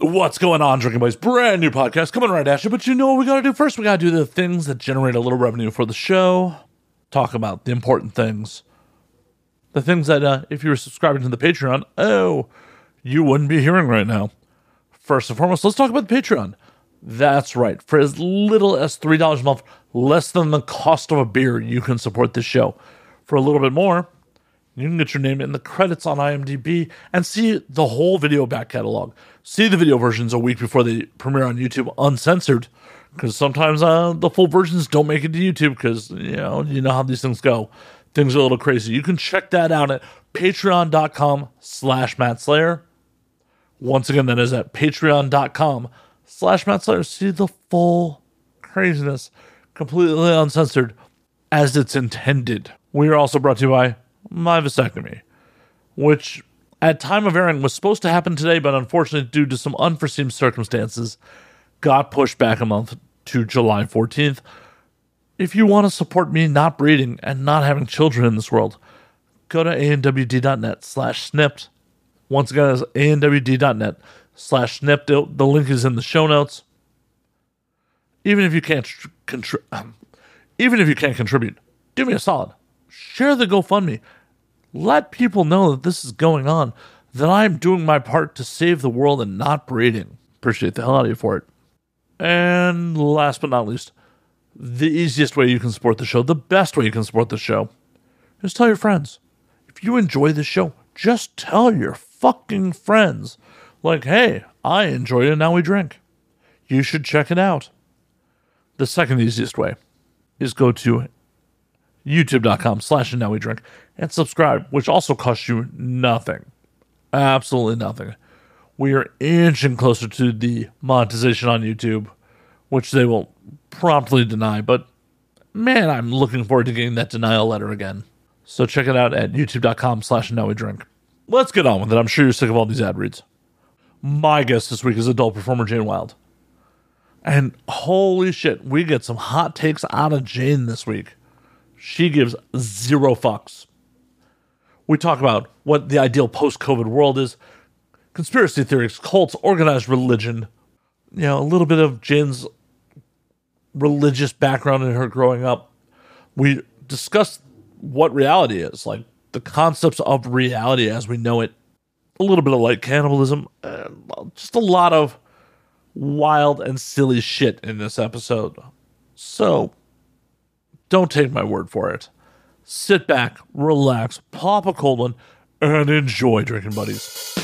What's going on, Drinking Boys? Brand new podcast coming right at you. But you know what we got to do first? We got to do the things that generate a little revenue for the show. Talk about the important things. The things that, uh, if you were subscribing to the Patreon, oh, you wouldn't be hearing right now. First and foremost, let's talk about the Patreon. That's right. For as little as $3 a month, less than the cost of a beer, you can support this show. For a little bit more, you can get your name in the credits on IMDb and see the whole video back catalog. See the video versions a week before they premiere on YouTube uncensored, because sometimes uh, the full versions don't make it to YouTube because you know you know how these things go. Things are a little crazy. You can check that out at patreon.com slash Matt Slayer. Once again, that is at patreon.com slash Matt Slayer. See the full craziness, completely uncensored, as it's intended. We are also brought to you by my vasectomy, which at time of airing was supposed to happen today, but unfortunately, due to some unforeseen circumstances, got pushed back a month to July 14th. If you want to support me not breeding and not having children in this world, go to anwd.net slash snipped. Once again, it's anwd.net slash snipped. The link is in the show notes. Even if you can't contri- even if you can't contribute, do me a solid. Share the GoFundMe let people know that this is going on, that I'm doing my part to save the world and not breeding. Appreciate the hell out of you for it. And last but not least, the easiest way you can support the show, the best way you can support the show, is tell your friends. If you enjoy the show, just tell your fucking friends. Like, hey, I enjoy it, now we drink. You should check it out. The second easiest way is go to youtube.com slash and now we drink and subscribe, which also costs you nothing. Absolutely nothing. We are inching closer to the monetization on YouTube, which they will promptly deny, but man, I'm looking forward to getting that denial letter again. So check it out at youtube.com slash now we drink. Let's get on with it. I'm sure you're sick of all these ad reads. My guest this week is adult performer Jane Wild. And holy shit, we get some hot takes out of Jane this week. She gives zero fucks. We talk about what the ideal post COVID world is, conspiracy theories, cults, organized religion, you know, a little bit of Jane's religious background in her growing up. We discuss what reality is, like the concepts of reality as we know it, a little bit of like cannibalism, just a lot of wild and silly shit in this episode. So don't take my word for it. Sit back, relax, pop a cold one, and enjoy drinking buddies.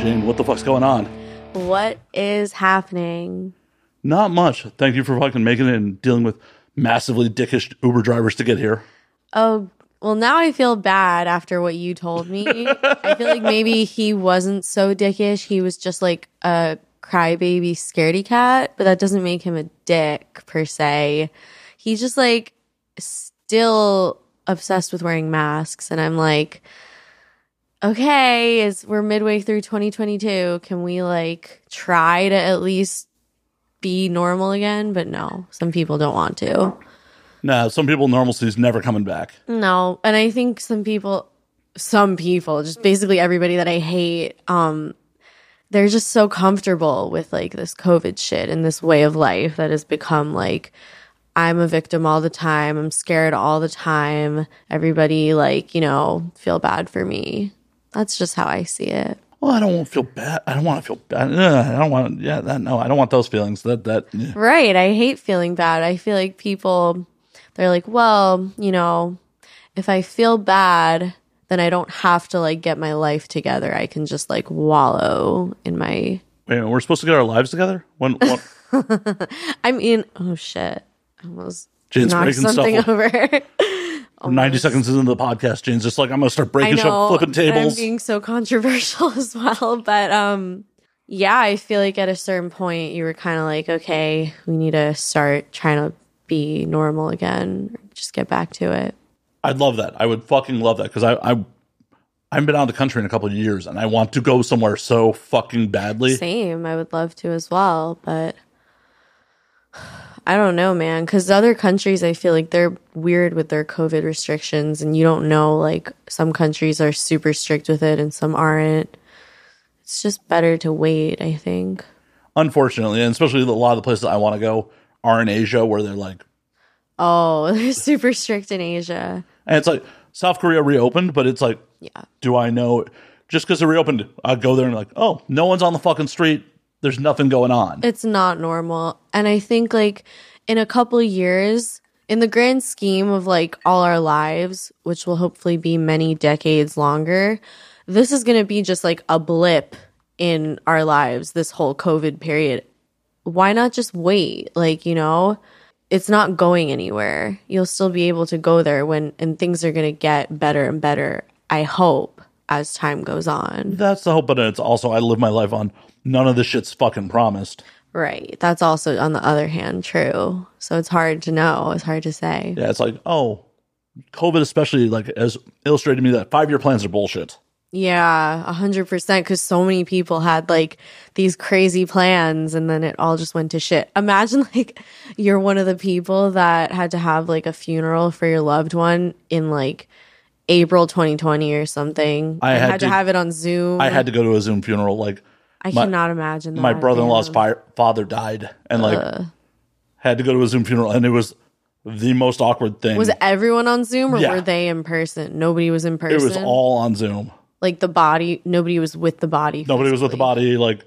Jane, what the fuck's going on? What is happening? Not much. Thank you for fucking making it and dealing with massively dickish Uber drivers to get here. Oh, well, now I feel bad after what you told me. I feel like maybe he wasn't so dickish. He was just like a crybaby scaredy cat, but that doesn't make him a dick per se. He's just like still obsessed with wearing masks. And I'm like, okay, is we're midway through 2022. Can we like try to at least be normal again? But no, some people don't want to. No, some people normalcy is never coming back. No, and I think some people, some people, just basically everybody that I hate, um, they're just so comfortable with like this COVID shit and this way of life that has become like. I'm a victim all the time. I'm scared all the time. Everybody, like, you know, feel bad for me. That's just how I see it. Well, I don't want to feel bad. I don't want to feel bad. I don't want. To, Yeah, that, no, I don't want those feelings. That that. Yeah. Right. I hate feeling bad. I feel like people, they're like, well, you know, if I feel bad, then I don't have to like get my life together. I can just like wallow in my. Wait, we're supposed to get our lives together. When? when... I mean, oh shit! I almost Jane's knocked something over. Almost. 90 seconds into the podcast, Jane's just like, I'm going to start breaking shit, flipping tables. I'm being so controversial as well. But, um, yeah, I feel like at a certain point you were kind of like, okay, we need to start trying to be normal again, just get back to it. I'd love that. I would fucking love that because I, I I haven't been out of the country in a couple of years, and I want to go somewhere so fucking badly. Same, I would love to as well, but I don't know, man. Because other countries, I feel like they're weird with their COVID restrictions, and you don't know. Like some countries are super strict with it, and some aren't. It's just better to wait. I think. Unfortunately, and especially a lot of the places I want to go are in Asia, where they're like, Oh, they're super strict in Asia. and it's like South Korea reopened, but it's like, Yeah. do I know? Just because it reopened, I go there and like, oh, no one's on the fucking street. There's nothing going on. It's not normal. And I think like in a couple years, in the grand scheme of like all our lives, which will hopefully be many decades longer, this is going to be just like a blip in our lives this whole COVID period. Why not just wait? Like, you know, it's not going anywhere. You'll still be able to go there when and things are going to get better and better. I hope as time goes on. That's the hope, but it's also I live my life on none of this shit's fucking promised. Right. That's also, on the other hand, true. So it's hard to know. It's hard to say. Yeah, it's like, oh, COVID especially like has illustrated to me that five year plans are bullshit. Yeah, a hundred percent. Because so many people had like these crazy plans, and then it all just went to shit. Imagine like you're one of the people that had to have like a funeral for your loved one in like April 2020 or something. I had had to, to- have it on Zoom. I had to go to a Zoom funeral. Like I my- cannot imagine that. my brother in law's fi- father died, and like had to go to a Zoom funeral, and it was the most awkward thing. Was everyone on Zoom or Yeah. were they in person? Nobody was in person. it was all on Zoom. like the body. Nobody was with the body. Nobody was with the body. Like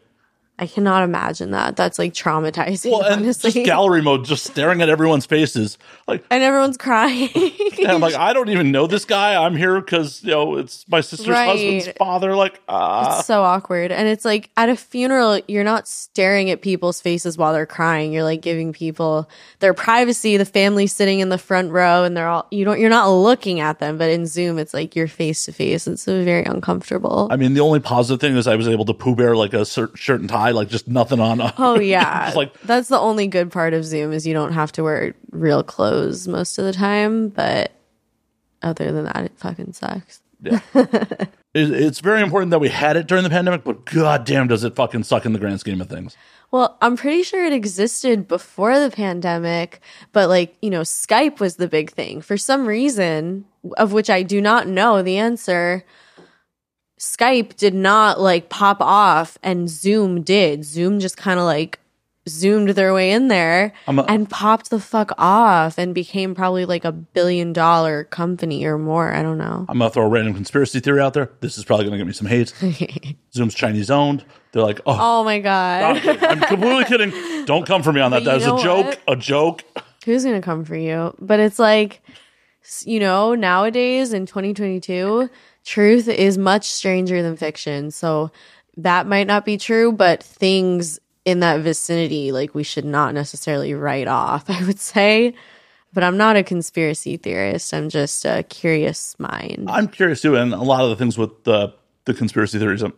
I cannot imagine that. That's like traumatizing. well, and honestly. just gallery mode, just staring at everyone's faces. Like and everyone's crying. and I'm like, I don't even know this guy. I'm here because you know it's my sister's Right. husband's father. Like, ah, It's so awkward. And it's like at a funeral, you're not staring at people's faces while they're crying. You're like giving people their privacy. The family sitting in the front row and they're all, you don't, you're not looking at them. But in Zoom, it's like you're face to face. It's so very uncomfortable. I mean, the only positive thing is I was able to poo bear like a cer- shirt and like just nothing on. Oh yeah. Like- That's the only good part of Zoom is you don't have to wear real clothes most of the time. But other than that, it fucking sucks. it, it's very important that we had it during the pandemic, but goddamn, does it fucking suck in the grand scheme of things. Well, I'm pretty sure it existed before the pandemic, but like, you know, Skype was the big thing. For some reason, of which I do not know the answer, Skype did not like pop off and Zoom did. Zoom just kind of like zoomed their way in there a- and popped the fuck off and became probably like a billion dollar company or more. I don't know. I'm gonna throw a random conspiracy theory out there. This is probably gonna get me some hate. Zoom's Chinese owned. They're like, oh, Oh my God. I'm completely kidding. Don't come for me on that. That was a joke. what? A joke. who's gonna come for you but it's like you know nowadays in 2022 truth is much stranger than fiction. So that might not be true but things in that vicinity like we should not necessarily write off i would say. But i'm not a conspiracy theorist. I'm just a curious mind. I'm curious too, and a lot of the things with the the conspiracy theories. um,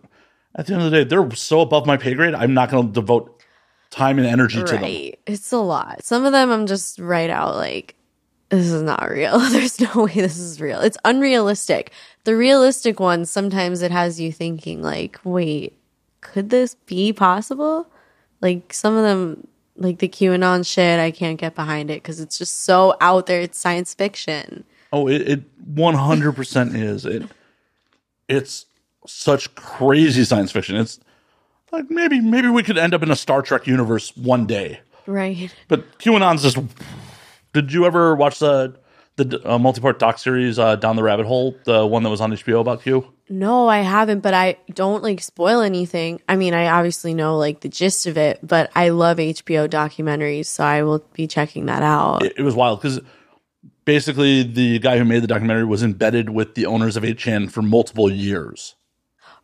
At the end of the day, they're so above my pay grade. I'm not going to devote time and energy to them. it's a lot. Some of them i'm just right out like this is not real. There's no way this is real. It's unrealistic the realistic ones sometimes it has you thinking like wait could this be possible like some of them like the qanon shit i can't get behind it because it's just so out there it's science fiction Oh, it, it 100% is. It it's such crazy science fiction. It's like maybe maybe we could end up in a Star Trek universe one day. right But QAnon's just. Did you ever watch the the uh, multi-part doc series uh, Down the Rabbit Hole, the one that was on HBO about Q? No, I haven't, but I don't like spoil anything. I mean, I obviously know like the gist of it, but I love HBO documentaries, so I will be checking that out. It, it was wild because basically the guy who made the documentary was embedded with the owners of 8chan for multiple years.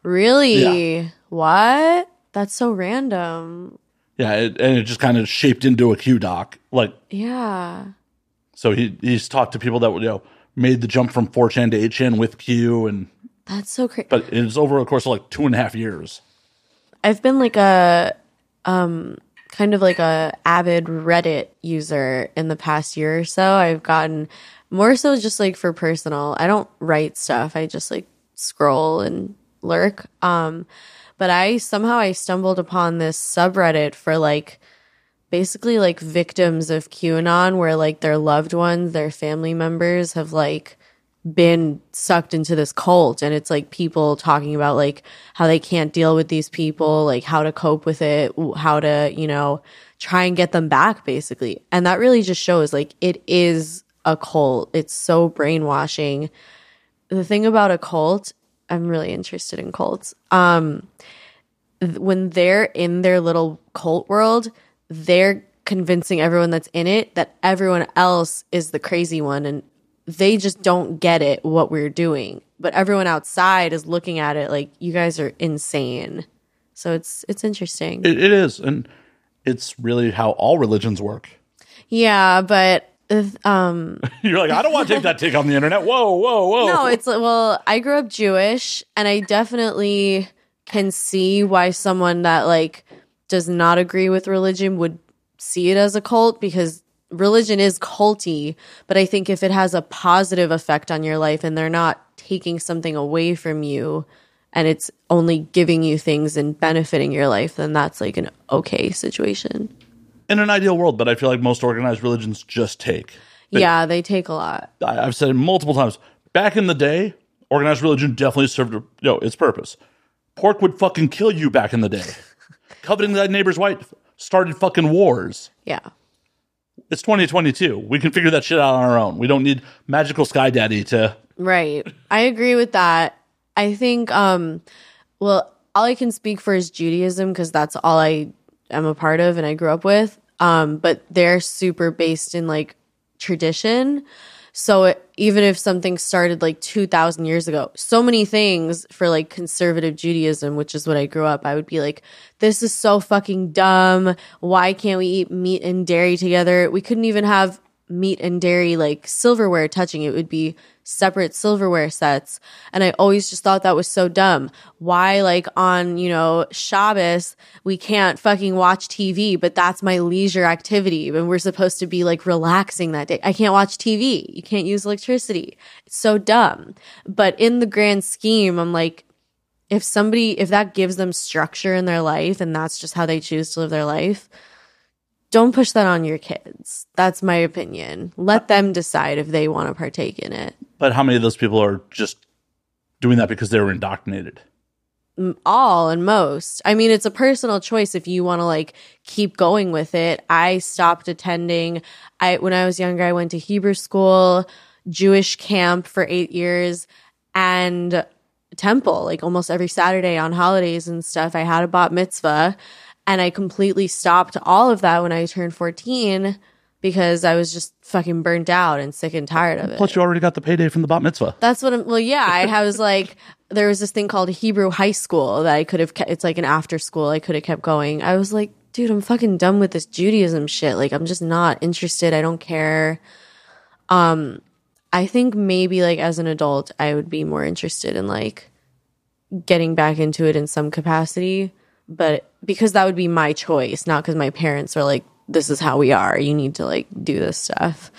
really? What? That's so random. Yeah, it, and it just kind of shaped into a Q doc. Like, Yeah. So he he's talked to people that you know made the jump from 4chan to 8chan with Q, and That's so crazy. but it's over a course of like two and a half years. I've been like a um kind of like a avid Reddit user in the past year or so. I've gotten more so just like for personal. I don't write stuff. I just like scroll and lurk. Um but I somehow I stumbled upon this subreddit for like basically like victims of QAnon where like their loved ones, their family members have like been sucked into this cult and it's like people talking about like how they can't deal with these people, like how to cope with it, how to, you know, try and get them back basically. And that really just shows like it is a cult. It's so brainwashing. The thing about a cult, I'm really interested in cults. Um when they're in their little cult world, they're convincing everyone that's in it that everyone else is the crazy one and they just don't get it what we're doing. But everyone outside is looking at it like you guys are insane. So it's it's interesting. It, it is, and it's really how all religions work. yeah, but um You're like, I don't want to take that take on the internet. Whoa, whoa, whoa. no, it's well, I grew up Jewish and I definitely can see why someone that like does not agree with religion would see it as a cult because religion is culty, but I think if it has a positive effect on your life and they're not taking something away from you and it's only giving you things and benefiting your life, then that's like an okay situation. in an ideal world, but I feel like most organized religions just take. yeah, they take a lot. I, I've said it multiple times. Back in the day, organized religion definitely served you know, its purpose. Pork would fucking kill you back in the day. Coveting that neighbor's wife started fucking wars. Yeah. It's 2022. We can figure that shit out on our own. We don't need magical sky daddy to. Right. I agree with that. I think um well, all I can speak for is Judaism because that's all I am a part of and I grew up with. Um but they're super based in like tradition. So it, even if something started like 2000 years ago, so many things for like conservative Judaism, which is what I grew up, I would be like this is so fucking dumb. Why can't we eat meat and dairy together? We couldn't even have meat and dairy like silverware touching. It would be separate silverware sets. And i always just thought that was so dumb. Why like on you know shabbos we can't fucking watch tv but that's my leisure activity. And we're supposed to be like relaxing that day. I can't watch tv you can't use electricity. It's so dumb. But in the grand scheme i'm like if somebody if that gives them structure in their life and that's just how they choose to live their life don't push that on your kids. That's my opinion. Let them decide if they want to partake in it. But how many of those people are just doing that because they were indoctrinated? All and most. I mean, it's a personal choice if you want to like keep going with it. I stopped attending. I when I was younger, I went to Hebrew school, Jewish camp for 8 years and temple like almost every Saturday on holidays and stuff. I had a bat mitzvah and I completely stopped all of that when I turned 14 because I was just fucking burnt out and sick and tired of it. Plus, you already got the payday from the bat mitzvah. That's what I'm. Well, yeah, I was like, there was this thing called Hebrew High School that I could have. Kept, it's like an after school. I could have kept going. I was like, dude, I'm fucking done with this Judaism shit. Like, I'm just not interested. I don't care. Um, I think maybe like as an adult, I would be more interested in like getting back into it in some capacity, but because that would be my choice, not because my parents are like, this is how we are. You need to like do this stuff.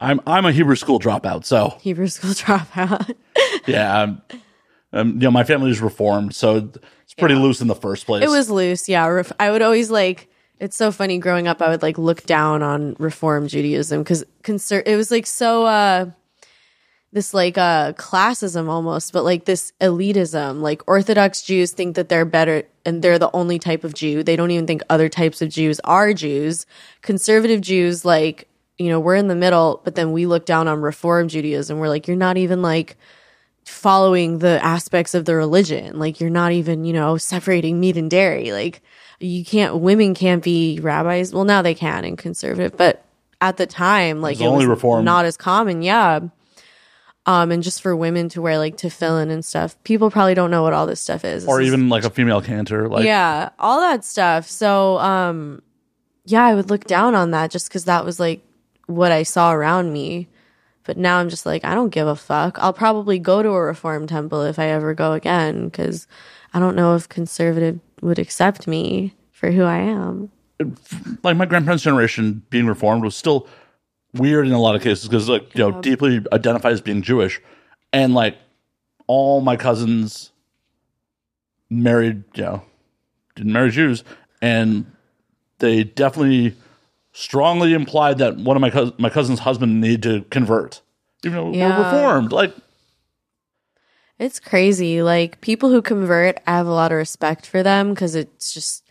I'm I'm a Hebrew school dropout, so Hebrew school dropout. yeah, I'm, um, you know my family is reformed, so it's pretty loose in the first place. It was loose, yeah. I would always like. It's so funny. Growing up, I would like look down on Reform Judaism because conser- it was like so uh, this like uh classism almost, but like this elitism. Like Orthodox Jews think that they're better and they're the only type of Jew. They don't even think other types of Jews are Jews. Conservative Jews, like you know, we're in the middle, but then we look down on Reform Judaism. We're like, you're not even like following the aspects of the religion. Like you're not even, you know, separating meat and dairy. Like you can't women can't be rabbis. Well, now they can in conservative, but at the time, like was it only was Reform. not as common. Yeah. Um, and just for women to wear like tefillin and stuff, people probably don't know what all this stuff is. or This is- even like a female cantor. Like yeah, all that stuff. So, um, yeah, I would look down on that just because that was like what I saw around me. But now I'm just like, I don't give a fuck. I'll probably go to a reform temple if I ever go again because I don't know if conservative would accept me for who I am. like my grandparents' generation being reformed was still weird in a lot of cases because like you know deeply identified as being Jewish, and like all my cousins married you know didn't marry Jews, and they definitely strongly implied that one of my cous- my cousin's husband needed to convert, even though Yeah. we're reformed. Like It's crazy. Like people who convert, I have a lot of respect for them because it's just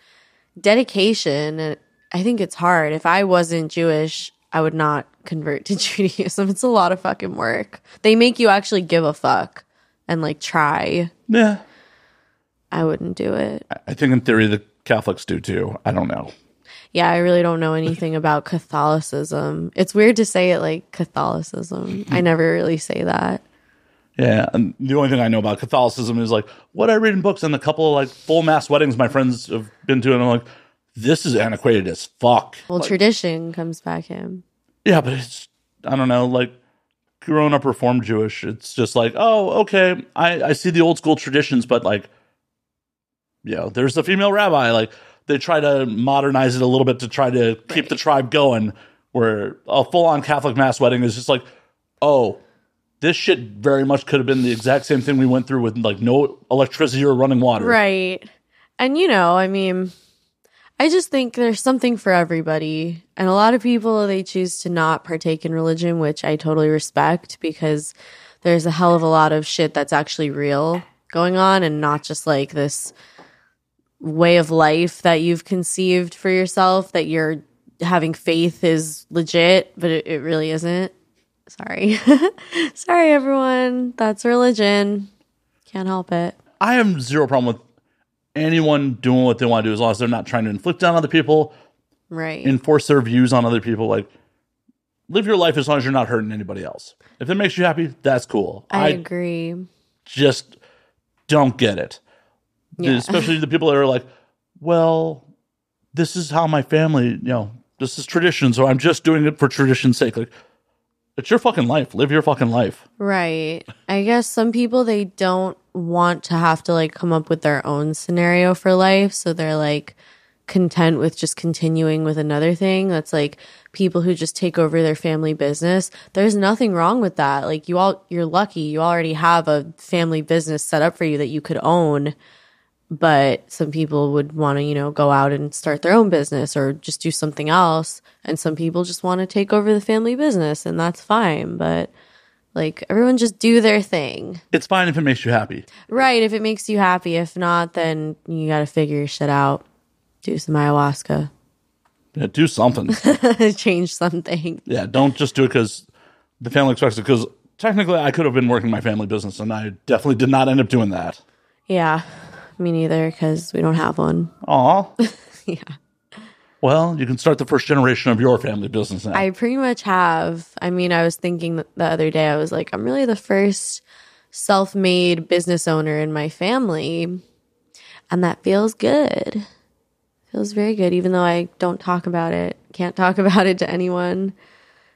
dedication. And I think it's hard. If I wasn't Jewish, I would not convert to Judaism. It's a lot of fucking work. They make you actually give a fuck and like try. yeah, I wouldn't do it. I think in theory the Catholics do too. I don't know. Yeah, I really don't know anything about Catholicism. It's weird to say it like Catholicism. I never really say that. Yeah, and the only thing I know about Catholicism is like what I read in books and a couple of like full mass weddings my friends have been to, and I'm like, this is antiquated as fuck. Well, tradition comes back in. Yeah, but it's I don't know, like growing up Reformed Jewish, it's just like, oh, okay, I I see the old school traditions, but like, you know, there's the female rabbi, like they try to modernize it a little bit to try to keep the tribe going. Where a full on Catholic mass wedding is just like, oh, this shit very much could have been the exact same thing we went through with like no electricity or running water. Right. And you know, I mean, I just think there's something for everybody. And a lot of people, they choose to not partake in religion, which I totally respect because there's a hell of a lot of shit that's actually real going on and not just like this way of life that you've conceived for yourself that you're having faith is legit, but it, it really isn't. Sorry. Sorry, everyone. That's religion. Can't help it. I have zero problem with anyone doing what they want to do as long as they're not trying to inflict on other people, Right. enforce their views on other people. Like, live your life as long as you're not hurting anybody else. If it makes you happy, that's cool. I, I, agree. just don't get it. Yeah. Especially the people that are like, well, this is how my family, you know, this is tradition, so I'm just doing it for tradition's sake. Like, it's your fucking life. Live your fucking life. Right. I guess some people they don't want to have to like come up with their own scenario for life, so they're like content with just continuing with another thing. That's like people who just take over their family business. There's nothing wrong with that. Like you all you're lucky. You already have a family business set up for you that you could own. But some people would want to, you know, go out and start their own business or just do something else. And some people just want to take over the family business and that's fine. But like everyone just do their thing. It's fine if it makes you happy. Right. If it makes you happy. If not, then you got to figure your shit out. Do some ayahuasca. Yeah, do something. Change something. Yeah, don't just do it because the family expects it. Because technically, I could have been working my family business, and I definitely did not end up doing that. Yeah. Me neither, because we don't have one. Aw. Yeah. Well, you can start the first generation of your family business now. I pretty much have. I mean, I was thinking the other day, I was like, I'm really the first self made business owner in my family. And that feels good. Feels very good, even though I don't talk about it. Can't talk about it to anyone.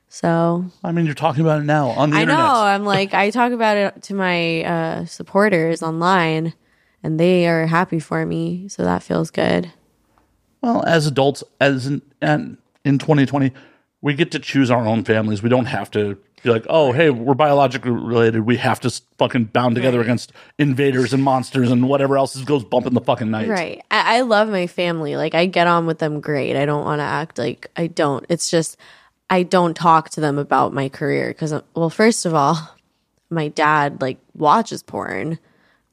So I mean, you're talking about it now on the I internet. know. I'm like, I talk about it to my uh, supporters online, and they are happy for me. So that feels good. Well, as adults, as in, and in 2020, we get to choose our own families. We don't have to be like, oh, hey, we're biologically related. We have to fucking bound together Right. against invaders and monsters and whatever else goes bump in the fucking night. Right. I, I love my family. Like I get on with them great. I don't want to act like I don't. It's just I don't talk to them about my career because uh, well, first of all, my dad like watches porn.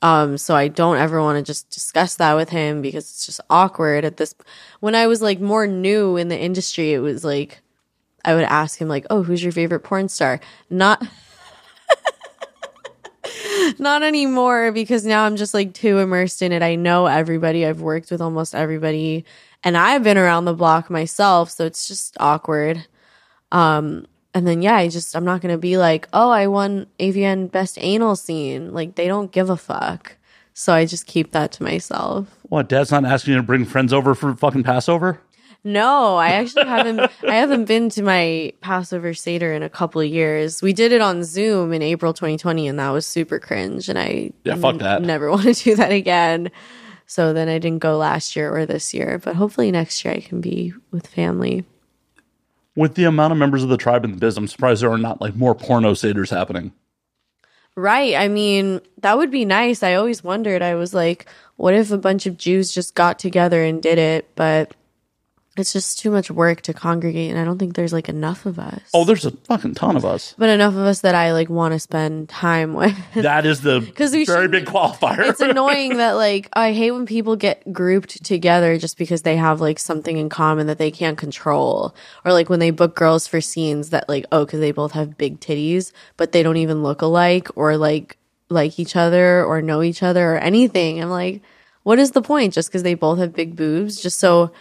Um, so I don't ever want to just discuss that with him because it's just awkward at this. When I was like more new in the industry, it was like I would ask him like, "Oh, who's your favorite porn star?" Not not anymore because now I'm just like too immersed in it. I know everybody. I've worked with almost everybody and I've been around the block myself, so it's just awkward. Um and then yeah, I just I'm not going to be like, "Oh, I won AVN best anal scene." Like they don't give a fuck. So I just keep that to myself. What, dad's not asking you to bring friends over for fucking Passover? No, I actually haven't. I haven't been to my Passover Seder in a couple of years. We did it on Zoom in April 2020, and that was super cringe. And I Yeah, fuck that. never want to do that again. So then I didn't go last year or this year, but hopefully next year I can be with family. With the amount of members of the tribe in the biz, I'm surprised there are not like more porno seders happening. Right. I mean, that would be nice. I always wondered. I was like, what if a bunch of Jews just got together and did it? But it's just too much work to congregate, and I don't think there's like enough of us. Oh, there's a fucking ton of us. but enough of us that I like want to spend time with. That is the 'Cause we very big qualifier. it's annoying that like I hate when people get grouped together just because they have like something in common that they can't control, or like when they book girls for scenes that like oh because they both have big titties but they don't even look alike or like like each other or know each other or anything. I'm like, what is the point? Just because they both have big boobs, just so.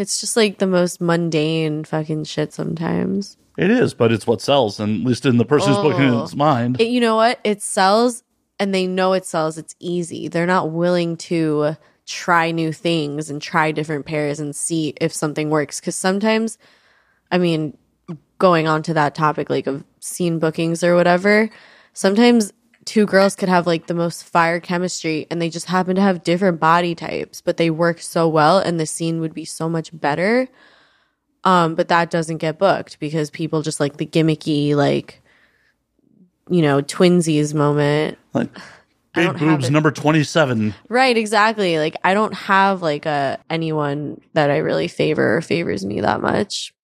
It's just like the most mundane fucking shit sometimes. it is, but it's what sells, and at least in the person who's booking Oh. its mind. it, you know what? It sells and they know it sells. It's easy. They're not willing to try new things and try different pairs and see if something works. Cause sometimes, I mean, going on to that topic, like of scene bookings or whatever, sometimes two girls could have like the most fire chemistry and they just happen to have different body types, but they work so well and the scene would be so much better. Um, but that doesn't get booked because people just like the gimmicky, like, you know, twinsies moment. like big boobs number 27. Right, exactly. Like I don't have like a anyone that I really favor or favors me that much.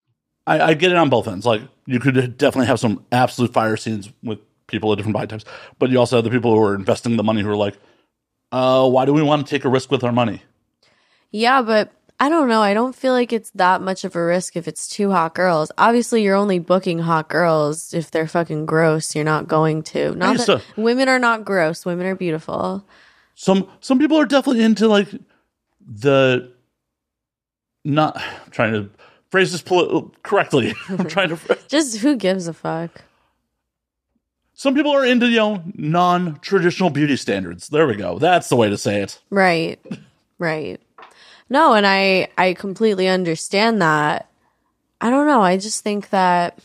I, I get it on both ends. Like you could definitely have some absolute fire scenes with people of different body types, but you also have the people who are investing the money who are like, uh, why do we want to take a risk with our money? Yeah, but I don't know. I don't feel like it's that much of a risk if it's two hot girls. Obviously, you're only booking hot girls if they're fucking gross. You're not going to. Not that women are not gross. Women are beautiful. Some some people are definitely into like the not I'm trying to phrase this poli- correctly. I'm trying to. Just who gives a fuck? Some people are into you know non traditional beauty standards. There we go. That's the way to say it. Right. Right. No, and I I completely understand that. I don't know. I just think that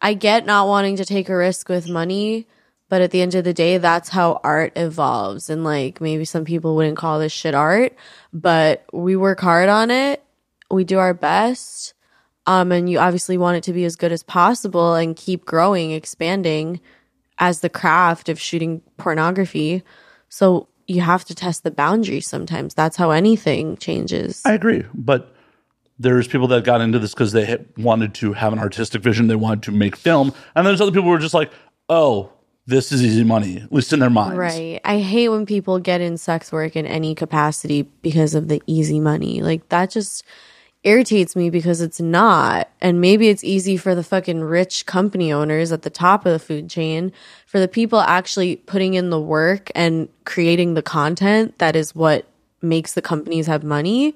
I get not wanting to take a risk with money, but at the end of the day, that's how art evolves. And like maybe some people wouldn't call this shit art, but we work hard on it. We do our best. Um, and you obviously want it to be as good as possible and keep growing, expanding as the craft of shooting pornography. So you have to test the boundaries sometimes. That's how anything changes. I agree, but there's people that got into this because they wanted to have an artistic vision. They wanted to make film, and there's other people who are just like, "Oh, this is easy money," at least in their minds. Right. I hate when people get in sex work in any capacity because of the easy money. Like that just irritates me because it's not. And maybe it's easy for the fucking rich company owners at the top of the food chain. For the people actually putting in the work and creating the content that is what makes the companies have money.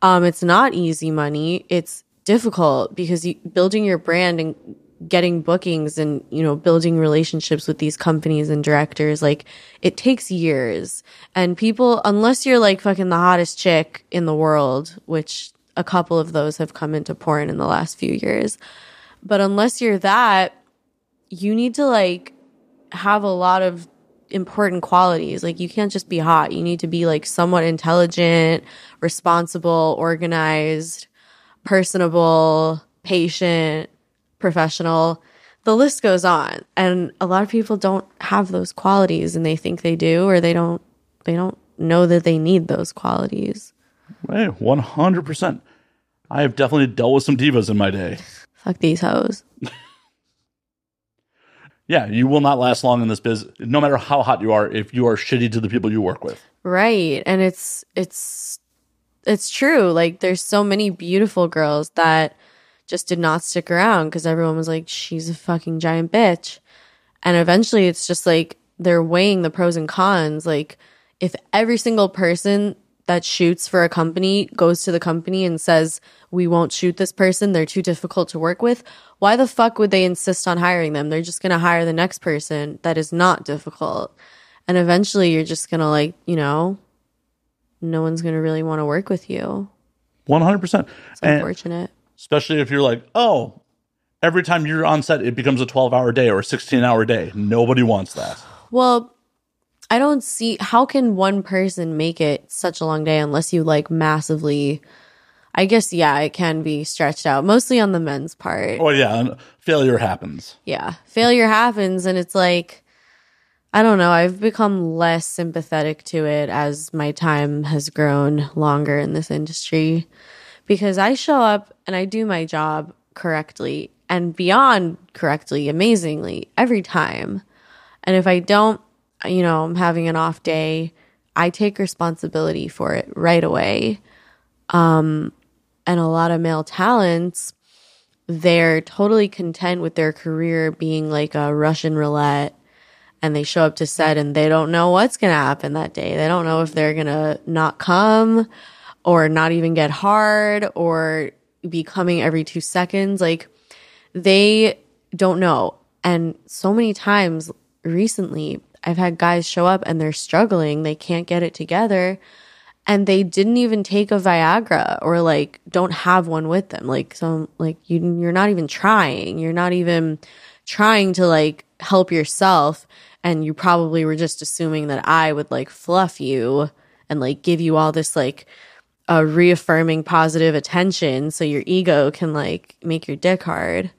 Um, it's not easy money. It's difficult because you, building your brand and getting bookings and you know building relationships with these companies and directors like it takes years and people unless you're like fucking the hottest chick in the world which a couple of those have come into porn in the last few years. But unless you're that you need to like have a lot of important qualities. Like you can't just be hot. You need to be like somewhat intelligent responsible organized personable patient professional. The list goes on. And a lot of people don't have those qualities and they think they do or they don't they don't know that they need those qualities Eh, hey, hundred percent. I have definitely dealt with some divas in my day. fuck these hoes Yeah, you will not last long in this biz, no matter how hot you are. If you are shitty to the people you work with, right and it's it's it's true like there's so many beautiful girls that just did not stick around because everyone was like she's a fucking giant bitch and eventually it's just like they're weighing the pros and cons like if every single person that shoots for a company goes to the company and says we won't shoot this person they're too difficult to work with why the fuck would they insist on hiring them they're just going to hire the next person that is not difficult and eventually you're just going to like you know no one's going to really want to work with you one hundred percent. it's unfortunate Especially if you're like, oh, every time you're on set, it becomes a twelve-hour day or a sixteen-hour day. Nobody wants that. Well, I don't see how can one person make it such a long day unless you like massively. I guess yeah, it can be stretched out, mostly on the men's part. Oh yeah, failure happens. yeah, failure happens, and it's like I don't know. I've become less sympathetic to it as my time has grown longer in this industry because I show up and I do my job correctly and beyond correctly, amazingly every time. And if I don't, you know, I'm having an off day, I take responsibility for it right away. Um, and a lot of male talents, they're totally content with their career being like a Russian roulette and they show up to set and they don't know what's going to happen that day. They don't know if they're going to not come or not even get hard or be coming every two seconds. Like they don't know. And so many times recently, I've had guys show up and they're struggling. They can't get it together and they didn't even take a Viagra or like don't have one with them. Like some like you you're not even trying. You're not even trying to like help yourself and you probably were just assuming that I would like fluff you and like give you all this like a reaffirming positive attention so your ego can like make your dick hard.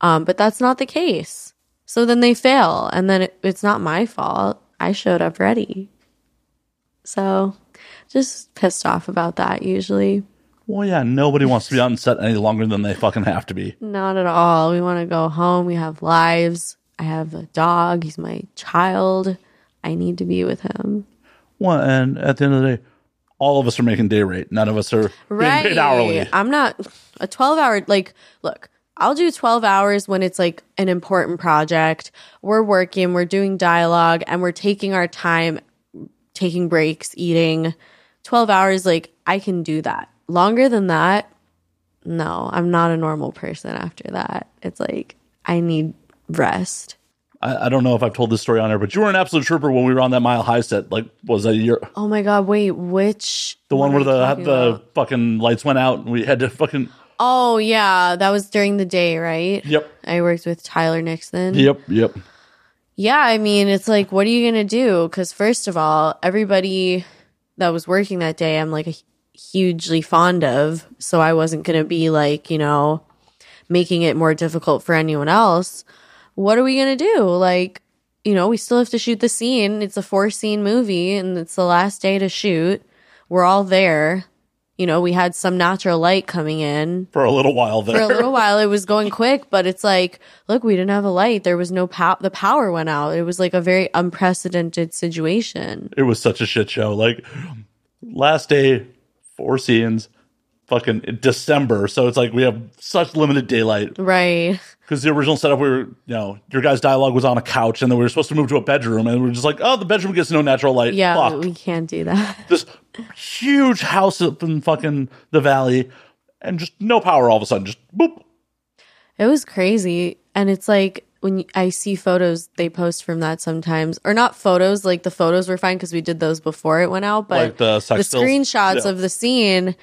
Um, but that's not the case. So then they fail, and then it, it's not my fault. I showed up ready. So just pissed off about that usually. Well, yeah, nobody wants to be on set any longer than they fucking have to be. Not at all. We want to go home. We have lives. I have a dog. He's my child. I need to be with him. Well, and at the end of the day, all of us are making day rate. None of us are being paid hourly. I'm not a 12 hour like look, I'll do 12 hours when it's like an important project. We're working, we're doing dialogue and we're taking our time taking breaks, eating. 12 hours like I can do that. Longer than that, no, I'm not a normal person after that. It's like I need rest. I, I don't know if I've told this story on there, but you were an absolute trooper when we were on that Mile High set. Like, was that a year? Oh my god, wait, which The one where the the about? fucking lights went out and we had to fucking. Oh yeah, that was during the day, right? Yep. I worked with Tyler Nixon. Yep. Yep. Yeah, I mean, it's like, what are you going to do? Because, first of all, everybody that was working that day, I'm like hugely fond of. So I wasn't going to be like, you know, making it more difficult for anyone else. What are we going to do? Like, you know, we still have to shoot the scene. It's a four scene movie and it's the last day to shoot. We're all there. You know, we had some natural light coming in For a little while there. for a little while it was going quick but it's like look we didn't have a light there was no power the power went out it was like a very unprecedented situation it was such a shit show. Like last day, four scenes, fucking December. So it's like we have such limited daylight right because the original setup we were, you know, your guys' dialogue was on a couch, and then we were supposed to move to a bedroom, and we are just like, oh, the bedroom gets no natural light. yeah Fuck. we can't do that this huge house up in fucking the valley, and just no power all of a sudden. Just boop. it was crazy and it's like when you- i see photos they post from that sometimes or not photos like the photos were fine because we did those before it went out but Like the stills? screenshots Yeah. of the scene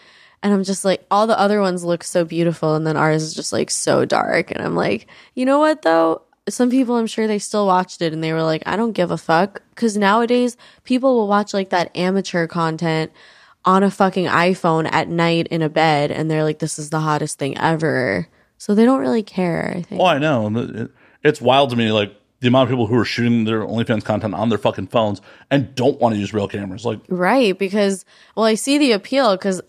and i'm just like all the other ones look so beautiful and then ours is just like so dark and i'm like you know what though some people i'm sure they still watched it and they were like i don't give a fuck because nowadays people will watch like that amateur content on a fucking iphone at night in a bed and they're like this is the hottest thing ever so they don't really care i think Oh, I know. It's wild to me, like the amount of people who are shooting their OnlyFans content on their fucking phones and don't want to use real cameras. Like, Right, because well, I see the appeal because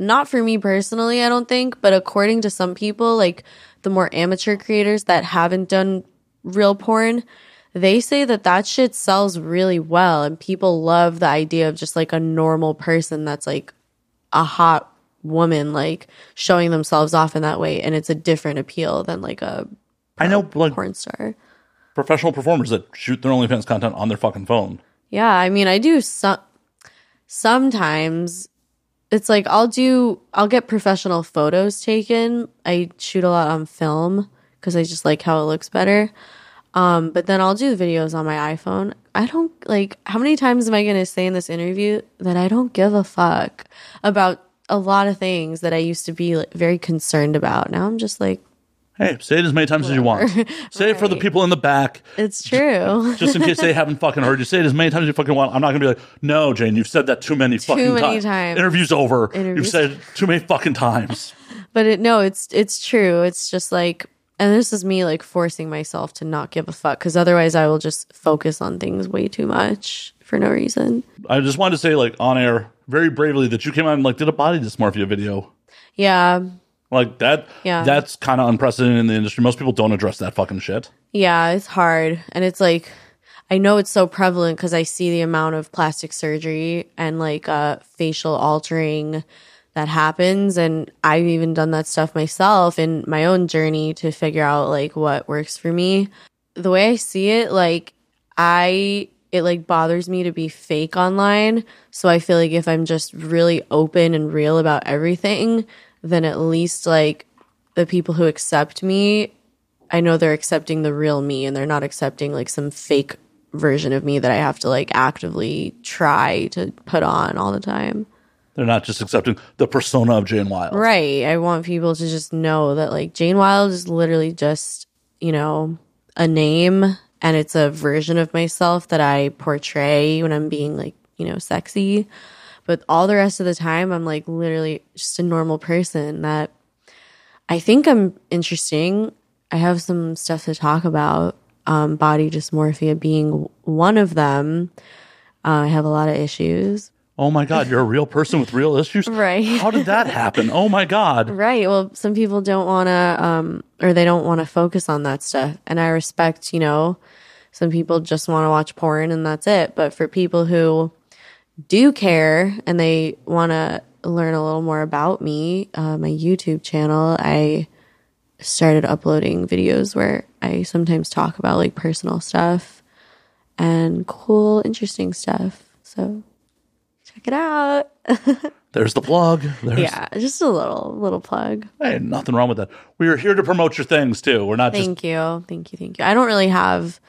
not for me personally, I don't think, but according to some people, like the more amateur creators that haven't done real porn, they say that that shit sells really well and people love the idea of just like a normal person that's like a hot woman like showing themselves off in that way and it's a different appeal than like a I know, like porn star. professional performers that shoot their OnlyFans content on their fucking phone. Yeah, I mean, I do some sometimes it's like I'll do I'll get professional photos taken. I shoot a lot on film cuz I just like how it looks better. Um but then I'll do videos on my iPhone. I don't like how many times am I going to say in this interview that I don't give a fuck about a lot of things that I used to be like, very concerned about. Now I'm just like Hey, say it as many times as you want. Say it for the people in the back, It's true. just in case they haven't fucking heard you. Say it as many times as you fucking want. I'm not gonna be like, no, Jane, you've said that too many fucking many ti- times. Interview's over. You've said it too many fucking times. but it no, it's it's true. It's just like and this is me like forcing myself to not give a fuck because otherwise I will just focus on things way too much for no reason. I just wanted to say, like, on air, very bravely, that you came out and like did a body dysmorphia video. Yeah. Like that. Yeah. That's kind of unprecedented in the industry. Most people don't address that fucking shit. Yeah, it's hard. And it's like, I know it's so prevalent because I see the amount of plastic surgery and like uh, facial altering that happens. And I've even done that stuff myself in my own journey to figure out like what works for me. The way I see it, like, I, it like bothers me to be fake online. So I feel like if I'm just really open and real about everything, then at least like the people who accept me I know they're accepting the real me and they're not accepting like some fake version of me that I have to like actively try to put on all the time. They're not just accepting the persona of Jane Wilde. Right. I want people to just know that like Jane Wilde is literally just, you know, a name and it's a version of myself that I portray when I'm being like, you know, sexy. But all the rest of the time, I'm like literally just a normal person that I think I'm interesting. I have some stuff to talk about, um, body dysmorphia being one of them. Uh, I have a lot of issues. Oh my God, you're a real person with real issues? Right. How did that happen? Oh my God. Right. Well, some people don't want to, um, or they don't want to focus on that stuff. And I respect, you know, some people just want to watch porn and that's it. But for people who do care and they want to learn a little more about me, uh, my YouTube channel, I started uploading videos where I sometimes talk about like personal stuff and cool, interesting stuff. So check it out. There's the plug. There's, yeah, just a little, little plug. Hey, nothing wrong with that. We are here to promote your things too. We're not just Thank you. Thank you. Thank you. I don't really have,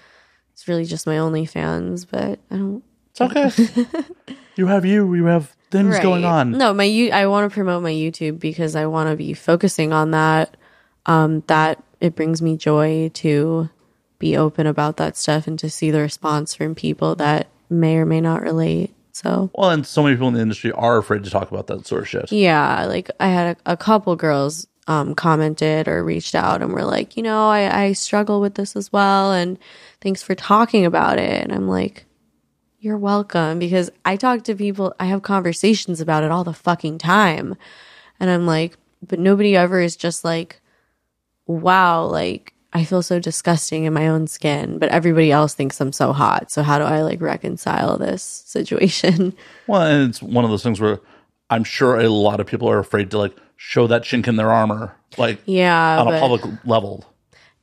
it's really just my OnlyFans, but I don't. It's okay. you have you. You have things going on. No, my you. I want to promote my YouTube because I want to be focusing on that. Um, that it brings me joy to be open about that stuff and to see the response from people that may or may not relate. So Well, and so many people in the industry are afraid to talk about that sort of shit. yeah, like I had a, a couple girls um, commented or reached out and were like, you know, I, I struggle with this as well, and thanks for talking about it. And I'm like, you're welcome because I talk to people, I have conversations about it all the fucking time, and I'm like, but nobody ever is just like, wow, like I feel so disgusting in my own skin, but everybody else thinks I'm so hot. So how do I like reconcile this situation? Well, and it's one of those things where I'm sure a lot of people are afraid to like show that chink in their armor, like Yeah, on a public level.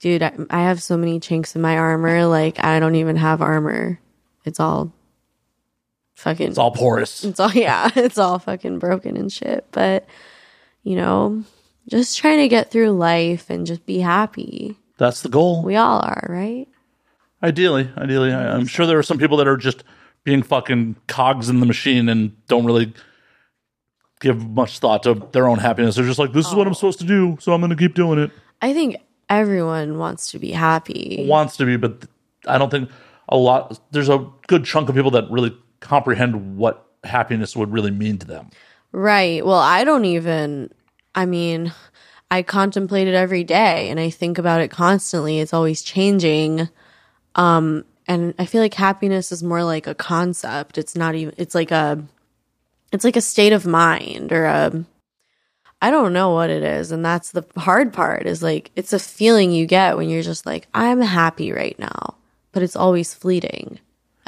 Dude, I, I have so many chinks in my armor. Like, I don't even have armor. It's all fucking. It's all porous. It's all, yeah, it's all fucking broken and shit. But, you know, just trying to get through life and just be happy. That's the goal. We all are, right? Ideally, ideally, I, I'm sure there are some people that are just being fucking cogs in the machine and don't really give much thought to their own happiness. They're just like, this is what I'm oh. supposed to do, so I'm going to keep doing it. I think everyone wants to be happy. Wants to be, but I don't think a lot. There's a good chunk of people that really comprehend what happiness would really mean to them. Right. Well, I don't even, I mean, I contemplate it every day and I think about it constantly. It's always changing. Um, and I feel like happiness is more like a concept. It's not even, it's like a, it's like a state of mind or a, I don't know what it is. And that's the hard part is like, it's a feeling you get when you're just like, I'm happy right now, but it's always fleeting.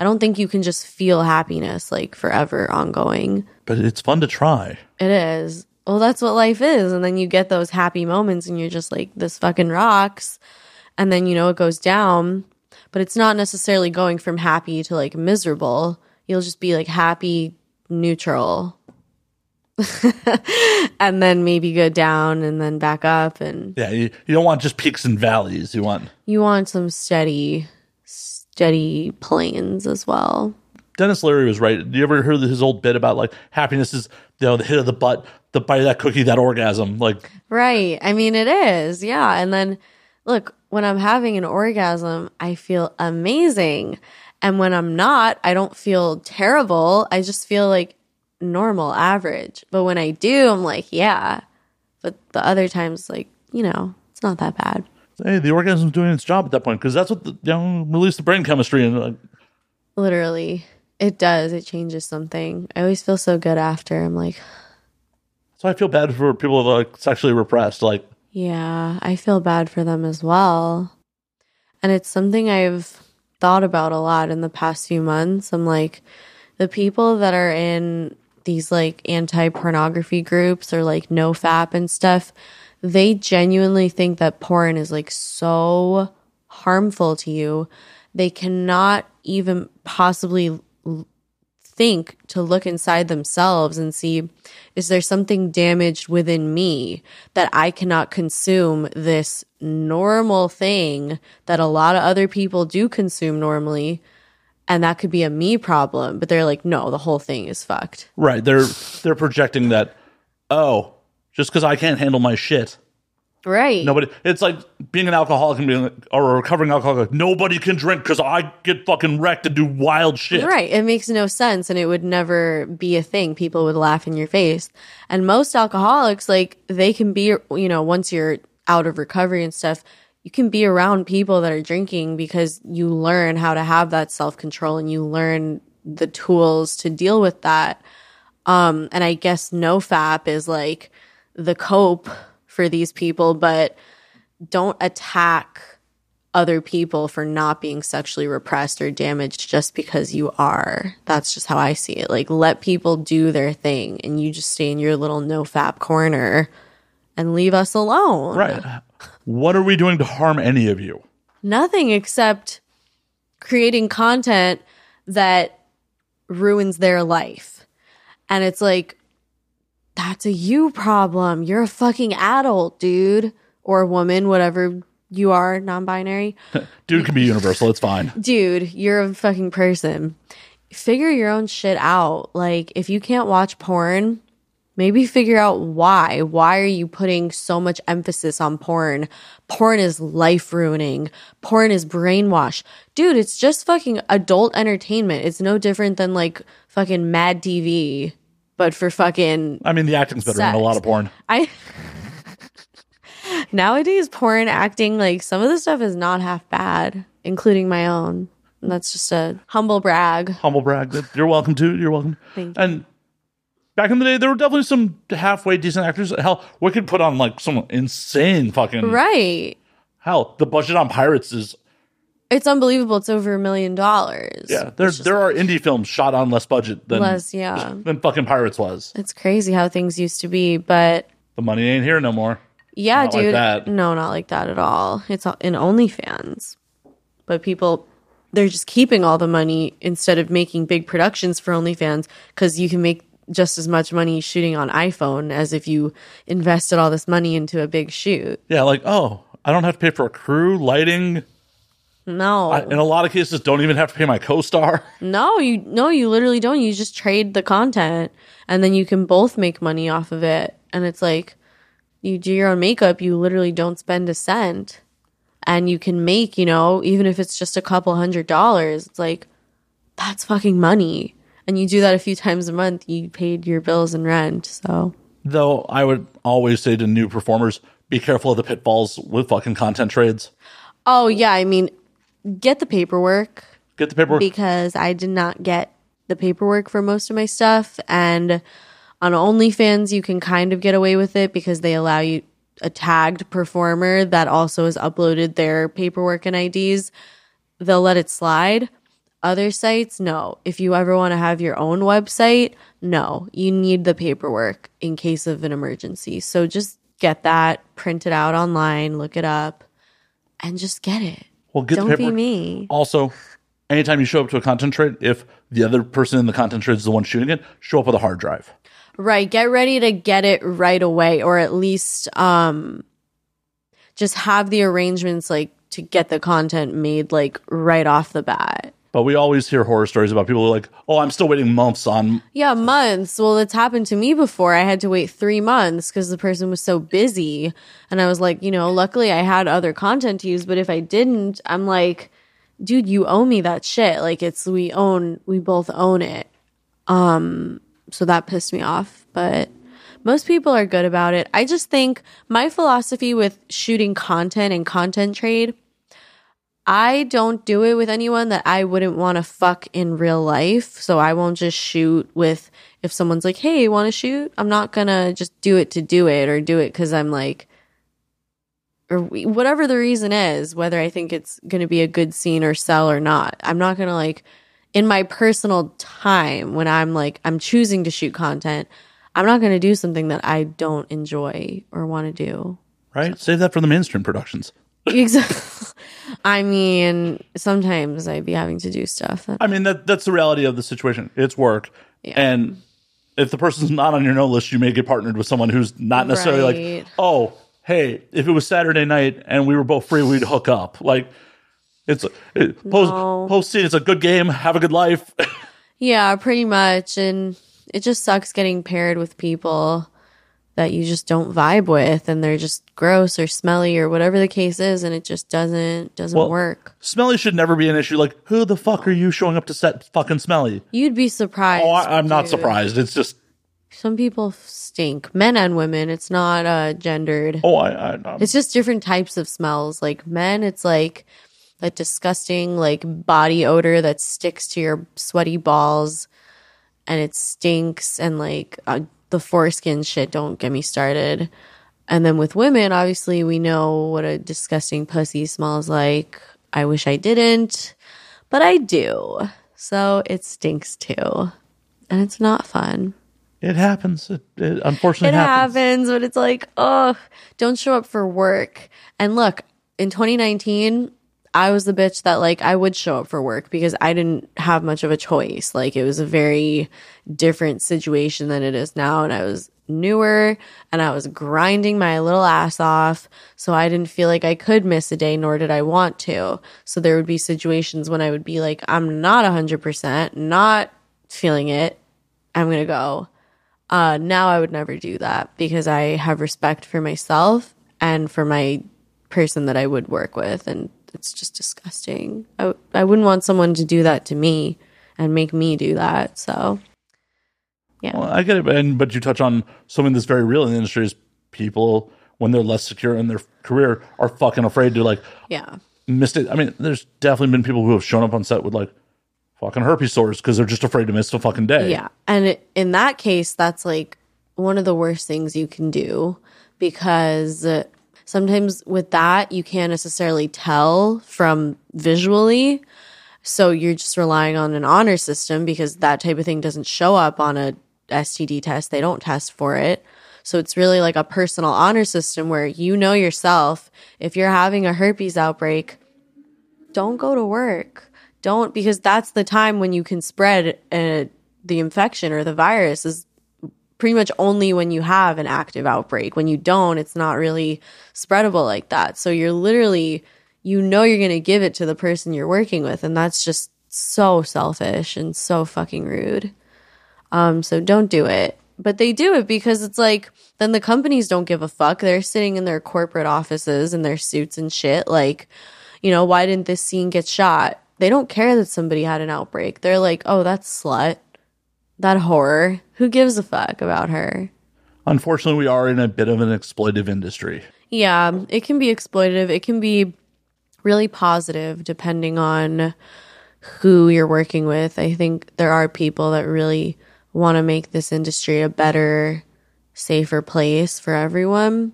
I don't think you can just feel happiness like forever ongoing. But it's fun to try. It is. Well, that's what life is. And then you get those happy moments and you're just like, this fucking rocks. And then, you know, it goes down. But it's not necessarily going from happy to like miserable. You'll just be like happy, neutral. and then maybe go down and then back up. And Yeah, you, you don't want just peaks and valleys. You want you want some steady, steady planes as well. Denis Leary was right. You ever heard his old bit about like happiness is you know the hit of the butt, the bite of that cookie, that orgasm. Like Right. I mean, it is. Yeah. And then look, when I'm having an orgasm, I feel amazing. And when I'm not, I don't feel terrible. I just feel like normal, average. But when I do, I'm like, yeah. But the other times, like, you know, it's not that bad. Hey, the orgasm's doing its job at that point because that's what the, you know release the brain chemistry and like, Literally. It does. It changes something. I always feel so good after. I'm like, so I feel bad for people that are like sexually repressed. Like Yeah, I feel bad for them as well. And it's something I've thought about a lot in the past few months. I'm like, the people that are in these like anti pornography groups or like no fap and stuff, they genuinely think that porn is like so harmful to you. They cannot even possibly think to look inside themselves and see is there something damaged within me that I cannot consume this normal thing that a lot of other people do consume normally and that could be a me problem but they're like no the whole thing is fucked right, they're they're projecting that oh, just because I can't handle my shit, right nobody. It's like being an alcoholic and being like, or a recovering alcoholic. Nobody can drink because I get fucking wrecked and do wild shit. Right. It makes no sense and it would never be a thing. People would laugh in your face. And most alcoholics, like, they can be, you know, once you're out of recovery and stuff, you can be around people that are drinking because you learn how to have that self control and you learn the tools to deal with that. Um, and I guess no fap is like the cope for these people, but don't attack other people for not being sexually repressed or damaged just because you are. That's just how I see it. Like let people do their thing and you just stay in your little no fap corner and leave us alone. Right. What are we doing to harm any of you? Nothing except creating content that ruins their life. And it's like that's a you problem. You're a fucking adult, dude or woman, whatever you are, non-binary. Dude can be universal. It's fine. dude, you're a fucking person. Figure your own shit out. Like, if you can't watch porn, maybe figure out why. Why are you putting so much emphasis on porn? Porn is life ruining. Porn is brainwash. Dude, it's just fucking adult entertainment. It's no different than like fucking Mad TV, but for fucking I mean, the acting's better in a lot of porn. I nowadays porn acting like some of the stuff is not half bad, including my own. And that's just a humble brag. Humble brag. You're welcome to. You're welcome. Thank you. And back in the day, there were definitely some halfway decent actors. Hell, we could put on like some insane fucking. Right. Hell, the budget on Pirates is It's unbelievable. It's over a million dollars. yeah. There there are indie films shot on less budget than Less, yeah. than fucking Pirates was. It's crazy how things used to be, but The money ain't here no more. yeah, Not like dude. that. No, not like that at all. It's in OnlyFans. But people they're just keeping all the money instead of making big productions for OnlyFans because you can make just as much money shooting on iPhone as if you invested all this money into a big shoot. Yeah, like oh, I don't have to pay for a crew, lighting. No, I, in a lot of cases, don't even have to pay my co-star. no, you no, you literally don't. You just trade the content, and then you can both make money off of it. And it's like you do your own makeup. You literally don't spend a cent, and you can make you know even if it's just a couple hundred dollars. It's like that's fucking money. And you do that a few times a month. You paid your bills and rent. So Though I would always say to new performers, be careful of the pitfalls with fucking content trades. oh yeah, I mean, get the paperwork. Get the paperwork. because I did not get the paperwork for most of my stuff. And on OnlyFans, you can kind of get away with it because they allow you a tagged performer that also has uploaded their paperwork and IDs. They'll let it slide. Other sites, no. If you ever want to have your own website, no. You need the paperwork in case of an emergency. So just get that, print it out online, look it up, and just get it. Well, get Don't the be me. Also, anytime you show up to a content trade, if the other person in the content trade is the one shooting it, show up with a hard drive. Right. Get ready to get it right away, or at least um just have the arrangements like to get the content made like right off the bat. But we always hear horror stories about people who are like, oh, I'm still waiting months on. Yeah, months. Well, it's happened to me before. I had to wait three months because the person was so busy. And I was like, you know, luckily I had other content to use. But if I didn't, I'm like, dude, you owe me that shit. Like it's, we own, we both own it. Um, so that pissed me off. But most people are good about it. I just think my philosophy with shooting content and content trade I don't do it with anyone that I wouldn't want to fuck in real life. So I won't just shoot with if someone's like, "Hey, want to shoot?" I'm not going to just do it to do it or do it cuz I'm like or whatever the reason is, whether I think it's going to be a good scene or sell or not. I'm not going to like in my personal time when I'm like I'm choosing to shoot content, I'm not going to do something that I don't enjoy or want to do. Right? Save that for the mainstream productions. Exactly. I mean, sometimes I'd be having to do stuff. I mean, that that's the reality of the situation. It's work. Yeah. And if the person's not on your no list, you may get partnered with someone who's not necessarily Right. like, oh, hey, if it was Saturday night and we were both free, we'd hook up. Like, it's it, post No. post scene. It's a good game. Have a good life. Yeah, pretty much. And it just sucks getting paired with people that you just don't vibe with and they're just gross or smelly or whatever the case is and it just doesn't doesn't Well- work. smelly should never be an issue. Like, who the fuck are you showing up to set fucking smelly? You'd be surprised. Oh, I, I'm not surprised. It's just, Some people stink. Men and women. It's not uh gendered. oh, I, I, I'm, It's just different types of smells. Like men, it's like that disgusting like body odor that sticks to your sweaty balls and it stinks and like uh, the foreskin shit don't get me started. And then with women, obviously we know what a disgusting pussy smells like. I wish I didn't, but I do. So it stinks too. And it's not fun. it happens. It, it unfortunately It happens. happens, but it's like, oh, don't show up for work. And look, in 2019, I was the bitch that like I would show up for work because I didn't have much of a choice. Like it was a very different situation than it is now. And I was newer and I was grinding my little ass off. So I didn't feel like I could miss a day, nor did I want to. So there would be situations when I would be like, I'm not 100%, not feeling it. I'm going to go. Uh, now I would never do that because I have respect for myself and for my person that I would work with. And it's just disgusting. I, I wouldn't want someone to do that to me and make me do that. So, yeah. Well, I get it, and but you touch on something that's very real in the industry is people when they're less secure in their career are fucking afraid to like yeah. miss it. I mean, there's definitely been people who have shown up on set with like fucking herpes sores because they're just afraid to miss a fucking day. Yeah. And it, in that case, that's like one of the worst things you can do because uh, sometimes with that, you can't necessarily tell from visually. So you're just relying on an honor system because that type of thing doesn't show up on a STD test. They don't test for it. So it's really like a personal honor system where you know yourself. If you're having a herpes outbreak, don't go to work. Don't because that's the time when you can spread uh, the infection or the virus is pretty much only when you have an active outbreak. When you don't, it's not really spreadable like that. So you're literally you know you're going to give it to the person you're working with and that's just so selfish and so fucking rude. Um so don't do it. But they do it because it's like then the companies don't give a fuck. They're sitting in their corporate offices in their suits and shit like you know, why didn't this scene get shot? They don't care that somebody had an outbreak. They're like, "Oh, that's slut. That horror. Who gives a fuck about her?" Unfortunately, we are in a bit of an exploitive industry. Yeah, it can be exploitative. It can be really positive depending on who you're working with. I think there are people that really want to make this industry a better, safer place for everyone.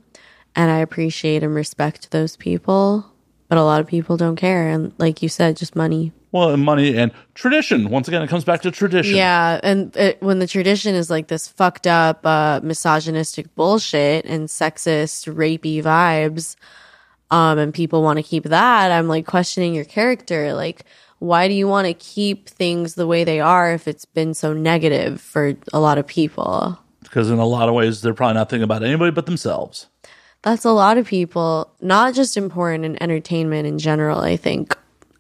And I appreciate and respect those people. But a lot of people don't care. And like you said, just money. Well, and money and tradition. Once again, it comes back to tradition. Yeah, and it, when the tradition is like this fucked up, uh, misogynistic bullshit and sexist, rapey vibes, um, and people want to keep that, I'm like questioning your character. Like, why do you want to keep things the way they are if it's been so negative for a lot of people? Because in a lot of ways, they're probably not thinking about anybody but themselves. That's a lot of people, not just important in entertainment in general. I think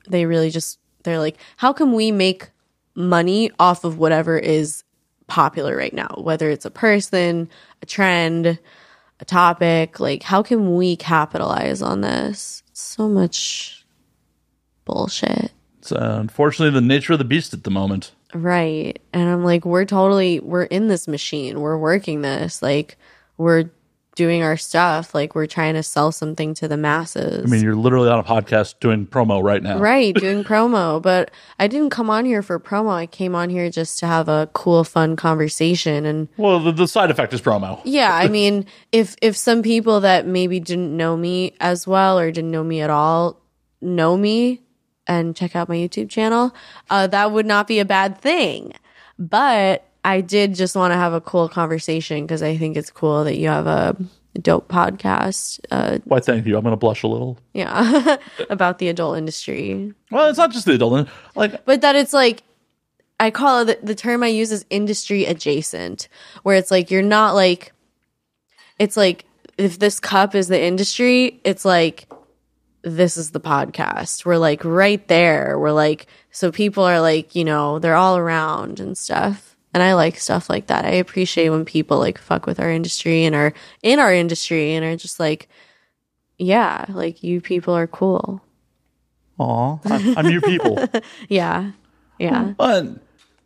they really just they're like, how can we make money off of whatever is popular right now, whether it's a person, a trend, a topic, like how can we capitalize on this? So much bullshit. It's uh, unfortunately the nature of the beast at the moment. Right. And I'm like, we're totally, we're in this machine. We're working this. Like, we're doing our stuff. Like, we're trying to sell something to the masses. I mean, you're literally on a podcast doing promo right now. right. Doing promo. But I didn't come on here for promo. I came on here just to have a cool, fun conversation. And Well, the, the side effect is promo. yeah, I mean, if, if some people that maybe didn't know me as well or didn't know me at all know me and check out my YouTube channel, uh, that would not be a bad thing. But I did just want to have a cool conversation because I think it's cool that you have a dope podcast. Uh, Why, thank you. I'm going to blush a little. yeah, about the adult industry. Well, it's not just the adult. Like, But that it's like, I call it the, the term I use is industry adjacent, where it's like you're not like, it's like if this cup is the industry, it's like this is the podcast. We're like right there. We're like, so people are like, you know, they're all around and stuff. And I like stuff like that. I appreciate when people like fuck with our industry and are in our industry and are just like, yeah, like you people are cool. aw, I'm, I'm your people. Yeah. Yeah. But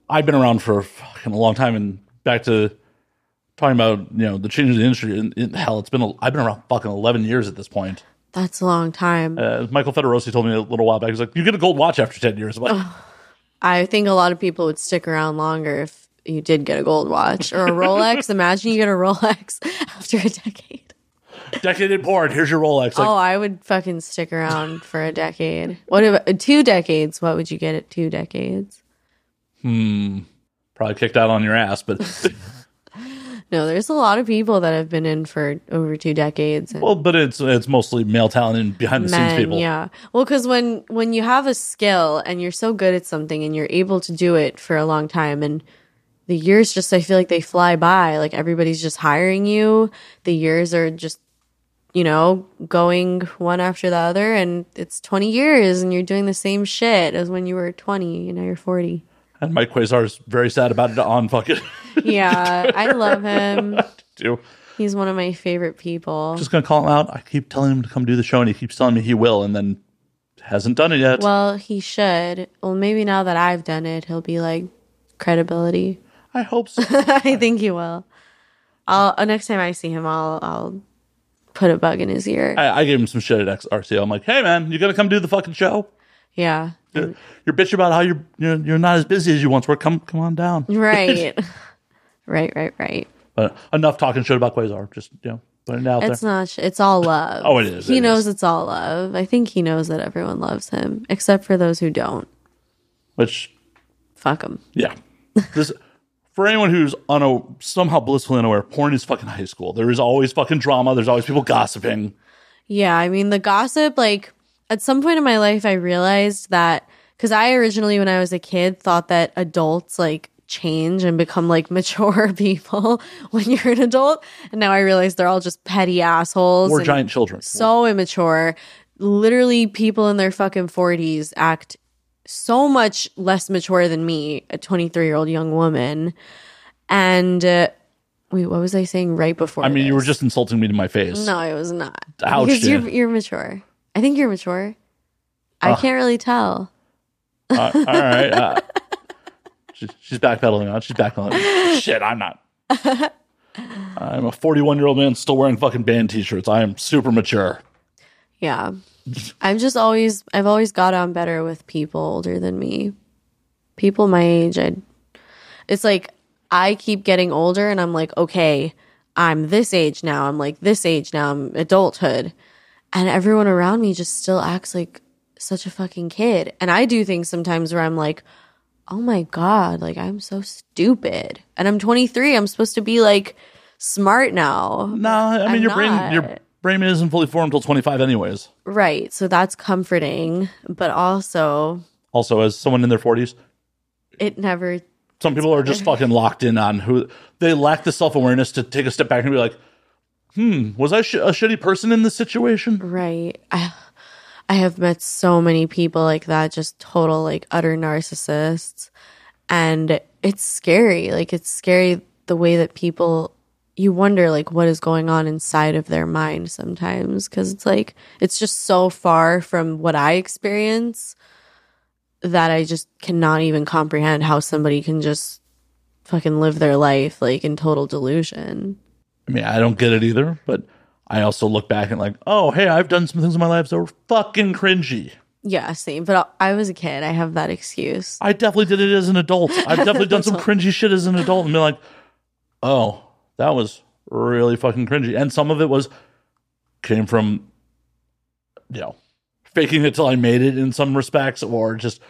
I've been around for fucking a long time, and back to talking about you know the changes in the industry. In, in, hell, it's been a, I've been around fucking eleven years at this point. That's a long time. Uh, Michael Fattorosi told me a little while back. He's like, "You get a gold watch after ten years." I'm like, I think a lot of people would stick around longer if you did get a gold watch or a Rolex. Imagine you get a Rolex after a decade. decade in porn. Here's your Rolex. Like, oh, I would fucking stick around for a decade. What about two decades? What would you get at two decades? Hmm. Probably kicked out on your ass, but No, there's a lot of people that have been in for over two decades. Well, but it's it's mostly male talent and behind the scenes people. yeah. Well, because when when you have a skill and you're so good at something and you're able to do it for a long time and the years just I feel like they fly by. Like everybody's just hiring you. The years are just you know going one after the other, and it's 20 years and you're doing the same shit as when you were 20. You know, you're 40. And Mike Quasar is very sad about it on fucking Yeah, I love him. too. He's one of my favorite people. Just gonna call him out. I keep telling him to come do the show, and he keeps telling me he will, and then hasn't done it yet. well, he should. Well, maybe now that I've done it, he'll be like credibility. I hope so. I think he will. I'll uh, next time I see him, I'll I'll put a bug in his ear. I, I gave him some shit at XRCO. I'm like, hey man, you gonna come do the fucking show? yeah, You're, you're bitching about how you're, you're you're not as busy as you once were. Come come on down. right, right, right, right. But enough talking shit about Quasar. Just you know, putting it out It's there. not. sh- It's all love. Oh, it is, He it knows is. it's all love. I think he knows that everyone loves him, except for those who don't. Which Fuck him. yeah, this for anyone who's on a somehow blissfully unaware, porn is fucking high school. There is always fucking drama. There's always people gossiping. Yeah, I mean the gossip. Like at some point in my life, I realized that because I originally, when I was a kid, thought that adults like change and become like mature people when you're an adult, and now I realize they're all just petty assholes. Or giant children. so immature. Literally, people in their fucking forties act so much less mature than me, a 23 year old young woman. And uh, wait, what was I saying right before? I mean, you were just insulting me to my face. No, it was not. Ouch, because you're you're mature. I think you're mature. I can't really tell. Uh, all right. Uh, she's, she's backpedaling on. She's backpedaling. Shit, I'm not. I'm a 41 year old man still wearing fucking band t-shirts. I am super mature. Yeah. I've just always I've always got on better with people older than me. People my age, I it's like I keep getting older and I'm like, okay, I'm this age now. I'm like this age now. I'm adulthood. And everyone around me just still acts like such a fucking kid. And I do things sometimes where I'm like, oh my God, like I'm so stupid. And I'm 23. I'm supposed to be like smart now. No, I mean I'm your brain not. your brain isn't fully formed until 25 anyways. Right. So that's comforting. But also, Also, as someone in their 40s, it never some people are just fucking locked in on who they lack the self-awareness to take a step back and be like, "Hmm, was I sh- a shitty person in this situation?" right. I, I have met so many people like that, just total like utter narcissists. And it's scary. Like it's scary the way that people you wonder like what is going on inside of their mind sometimes because it's like it's just so far from what I experience that I just cannot even comprehend how somebody can just fucking live their life like in total delusion. I mean, I don't get it either, but I also look back and like, oh, hey, I've done some things in my life that were fucking cringy. Yeah, same. But I was a kid. I have that excuse. I definitely did it as an adult. I've definitely done some cringy shit as an adult and be like, oh, that was really fucking cringy. And some of it was came from, you know, faking it till I made it in some respects, or just,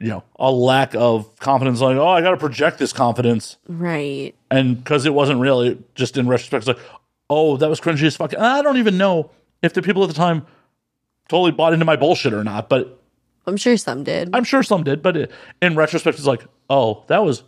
you know, a lack of confidence. Like, oh, I got to project this confidence. Right. And because it wasn't really, just in retrospect, it's like, oh, that was cringy as fuck. And I don't even know if the people at the time totally bought into my bullshit or not, but I'm sure some did. I'm sure some did. But it, in retrospect, it's like, oh, that was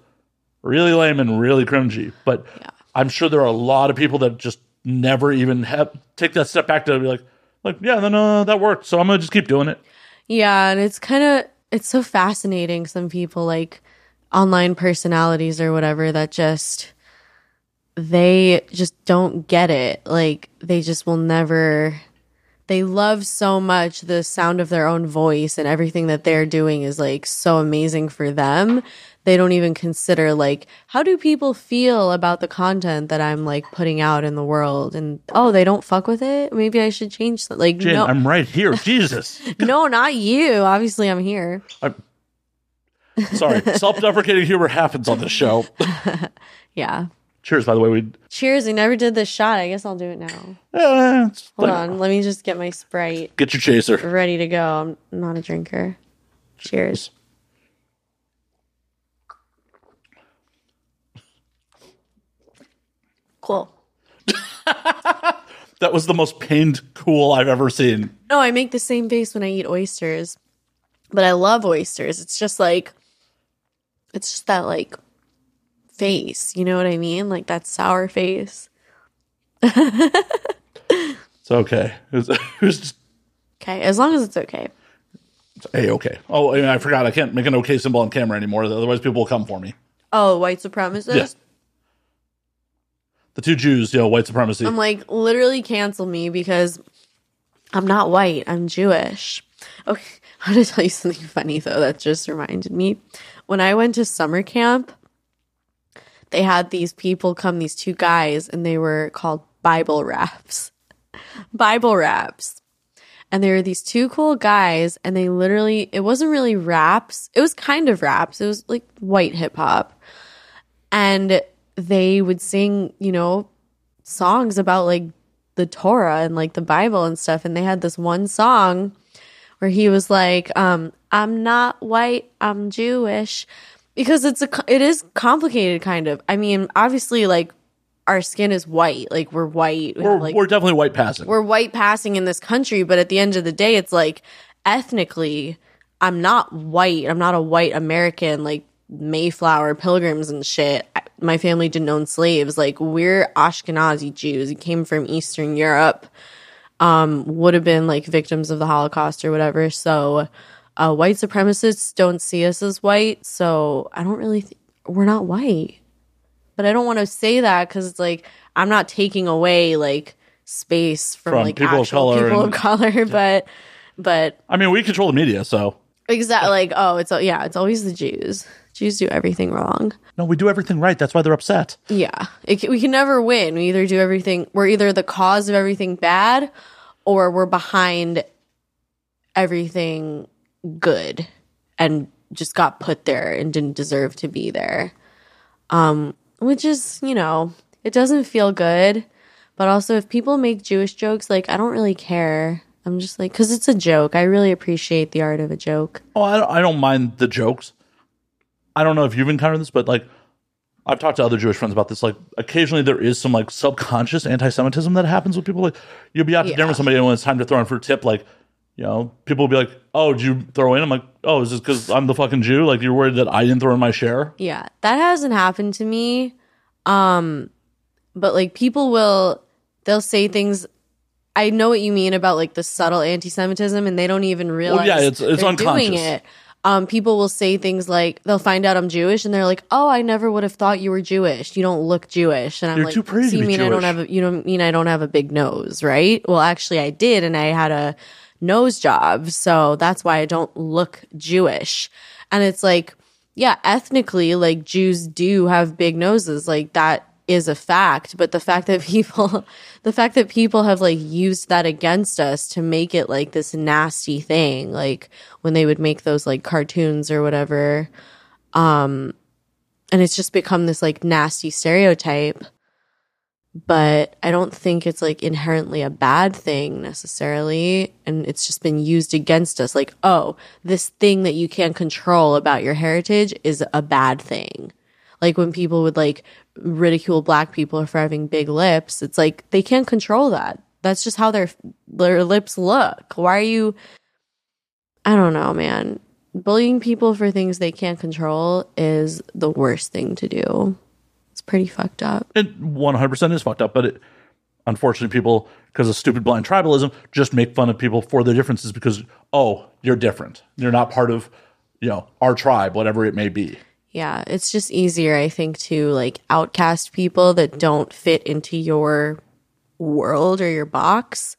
really lame and really cringy. But Yeah. I'm sure there are a lot of people that just never even have take that step back to be like, like, yeah, then uh, that worked, so I'm gonna just keep doing it. Yeah, and it's kind of it's so fascinating some people like online personalities or whatever that just they just don't get it. Like they just will never they love so much the sound of their own voice and everything that they're doing is like so amazing for them. They don't even consider like how do people feel about the content that I'm like putting out in the world and oh, they don't fuck with it? Maybe I should change that. Like Jen, no I'm right here. Jesus, no, not you. Obviously I'm here. I'm sorry. Self-deprecating humor happens on this show. Yeah. Cheers, by the way. We Cheers. We never did this shot. I guess I'll do it now. eh, Hold like- on. Let me just get my Sprite get your chaser. ready to go. I'm not a drinker. Cheers. Cool. That was the most pained cool I've ever seen. No, I make the same face when I eat oysters, but I love oysters. It's just like, it's just that like face. You know what I mean? Like that sour face. It's okay. It was, it was just Okay. As long as it's okay. It's a okay. Oh, I, mean, I forgot. I can't make an okay symbol on camera anymore. Otherwise, people will come for me. Oh, white supremacist? Yeah. The two Jews, you know, white supremacy. I'm like, literally cancel me because I'm not white. I'm Jewish. Okay. I want to tell you something funny though that just reminded me. When I went to summer camp, they had these people come, these two guys, and they were called Bible raps. Bible raps. And they were these two cool guys, and they literally, it wasn't really raps. It was kind of raps. It was like white hip hop. And they would sing, you know, songs about like the Torah and like the Bible and stuff. And they had this one song where he was like, um, I'm not white, I'm Jewish. Because it's a, it is complicated kind of. I mean, obviously, like, our skin is white. Like, we're white. We we're, like, we're definitely white passing. we're white passing in this country, but at the end of the day, it's like ethnically, I'm not white. I'm not a white American, like Mayflower pilgrims and shit. My family didn't own slaves. Like, we're Ashkenazi Jews. We came from Eastern Europe, um, would have been like victims of the Holocaust or whatever. So, uh, white supremacists don't see us as white. So, I don't really, th- we're not white but I don't want to say that because it's like I'm not taking away like space from, From like people of actual color people and- of color, but but I mean, we control the media, so exactly like oh, it's yeah, it's always the Jews. Jews do everything wrong. no, we do everything right. That's why they're upset. Yeah, it, we can never win. We either do everything. We're either the cause of everything bad, or we're behind everything good and just got put there and didn't deserve to be there. Um, which is, you know, it doesn't feel good. But also, if people make Jewish jokes, like, I don't really care. I'm just like, because it's a joke. I really appreciate the art of a joke. Oh, I don't, I don't mind the jokes. I don't know if you've encountered this, but like I've talked to other Jewish friends about this. Like occasionally there is some like subconscious anti-Semitism that happens with people. Like you'll be out to dinner with somebody and when it's time to throw in for a tip, like you know, people will be like, "Oh, did you throw in?" I'm like, "Oh, is this because I'm the fucking Jew? Like you're worried that I didn't throw in my share?" Yeah, that hasn't happened to me. Um, but like people will, they'll say things. I know what you mean about like the subtle anti-Semitism, and they don't even realize. yeah, it's- it's they're doing unconscious. it. Um, people will say things like they'll find out I'm Jewish, and they're like, "Oh, I never would have thought you were Jewish. You don't look Jewish." And I'm You're like, too pretty "So to you be mean I don't have a, you don't mean I don't have a big nose, right?" Well, actually, I did, and I had a nose job, so that's why I don't look Jewish. And it's like, yeah, ethnically, like Jews do have big noses, like that is a fact. But the fact that people, the fact that people have like used that against us to make it like this nasty thing, like when they would make those like cartoons or whatever, um, and it's just become this like nasty stereotype. But I don't think it's like inherently a bad thing necessarily. And it's just been used against us. Like, oh, this thing that you can't control about your heritage is a bad thing. Like when people would like ridicule black people for having big lips, it's like they can't control that. That's just how their their lips look. Why are you I don't know, man. Bullying people for things they can't control is the worst thing to do. It's pretty fucked up. It 100% is fucked up, but it, unfortunately, people, because of stupid blind tribalism, just make fun of people for their differences because, oh, you're different. You're not part of, you know, our tribe, whatever it may be. Yeah, it's just easier, I think, to like outcast people that don't fit into your world or your box.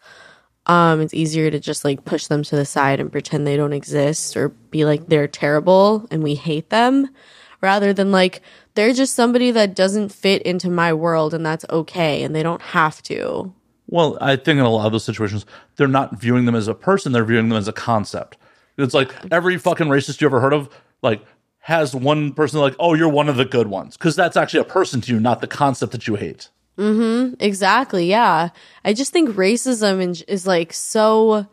Um, it's easier to just like push them to the side and pretend they don't exist or be like they're terrible and we hate them rather than like they're just somebody that doesn't fit into my world and that's okay and they don't have to. Well, I think in a lot of those situations, they're not viewing them as a person, they're viewing them as a concept. It's like every fucking racist you ever heard of, like, has one person like, oh, you're one of the good ones. Because that's actually a person to you, not the concept that you hate. Mm hmm. exactly. Yeah. I just think racism is like so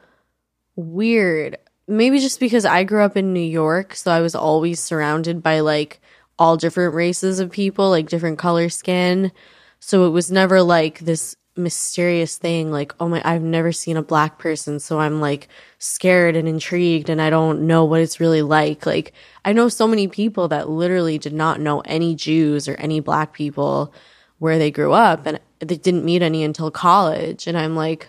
weird. Maybe just because I grew up in New York, so I was always surrounded by like all different races of people, like different color skin. So it was never like this mysterious thing like, oh my, I've never seen a black person, so I'm like scared and intrigued and I don't know what it's really like. Like, I know so many people that literally did not know any Jews or any black people where they grew up and they didn't meet any until college. And I'm like,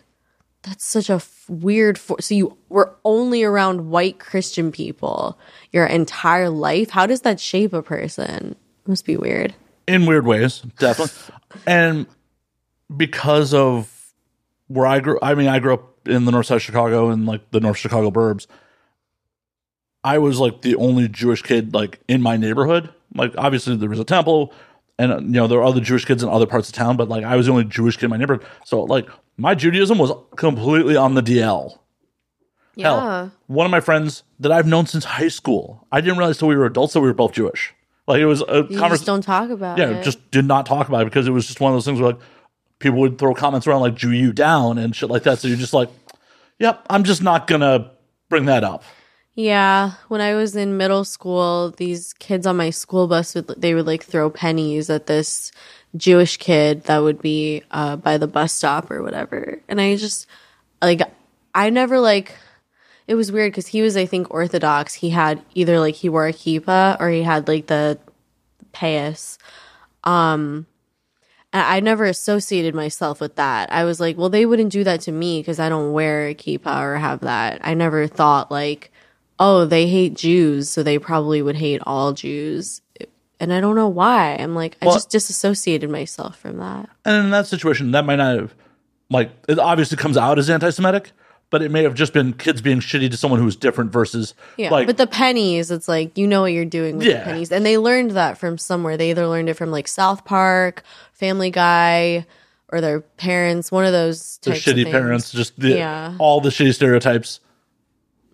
that's such a f- weird. For- so you were only around white Christian people your entire life. How does that shape a person? It must be weird. in weird ways, definitely. and because of where I grew, I mean, I grew up in the north side of Chicago and like the North Chicago burbs. I was like the only Jewish kid like in my neighborhood. Like obviously there was a temple, and uh, you know there were other Jewish kids in other parts of town, but like I was the only Jewish kid in my neighborhood. So like my Judaism was completely on the DL. Yeah. Hell, one of my friends that I've known since high school, I didn't realize till we were adults that we were both Jewish. Like it was a conversation don't talk about yeah, it. just did not talk about it because it was just one of those things where like people would throw comments around like "Jew you down" and shit like that. So you're just like, "Yep, I'm just not gonna bring that up." Yeah, when I was in middle school, these kids on my school bus would they would like throw pennies at this Jewish kid that would be uh, by the bus stop or whatever, and I just like I never like it was weird because he was I think Orthodox. He had either like he wore a kippah or he had like the payas. Um, I never associated myself with that. I was like, well, they wouldn't do that to me because I don't wear a kippah or have that. I never thought like, oh, they hate Jews, so they probably would hate all Jews. And I don't know why. I'm like, I just disassociated myself from that. And in that situation, that might not have like it obviously comes out as anti-Semitic, but it may have just been kids being shitty to someone who's different versus Yeah, like but the pennies, it's like you know what you're doing with Yeah. the pennies, and they learned that from somewhere. They either learned it from like South Park, Family Guy, or their parents. One of those the shitty parents, just the, Yeah. all the shitty stereotypes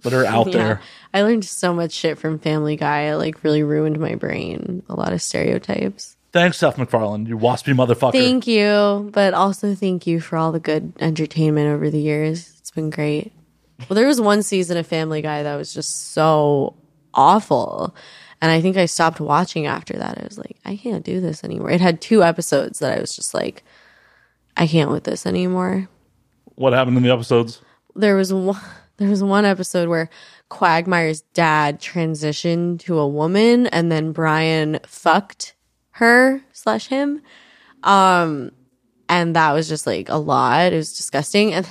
that are out Yeah, there. I learned so much shit from Family Guy. It like really ruined my brain. A lot of stereotypes. Thanks, Seth MacFarlane, you waspy motherfucker. Thank you, but also thank you for all the good entertainment over the years. Been great. Well, there was one season of Family Guy that was just so awful. And I think I stopped watching after that. I was like, I can't do this anymore. It had two episodes that I was just like, I can't with this anymore. what happened in the episodes? There was one there was one episode where Quagmire's dad transitioned to a woman and then Brian fucked her slash him. Um and that was just like a lot. It was disgusting. And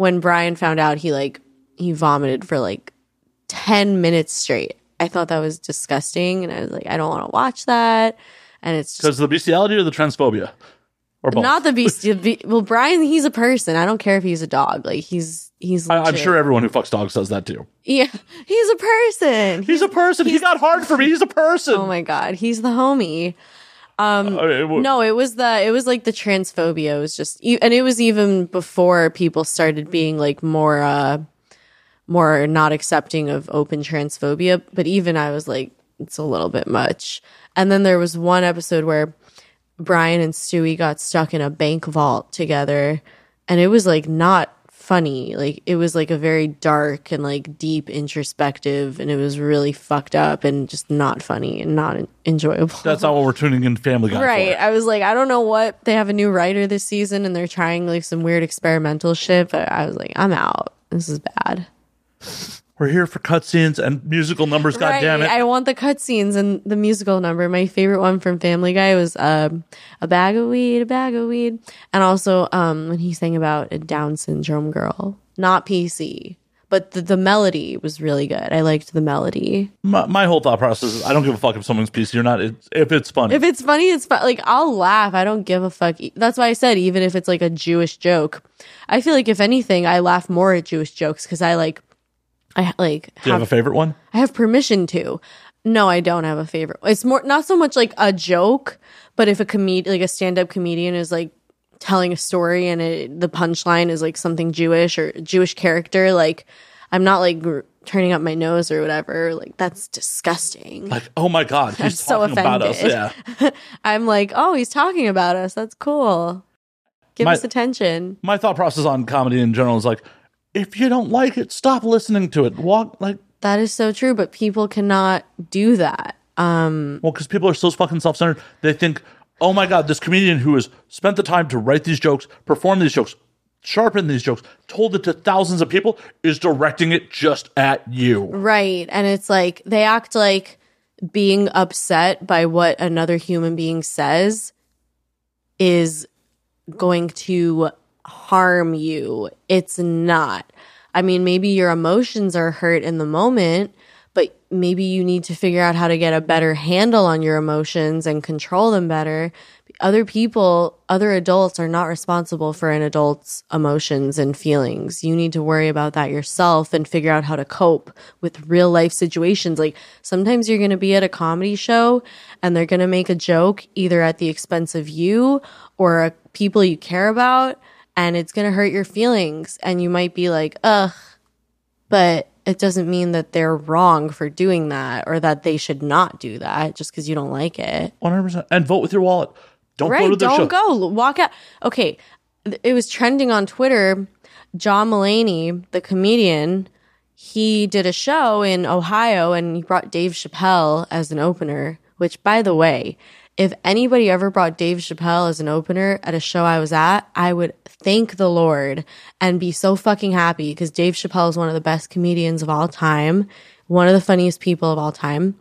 when Brian found out, he like he vomited for like ten minutes straight. I thought that was disgusting, and I was like, I don't want to watch that. And it's just Because the bestiality or the transphobia? Or both? not the beast. be- well, Brian, he's a person. I don't care if he's a dog. Like he's he's. I, I'm sure everyone who fucks dogs does that too. Yeah, he's a person. He's a person. he got hard for me. He's a person. oh my god, he's the homie. Um, I mean, it w- No, it was the it was like the transphobia was just and it was even before people started being like more uh more not accepting of open transphobia, but even I was like it's a little bit much. And then there was one episode where Brian and Stewie got stuck in a bank vault together and it was like not funny. Like it was like a very dark and like deep introspective and it was really fucked up and just not funny and not enjoyable. That's not what we're tuning in Family Guy Right. for. I was like, I don't know what they have a new writer this season and they're trying like some weird experimental shit, but I was like, I'm out. This is bad. We're here for cutscenes and musical numbers. God damn it! I want the cutscenes and the musical number. My favorite one from Family Guy was um, a bag of weed, a bag of weed, and also um, when he sang about a Down syndrome girl, not PC, but the, the melody was really good. I liked the melody. my, my whole thought process is I don't give a fuck if someone's PC or not. It's, if it's funny. If it's funny, it's fun. Like I'll laugh. I don't give a fuck. That's why I said even if it's like a Jewish joke, I feel like if anything, I laugh more at Jewish jokes because I like, I like Do you have a favorite one? I have permission to. No, I don't have a favorite. It's more not so much like a joke, but if a comedian, like a stand up comedian is like telling a story and it, the punchline is like something Jewish or Jewish character, like I'm not like gr- turning up my nose or whatever. Like that's disgusting. Like, oh my god, he's so talking about us. offended. Yeah. I'm like, oh, he's talking about us. That's cool. Give My- us attention. My thought process on comedy in general is like, if you don't like it, stop listening to it. Walk like, That is so true, but people cannot do that. Um, well, because people are so fucking self centered. They think, oh my god, this comedian who has spent the time to write these jokes, perform these jokes, sharpen these jokes, told it to thousands of people, is directing it just at you. Right. And it's like they act like being upset by what another human being says is going to harm you. It's not. I mean, maybe your emotions are hurt in the moment, but maybe you need to figure out how to get a better handle on your emotions and control them better. Other people, other adults are not responsible for an adult's emotions and feelings. You need to worry about that yourself and figure out how to cope with real life situations. Like sometimes you're going to be at a comedy show and they're going to make a joke either at the expense of you or uh, people you care about and it's going to hurt your feelings and you might be like, "Ugh." But it doesn't mean that they're wrong for doing that or that they should not do that just because you don't like it. 100%. And vote with your wallet. Don't go to the Don't show. go. Walk out. Okay. It was trending on Twitter. John Mulaney, the comedian, he did a show in Ohio and he brought Dave Chappelle as an opener, which, by the way, if anybody ever brought Dave Chappelle as an opener at a show I was at, I would thank the Lord and be so fucking happy because Dave Chappelle is one of the best comedians of all time, one of the funniest people of all time.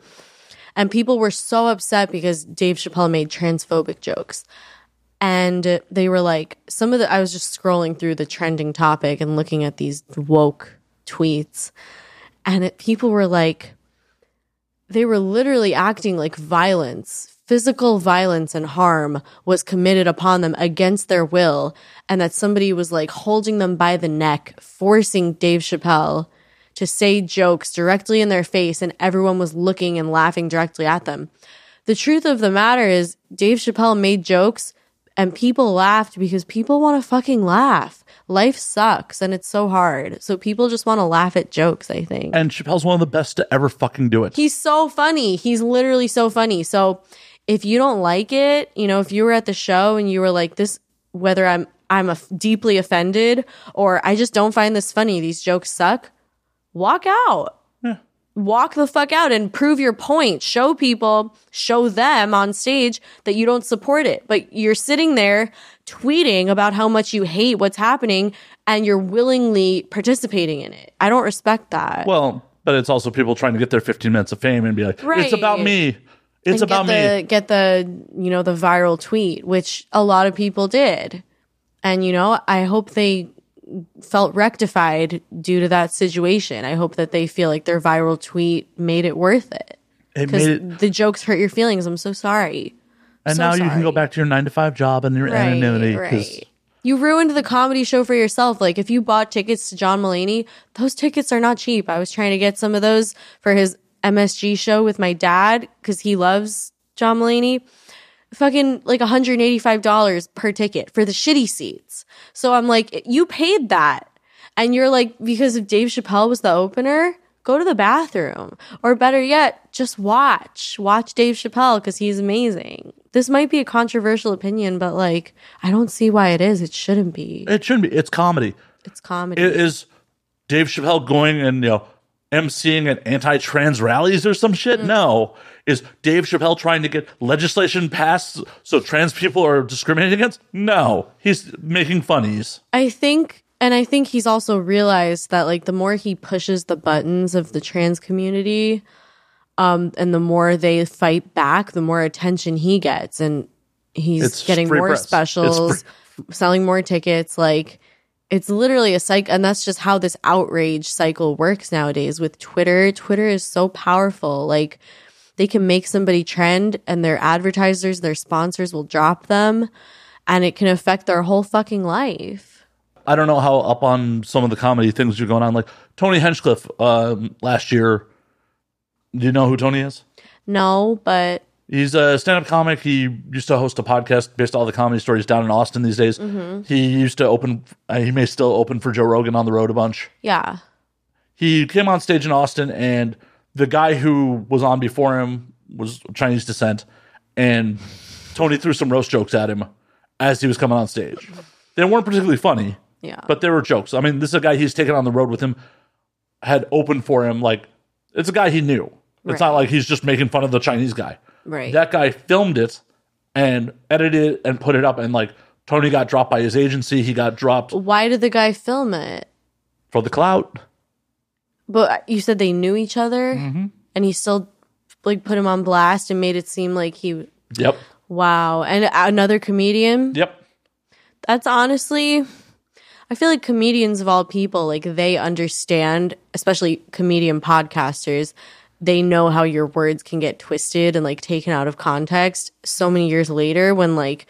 And people were so upset because Dave Chappelle made transphobic jokes. And they were like, some of the, I was just scrolling through the trending topic and looking at these woke tweets. And it, people were like, they were literally acting like violence, physical violence and harm was committed upon them against their will. And that somebody was like holding them by the neck, forcing Dave Chappelle to say jokes directly in their face, and everyone was looking and laughing directly at them. The truth of the matter is, Dave Chappelle made jokes and people laughed because people want to fucking laugh. Life sucks and it's so hard. So people just want to laugh at jokes, I think. And Chappelle's one of the best to ever fucking do it. He's so funny. He's literally so funny. So if you don't like it, you know, if you were at the show and you were like this whether I'm I'm a deeply offended or I just don't find this funny, these jokes suck, walk out. Walk the fuck out and prove your point. Show people, show them on stage that you don't support it. But you're sitting there tweeting about how much you hate what's happening and you're willingly participating in it. I don't respect that. Well, but it's also people trying to get their 15 minutes of fame and be like, Right. it's about me. It's about get me. Get the you know the viral tweet, which a lot of people did, and you know I hope they felt rectified due to that situation. I hope that they feel like their viral tweet made it worth it. It Because the jokes hurt your feelings. I'm so sorry. and so now you can go back to your nine to five job and your anonymity. 'cause You ruined the comedy show for yourself. Like if you bought tickets to John Mulaney, those tickets are not cheap. I was trying to get some of those for his MSG show with my dad because he loves John Mulaney. Fucking like $185 per ticket for the shitty seats. So I'm like, you paid that. And you're like, because if Dave Chappelle was the opener, go to the bathroom. Or better yet, just watch. Watch Dave Chappelle because he's amazing. This might be a controversial opinion, but like, I don't see why it is. It shouldn't be. it shouldn't be. It's comedy. It's comedy. It is Dave Chappelle going and you know emceeing at anti-trans rallies or some Mm. shit? No. Is Dave Chappelle trying to get legislation passed so trans people are discriminated against? No. He's making funnies. I think, and I think he's also realized that like the more he pushes the buttons of the trans community, um, and the more they fight back, the more attention he gets, and he's It's getting more press. Specials, selling more tickets. Like it's literally a cycle, and that's just how this outrage cycle works nowadays with Twitter. Twitter is so powerful, like. They can make somebody trend and their advertisers, their sponsors will drop them and it can affect their whole fucking life. I don't know how up on some of the comedy things you're going on. Like Tony Hinchcliffe um, last year. Do you know who Tony is? No, but He's a stand-up comic. He used to host a podcast based on all the comedy stories down in Austin these days. He used to open. Uh, he may still open for Joe Rogan on the road a bunch. yeah. He came on stage in Austin, and the guy who was on before him was Chinese descent, and Tony threw some roast jokes at him as he was coming on stage. They weren't particularly funny, Yeah. but they were jokes. I mean, this is a guy he's taken on the road with him, had opened for him. Like it's a guy he knew. It's Right. not like he's just making fun of the Chinese guy. Right. That guy filmed it and edited it and put it up, and like Tony got dropped by his agency. He got dropped Why did the guy film it? for the clout. But you said they knew each other Mm-hmm. and he still like put him on blast and made it seem like he Yep. wow. And another comedian? Yep. That's honestly I feel like comedians of all people like they understand, especially comedian podcasters, they know how your words can get twisted and like taken out of context so many years later when like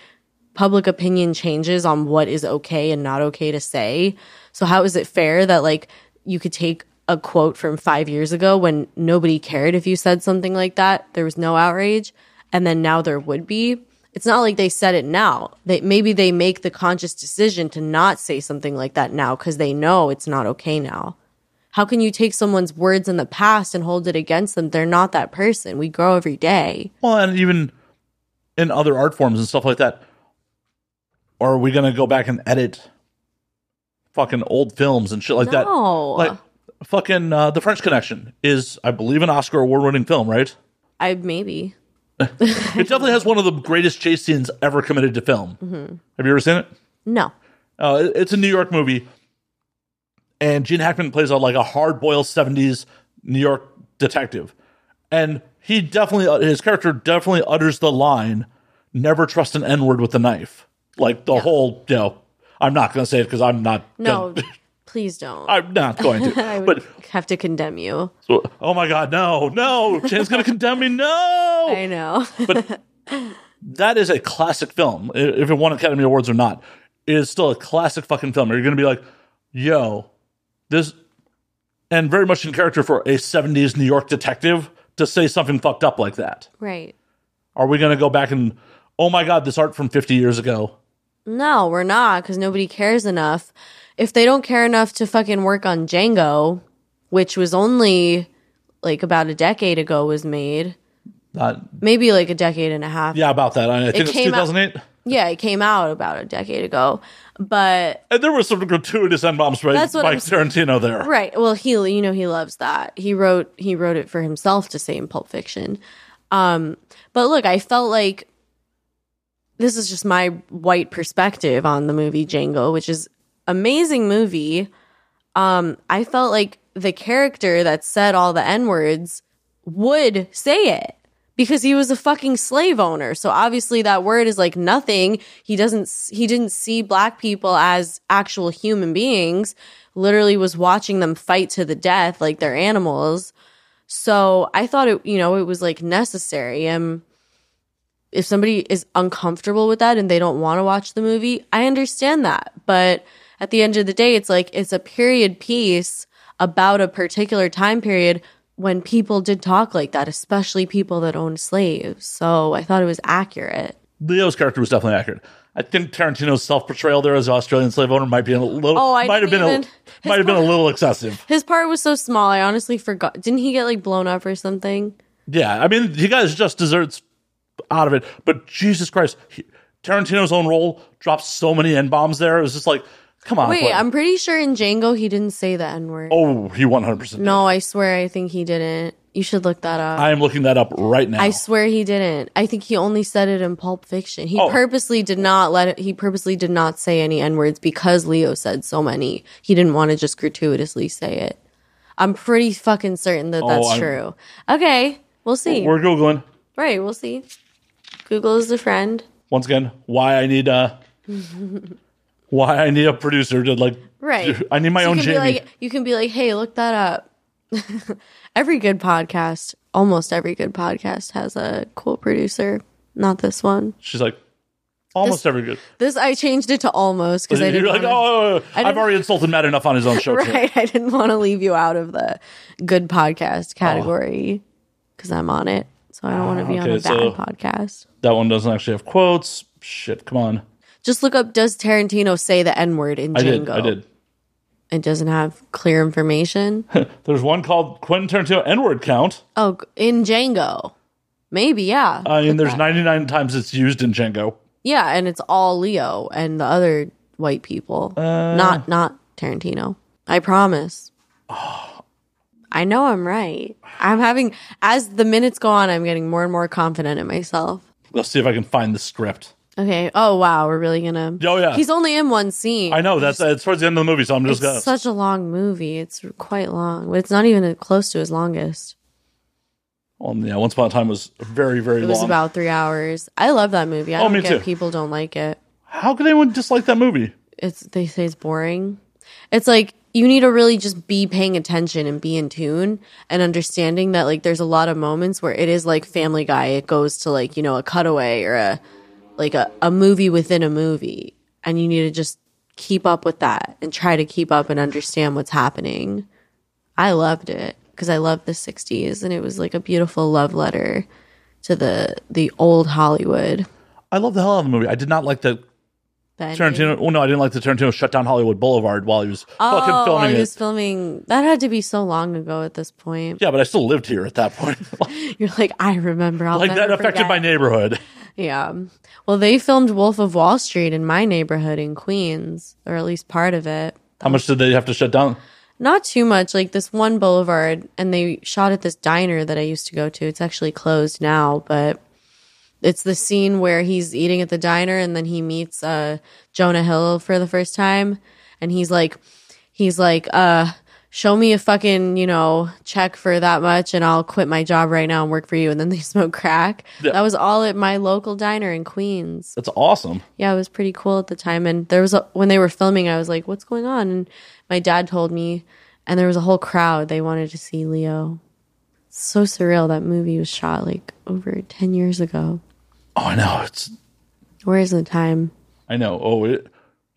public opinion changes on what is okay and not okay to say. So how is it fair that like you could take a quote from 5 years ago when nobody cared if you said something like that, there was no outrage, and then now there would be? It's not like they said it now. They maybe they make the conscious decision to not say something like that now cuz they know it's not okay now. How can you take someone's words in the past and hold it against them? They're not that person. We grow every day. Well, and even in other art forms and stuff like that, are we going to go back and edit fucking old films and shit like that? No. Like fucking uh, The French Connection is, I believe, an Oscar award-winning film, right? I maybe. It definitely has one of the greatest chase scenes ever committed to film. Have you ever seen it? No. Uh, it's a New York movie, and Gene Hackman plays a like a hard-boiled '70s New York detective, and he definitely uh, his character definitely utters the line, "Never trust an N-word with a knife." Like the whole, you know, I'm not going to say it because I'm not. No. gonna- please don't. I'm not going I to. would but have to condemn you. so, oh my god, no, no, Jen's going to condemn me. No, I know. But that is a classic film. If it won Academy Awards or not, it is still a classic fucking film. You're going to be like, yo, this, and very much in character for a 70s New York detective to say something fucked up like that. right. Are we going to go back and, oh my God, this art from 50 years ago? No, we're not because nobody cares enough. If they don't care enough to fucking work on Django, which was only like about a decade ago was made, Not, maybe like a decade and a half. yeah, about that. I think it's came out- 2008. Yeah, it came out about a decade ago. But And there was some gratuitous N bombs right by That's what Mike I'm Tarantino there. right, well, he you know he loves that. He wrote he wrote it for himself to say in Pulp Fiction. Um, but look, I felt like this is just my white perspective on the movie Django, which is amazing movie. Um, I felt like the character that said all the N words would say it because he was a fucking slave owner. So obviously that word is like nothing. He doesn't he didn't see black people as actual human beings. Literally was watching them fight to the death like they're animals. So I thought it, you know, it was like necessary. And if somebody is uncomfortable with that and they don't want to watch the movie, I understand that. But at the end of the day, it's like it's a period piece about a particular time period when people did talk like that, especially people that owned slaves. So I thought it was accurate. Leo's character was definitely accurate. I think Tarantino's self portrayal there as an Australian slave owner might be a little. Oh, I might have been didn't a even- might have been a little excessive. His part was so small, I honestly forgot. Didn't he get like blown up or something? Yeah, I mean, he got his just deserts out of it, but Jesus Christ, he, Tarantino's own role dropped so many n bombs there. It was just like, come on. Wait. I'm pretty sure in Django he didn't say the N word. oh, he one hundred percent. No, I swear I think he didn't. You should look that up. I am looking that up right now. I swear he didn't. I think he only said it in Pulp Fiction. He Oh. purposely did not let it, he purposely did not say any N words because Leo said so many. He didn't want to just gratuitously say it. I'm pretty fucking certain that oh, that's Oh, I'm- true. Okay, we'll see. We're googling right, we'll see. Google is a friend. once again why I need uh, a why I need a producer to like. Right. I need my So own you can Jamie. Be like, you can be like, hey, look that up. every good podcast, almost every good podcast has a cool producer. Not this one. She's like, almost This- every good. This I changed it to almost because I didn't like, wanna- oh, I've already insulted Matt enough on his own show. too. right. I didn't want to leave you out of the good podcast oh. category because I'm on it. So I don't want to be ah, on a bad so- podcast. That one doesn't actually have quotes. Shit, come on. Just look up does Tarantino say the N word in I Django? did. I did. It doesn't have clear information. There's one called Quentin Tarantino N-word count. oh, in Django. Maybe, yeah. I mean, there's that. 99 times it's used in Django. Yeah, and it's all Leo and the other white people. Uh. not not Tarantino. I promise. I know I'm right. I'm having as the minutes go on, I'm getting more and more confident in myself. Let's see if I can find the script. Okay. Oh wow, we're really gonna. Oh, yeah. He's only in one scene. I know that's it's towards the end of the movie, so I'm just It's gonna. such a long movie. It's quite long, but it's not even close to his longest. Well, yeah, Once Upon a Time was very, very It was long. about three hours. I love that movie. I Oh, don't me get too. people don't like it. How could anyone dislike that movie? it's they say it's boring. It's like you need to really just be paying attention and be in tune and understanding that like there's a lot of moments where it is like Family Guy. It goes to like you know a cutaway or a like a, a movie within a movie, and you need to just keep up with that and try to keep up and understand what's happening. I loved it because I love the '60s and it was like a beautiful love letter to the the old Hollywood. I love the hell out of the movie. I did not like the. Tarantino. Well, no, I didn't like the Tarantino shut down Hollywood Boulevard while he was fucking Oh, filming he it. filming. That had to be so long ago at this point. Yeah, but I still lived here at that point. You're like, I remember. I'll like that affected forget. my neighborhood. Yeah. Well, they filmed Wolf of Wall Street in my neighborhood in Queens, or at least part of it. How much did they have to shut down? Not too much, like this one boulevard, and they shot at this diner that I used to go to. It's actually closed now, but it's the scene where he's eating at the diner and then he meets uh, Jonah Hill for the first time, and he's like, he's like, uh, show me a fucking you know check for that much, and I'll quit my job right now and work for you. And then they smoke crack. Yeah. That was all at my local diner in Queens That's awesome. yeah, it was pretty cool at the time. And there was a, when they were filming, I was like, "What's going on?" And my dad told me, and there was a whole crowd. They wanted to see Leo. It's so surreal. That movie was shot like over ten years ago. Oh, I know. It's. Where is the time? I know. Oh, it,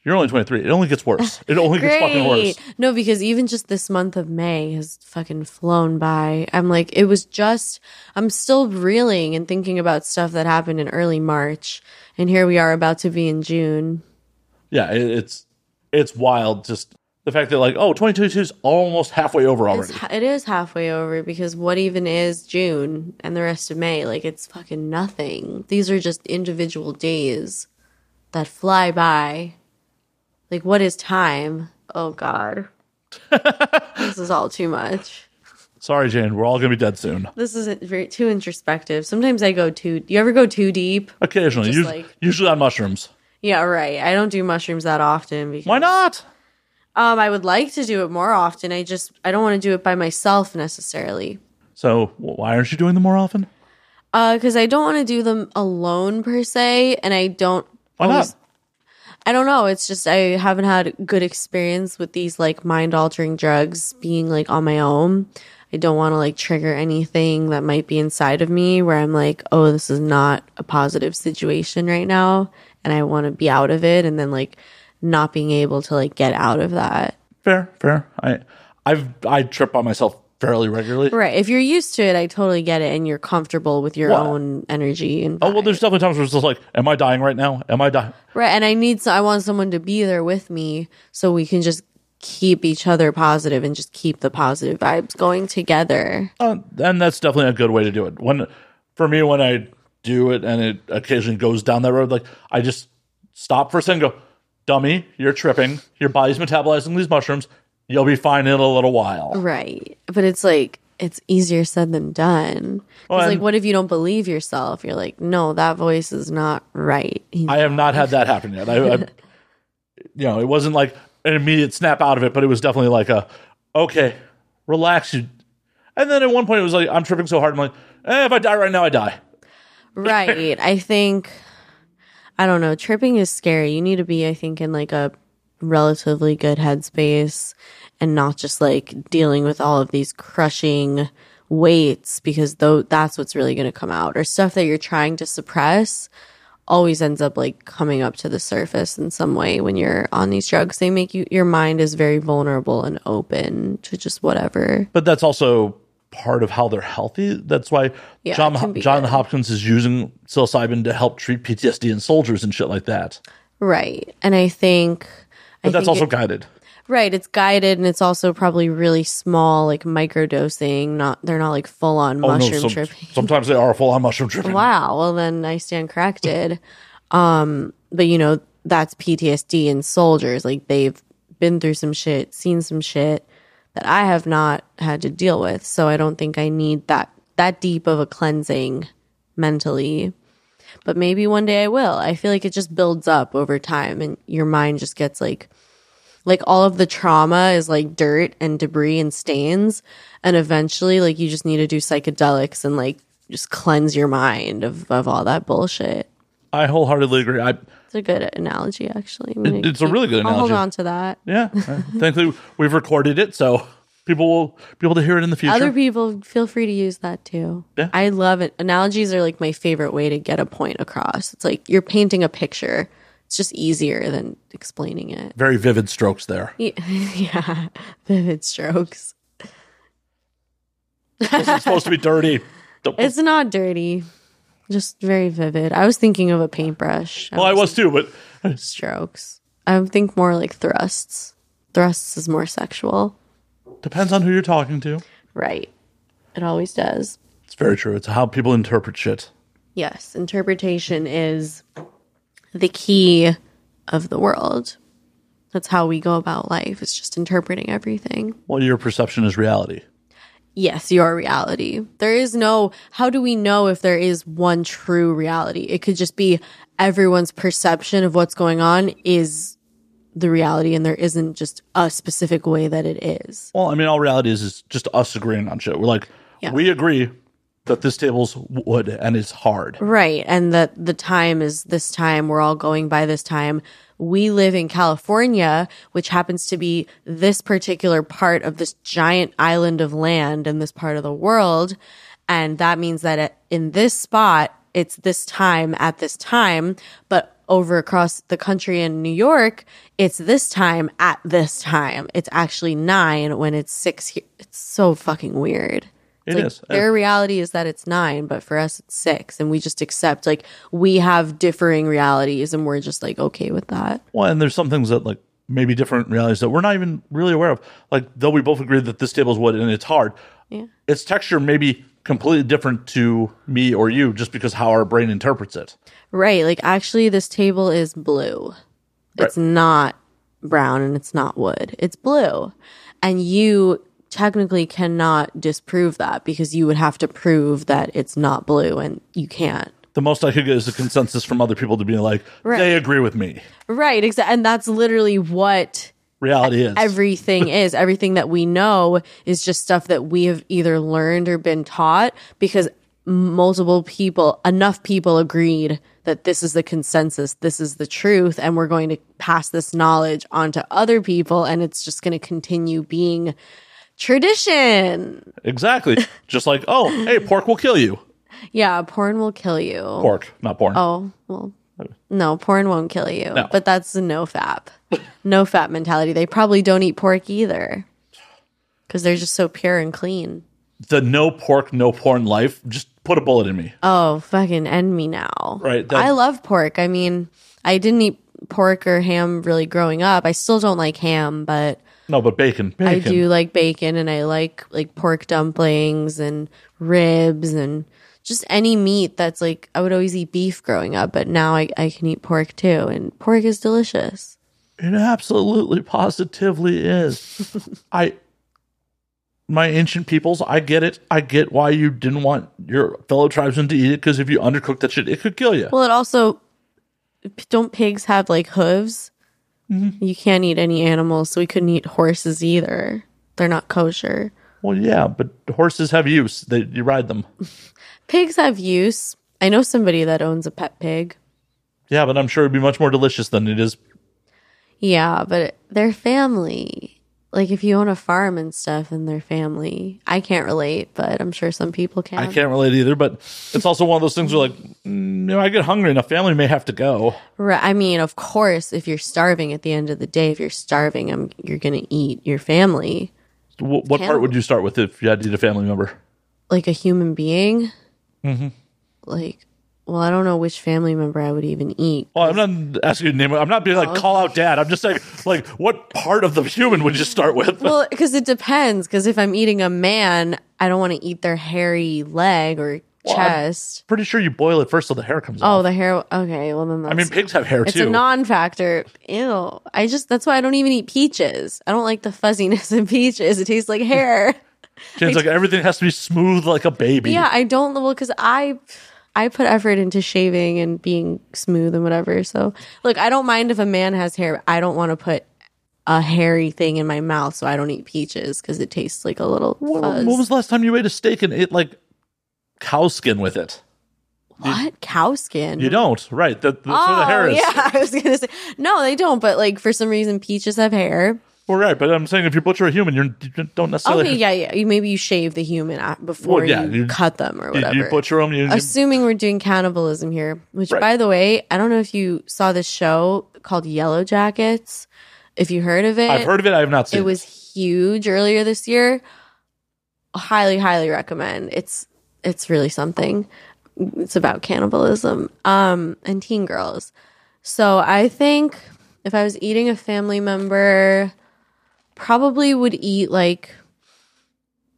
you're only 23. It only gets worse. It only gets fucking worse. No, because even just this month of May has fucking flown by. I'm like, it was just, I'm still reeling and thinking about stuff that happened in early March. And here we are about to be in June. Yeah, it, it's it's wild. Just the fact that like, oh, 2022 is almost halfway over already. ha- it is halfway over because what even is June and the rest of May? Like it's fucking nothing. These are just individual days that fly by. Like what is time? Oh god. this is all too much. Sorry, Jane. We're all gonna be dead soon. This is very too introspective. Sometimes I go too. Do you ever go too deep? Occasionally, Just us- like- usually on mushrooms. Yeah, right. I don't do mushrooms that often because Why not? um I would like to do it more often. I just I don't want to do it by myself necessarily. So why aren't you doing them more often? Uh, because I don't want to do them alone per se, and I don't. Why always- not? I don't know. It's just I haven't had good experience with these like mind altering drugs being like on my own. I don't want to like trigger anything that might be inside of me where I'm like, oh, this is not a positive situation right now, and I want to be out of it, and then like not being able to like get out of that. Fair, fair. I I've I trip on myself fairly regularly. Right. If you're used to it, I totally get it, and you're comfortable with your What? own energy and Oh well, vibe. there's definitely times where it's just like, am I dying right now? Am I dying? Right. And I need, so I want someone to be there with me so we can just keep each other positive and just keep the positive vibes going together. Uh, and that's definitely a good way to do it. When for me, when I do it and it occasionally goes down that road, like I just stop for a second, and go, dummy, you're tripping. Your body's metabolizing these mushrooms. You'll be fine in a little while. Right. But it's like, it's easier said than done. Well, It's like, what if you don't believe yourself? You're like, no, that voice is not right. He's- I have not had that happen yet. I, I you know, it wasn't like an immediate snap out of it, but it was definitely like a, okay, relax. You. And then at one point it was like, I'm tripping so hard. I'm like, eh, if I die right now, I die. right. I think, I don't know, tripping is scary. You need to be, I think, in like a relatively good headspace and not just like dealing with all of these crushing weights because though that's what's really going to come out or stuff that you're trying to suppress always ends up like coming up to the surface in some way when you're on these drugs they make you your mind is very vulnerable and open to just whatever but that's also part of how they're healthy. That's why Yeah, John it can be John. Hopkins is using psilocybin to help treat PTSD in soldiers and shit like that. right and i think But I that's also it- guided. Right, it's guided and it's also probably really small, like microdosing. Not they're not like full on Oh no, mushroom some- tripping. sometimes they are full on mushroom tripping. Wow. Well, then I stand corrected. Um, but you know that's PTSD in soldiers. Like they've been through some shit, seen some shit that I have not had to deal with. So I don't think I need that that deep of a cleansing mentally. But maybe one day I will. I feel like it just builds up over time, and your mind just gets like like all of the trauma is like dirt and debris and stains and eventually like you just need to do psychedelics and like just cleanse your mind of, of all that bullshit I wholeheartedly agree. I it's a good analogy actually I'm gonna It- it's a really good analogy. I'll hold on to that yeah, thankfully we've recorded it, so people will be able to hear it in the future. other people feel free to use that too Yeah. i love it analogies are like my favorite way to get a point across it's like you're painting a picture it's just easier than explaining it Very vivid strokes there. yeah vivid strokes This is supposed to be dirty. It's not dirty, just very vivid. I was thinking of a paintbrush. well, I was too, but strokes. I think more like thrusts. Thrusts is more sexual, depends on who you're talking to. right? It always does. It's very true. It's how people interpret shit. Yes, interpretation is the key of the world. That's how we go about life. It's just interpreting everything. Well, your perception is reality. Yes, your reality. There is no, how do we know if there is one true reality? It could just be everyone's perception of what's going on is the reality and there isn't just a specific way that it is. Well, I mean, all reality is is just us agreeing on shit. We're like, Yeah. we agree that this table's wood and it's hard. Right. And that the time is this time. We're all going by this time. We live in California, which happens to be this particular part of this giant island of land in this part of the world. And that means that in this spot, it's this time at this time, but over across the country in New York, it's this time at this time. It's actually nine when it's six. Here. It's so fucking weird. It Like, is. Their reality is that it's nine, but for us it's six, and we just accept like we have differing realities, and we're just like okay with that. Well, and there's some things that like maybe different realities that we're not even really aware of. Like, though we both agree that this table is wood and it's hard, Yeah. its texture may be completely different to me or you just because how our brain interprets it. Right. Like actually, this table is blue. It's not brown and it's not wood. It's blue, and you technically cannot disprove that because you would have to prove that it's not blue, and you can't. The most I could get is a consensus from other people to be like, Right. they agree with me. Right. Exactly. And that's literally what Reality is. everything is. Everything that we know is just stuff that we have either learned or been taught because multiple people, enough people agreed that this is the consensus, this is the truth, and we're going to pass this knowledge on to other people, and it's just going to continue being tradition. Exactly. just like, oh, hey, pork will kill you. Yeah, porn will kill you. Pork, not porn. Oh, well, no, porn won't kill you. No. But that's no fap. no fap mentality. They probably don't eat pork either because they're just so pure and clean. The no pork, no porn life, just put a bullet in me. Oh, fucking end me now. Right, that- I love pork. I mean, I didn't eat pork or ham really growing up. I still don't like ham, but No, but bacon. bacon. I do like bacon and I like like pork dumplings and ribs and just any meat that's like I would always eat beef growing up, but now I, I can eat pork too. And pork is delicious. It absolutely positively is. I my ancient peoples, I get it. I get why you didn't want your fellow tribesmen to eat it because if you undercook that shit, it could kill you. Well, it also don't pigs have like hooves? Mm-hmm. You can't eat any animals, so we couldn't eat horses either. They're not kosher. Well, yeah, but horses have use. They you ride them. Pigs have use. I know somebody that owns a pet pig. Yeah, but I'm sure it'd be much more delicious than it is. Yeah, but they're family. Like if you own a farm and stuff and they're family. I can't relate, but I'm sure some people can. I can't relate either, but it's also one of those things where like, mm, you know, I get hungry and a family may have to go. Right. I mean, of course, if you're starving at the end of the day, if you're starving, um, you're going to eat your family Wh- what part would you start with if you had to eat a family member? like a human being. Mm-hmm. Like, well, I don't know which family member I would even eat. Well, I'm not asking you to name it. I'm not being like call out dad. I'm just saying like what part of the human would you start with? Well, because it depends. Because if I'm eating a man, I don't want to eat their hairy leg or Well, I'm- chest. Pretty sure you boil it first so the hair comes Oh, off. the hair. Okay, well then that's. I mean, pigs have hair it's too. a non-factor. Ew. I just that's why I don't even eat peaches. I don't like the fuzziness of peaches. It tastes like hair. James, like everything has to be smooth like a baby. yeah, I don't. Well, because I. I put effort into shaving and being smooth and whatever. So, look, I don't mind if a man has hair. I don't want to put a hairy thing in my mouth, so I don't eat peaches because it tastes like a little fuzz. when was the last time you ate a steak and ate like cow skin with it? what cow skin? You don't, right? That, that's where the oh, hair is. Oh, yeah, I was gonna say no, they don't. But like for some reason, peaches have hair. Well, right, but I'm saying if you butcher a human, you're, you don't necessarily. Okay, yeah, yeah. You, maybe you shave the human a- before Well, yeah, you, you- cut them or whatever. you butcher them. Assuming we're doing cannibalism here, which Right. by the way, I don't know if you saw this show called Yellowjackets. If you heard of it, I've heard of it. I have not seen it was huge earlier this year. Highly, highly recommend. It's it's really something. It's about cannibalism um, and teen girls. So I think if I was eating a family member, probably would eat like,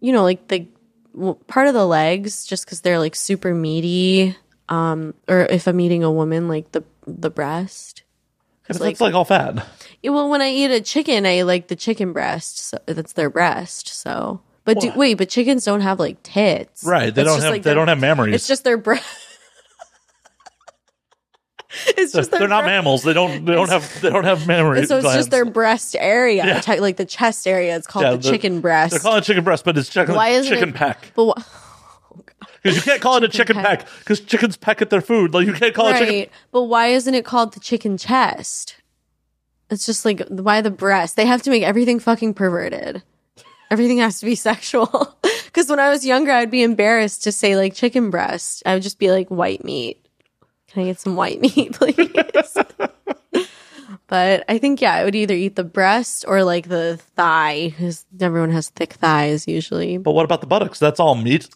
you know, like the well, part of the legs, just because they're like super meaty. Um, or if I'm eating a woman, like the the breast. It's like- like, like all fat. Yeah, well, when I eat a chicken, I like the chicken breast. So that's their breast. So, but do, wait, but chickens don't have like tits, Right. They It's don't have like they don't have mammaries. It's just their breast. it's just they're not bre- mammals. They don't they don't have they don't have mammary. So it's glands. just their breast area, Yeah. Ti- like the chest area. It's called Yeah, the, the- chicken breast. They're calling it chicken breast, but it's chicken, Why isn't chicken it- peck. but Because oh, you can't call it a Chicken peck. peck because chickens peck at their food. Like you can't call it chicken. right, but why isn't it called the chicken chest? It's just like why the breast? They have to make everything fucking perverted. Everything has to be sexual. Because when I was younger, I'd be embarrassed to say like chicken breast. I would just be like white meat. Can I get some white meat, please? but I think yeah, I would either eat the breast or like the thigh because everyone has thick thighs usually. But what about the buttocks? That's all meat.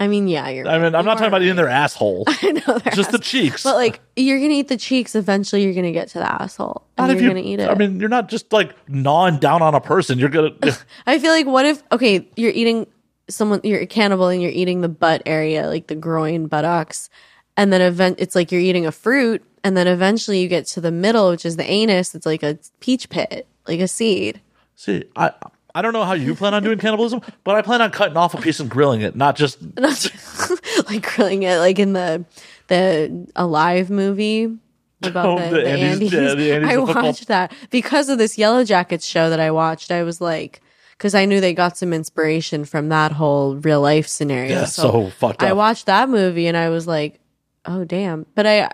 I mean, yeah, you're. I mean, I'm not talking about eating their asshole. I know they're Just the cheeks. But like you're gonna eat the cheeks, eventually you're gonna get to the asshole. And Not if you're you- gonna eat it. I mean, you're not just like gnawing down on a person. You're gonna. I feel like what if okay, you're eating someone you're a cannibal and you're eating the butt area, like the groin buttocks, and then event it's like you're eating a fruit, and then eventually you get to the middle, which is the anus, it's like a peach pit, like a seed. See, I I don't know how you plan on doing cannibalism, but I plan on cutting off a piece and grilling it, not just. like grilling it like in the the alive movie about Oh, the, the the Andes- Andes. yeah, the Andes I watched that because of this Yellowjackets show that I watched. I was like, because I knew they got some inspiration from that whole real life scenario. Yeah, so fucked up. I watched that movie and I was like, oh damn. But I,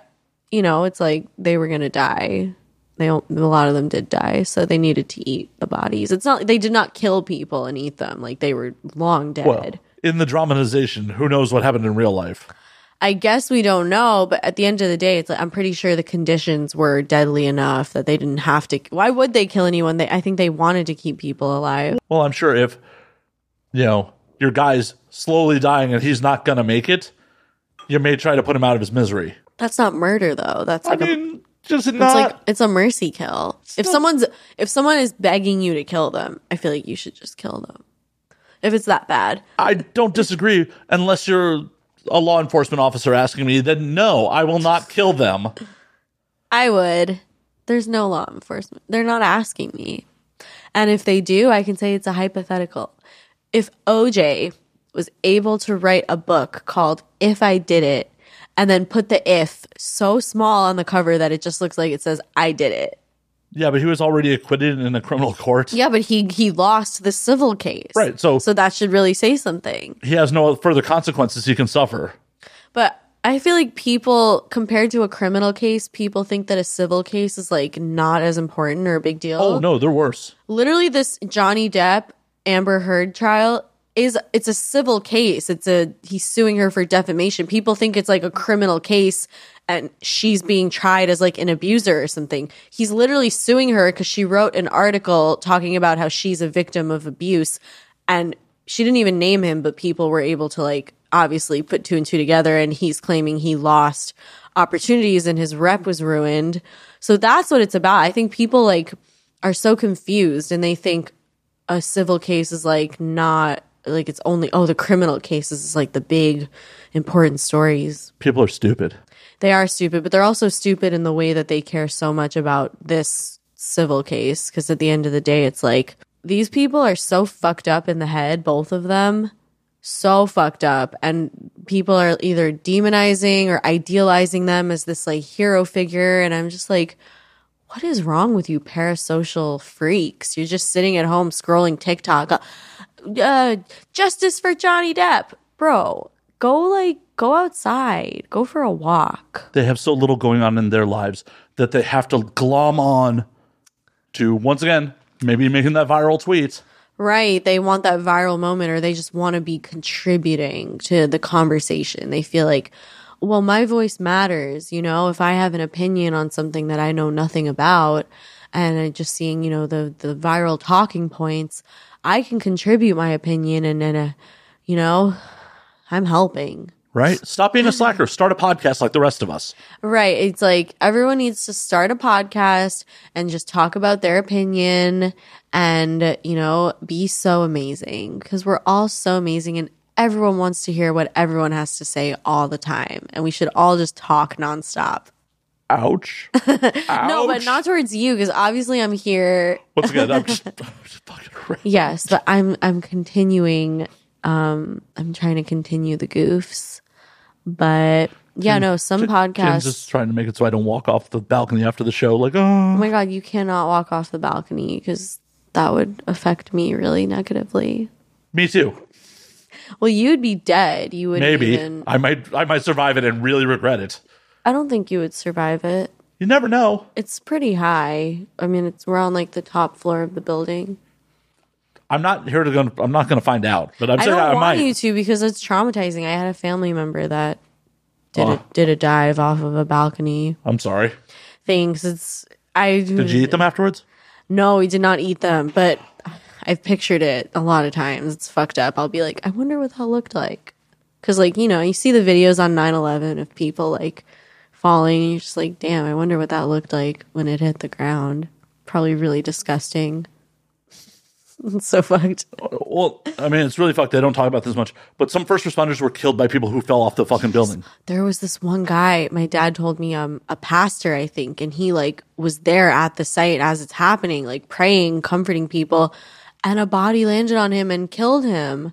you know, it's like they were gonna die. They a lot of them did die, so they needed to eat the bodies. It's not they did not kill people and eat them; like they were long dead. Well, in the dramatization, who knows what happened in real life? I guess we don't know, but at the end of the day, it's like I'm pretty sure the conditions were deadly enough that they didn't have to. Why would they kill anyone? They, I think they wanted to keep people alive. Well, I'm sure if you know your guy's slowly dying and he's not gonna make it, you may try to put him out of his misery. That's not murder, though. That's I like a mean, just It's not. like it's a mercy kill. If someone's if someone is begging you to kill them, I feel like you should just kill them. If it's that bad. I don't disagree unless you're a law enforcement officer asking me. Then no, I will not kill them. I would. There's no law enforcement. They're not asking me. And if they do, I can say it's a hypothetical. If OJ was able to write a book called If I Did It and then put the if so small on the cover that it just looks like it says I did it. Yeah, but he was already acquitted in a criminal court. Yeah, but he he lost the civil case. Right, so- so that should really say something. He has no further consequences he can suffer. But I feel like people, compared to a criminal case, people think that a civil case is like not as important or a big deal. Oh no, they're worse. Literally, this Johnny Depp Amber Heard trial is it's a civil case. It's a he's suing her for defamation. People think it's like a criminal case and she's being tried as like an abuser or something. He's literally suing her because she wrote an article talking about how she's a victim of abuse and she didn't even name him, but people were able to like obviously put two and two together and he's claiming he lost opportunities and his rep was ruined. So that's what it's about. I think people like are so confused and they think a civil case is like not like it's only oh the criminal cases is like the big important stories. People are stupid. They are stupid, but they're also stupid in the way that they care so much about this civil case because at the end of the day it's like these people are so fucked up in the head, both of them. So fucked up and people are either demonizing or idealizing them as this like hero figure and I'm just like what is wrong with you parasocial freaks? You're just sitting at home scrolling TikTok. Uh, justice for Johnny Depp. Bro, go like go outside. Go for a walk. They have so little going on in their lives that they have to glom on to once again maybe making that viral tweet. Right. They want that viral moment or they just want to be contributing to the conversation. They feel like, well, my voice matters. You know, if I have an opinion on something that I know nothing about and just seeing, you know, the, the viral talking points, I can contribute my opinion and, and, uh, you know, I'm helping. Right? Stop being a slacker. Start a podcast like the rest of us. Right. It's like everyone needs to start a podcast and just talk about their opinion and, you know, be so amazing because we're all so amazing and everyone wants to hear what everyone has to say all the time. And we should all just talk nonstop. Ouch. No, but not towards you because obviously I'm here. Once again, I'm just, I'm just fucking ra- Yes, but I'm I'm continuing um I'm trying to continue the goofs. But yeah, no, some Jen's podcasts just trying to make it so I don't walk off the balcony after the show. Like, oh, Oh my god, you cannot walk off the balcony because that would affect me really negatively. me too. Well, you'd be dead. You wouldn't Maybe even. I might, I might survive it and really regret it. I don't think you would survive it. You never know. It's pretty high. I mean, it's we're on like the top floor of the building. I'm not here to go. I'm not going to find out, but I'm I saying don't I, want might. you to because it's traumatizing. I had a family member that did Oh. a, did a dive off of a balcony. I'm sorry. Things. It's I Did you eat them afterwards? No, we did not eat them, but I've pictured it a lot of times. It's fucked up. I'll be like, I wonder what that looked like. Cause like, you know, you see the videos on 9-11 of people like falling and you're just like, damn, I wonder what that looked like when it hit the ground. Probably really disgusting. it's so fucked. Well, I mean, it's really fucked. They don't talk about this much, but some first responders were killed by people who fell off the fucking building. There was this one guy, my dad told me, um, a pastor, I think, and he like was there at the site as it's happening, like praying, comforting people, and a body landed on him and killed him.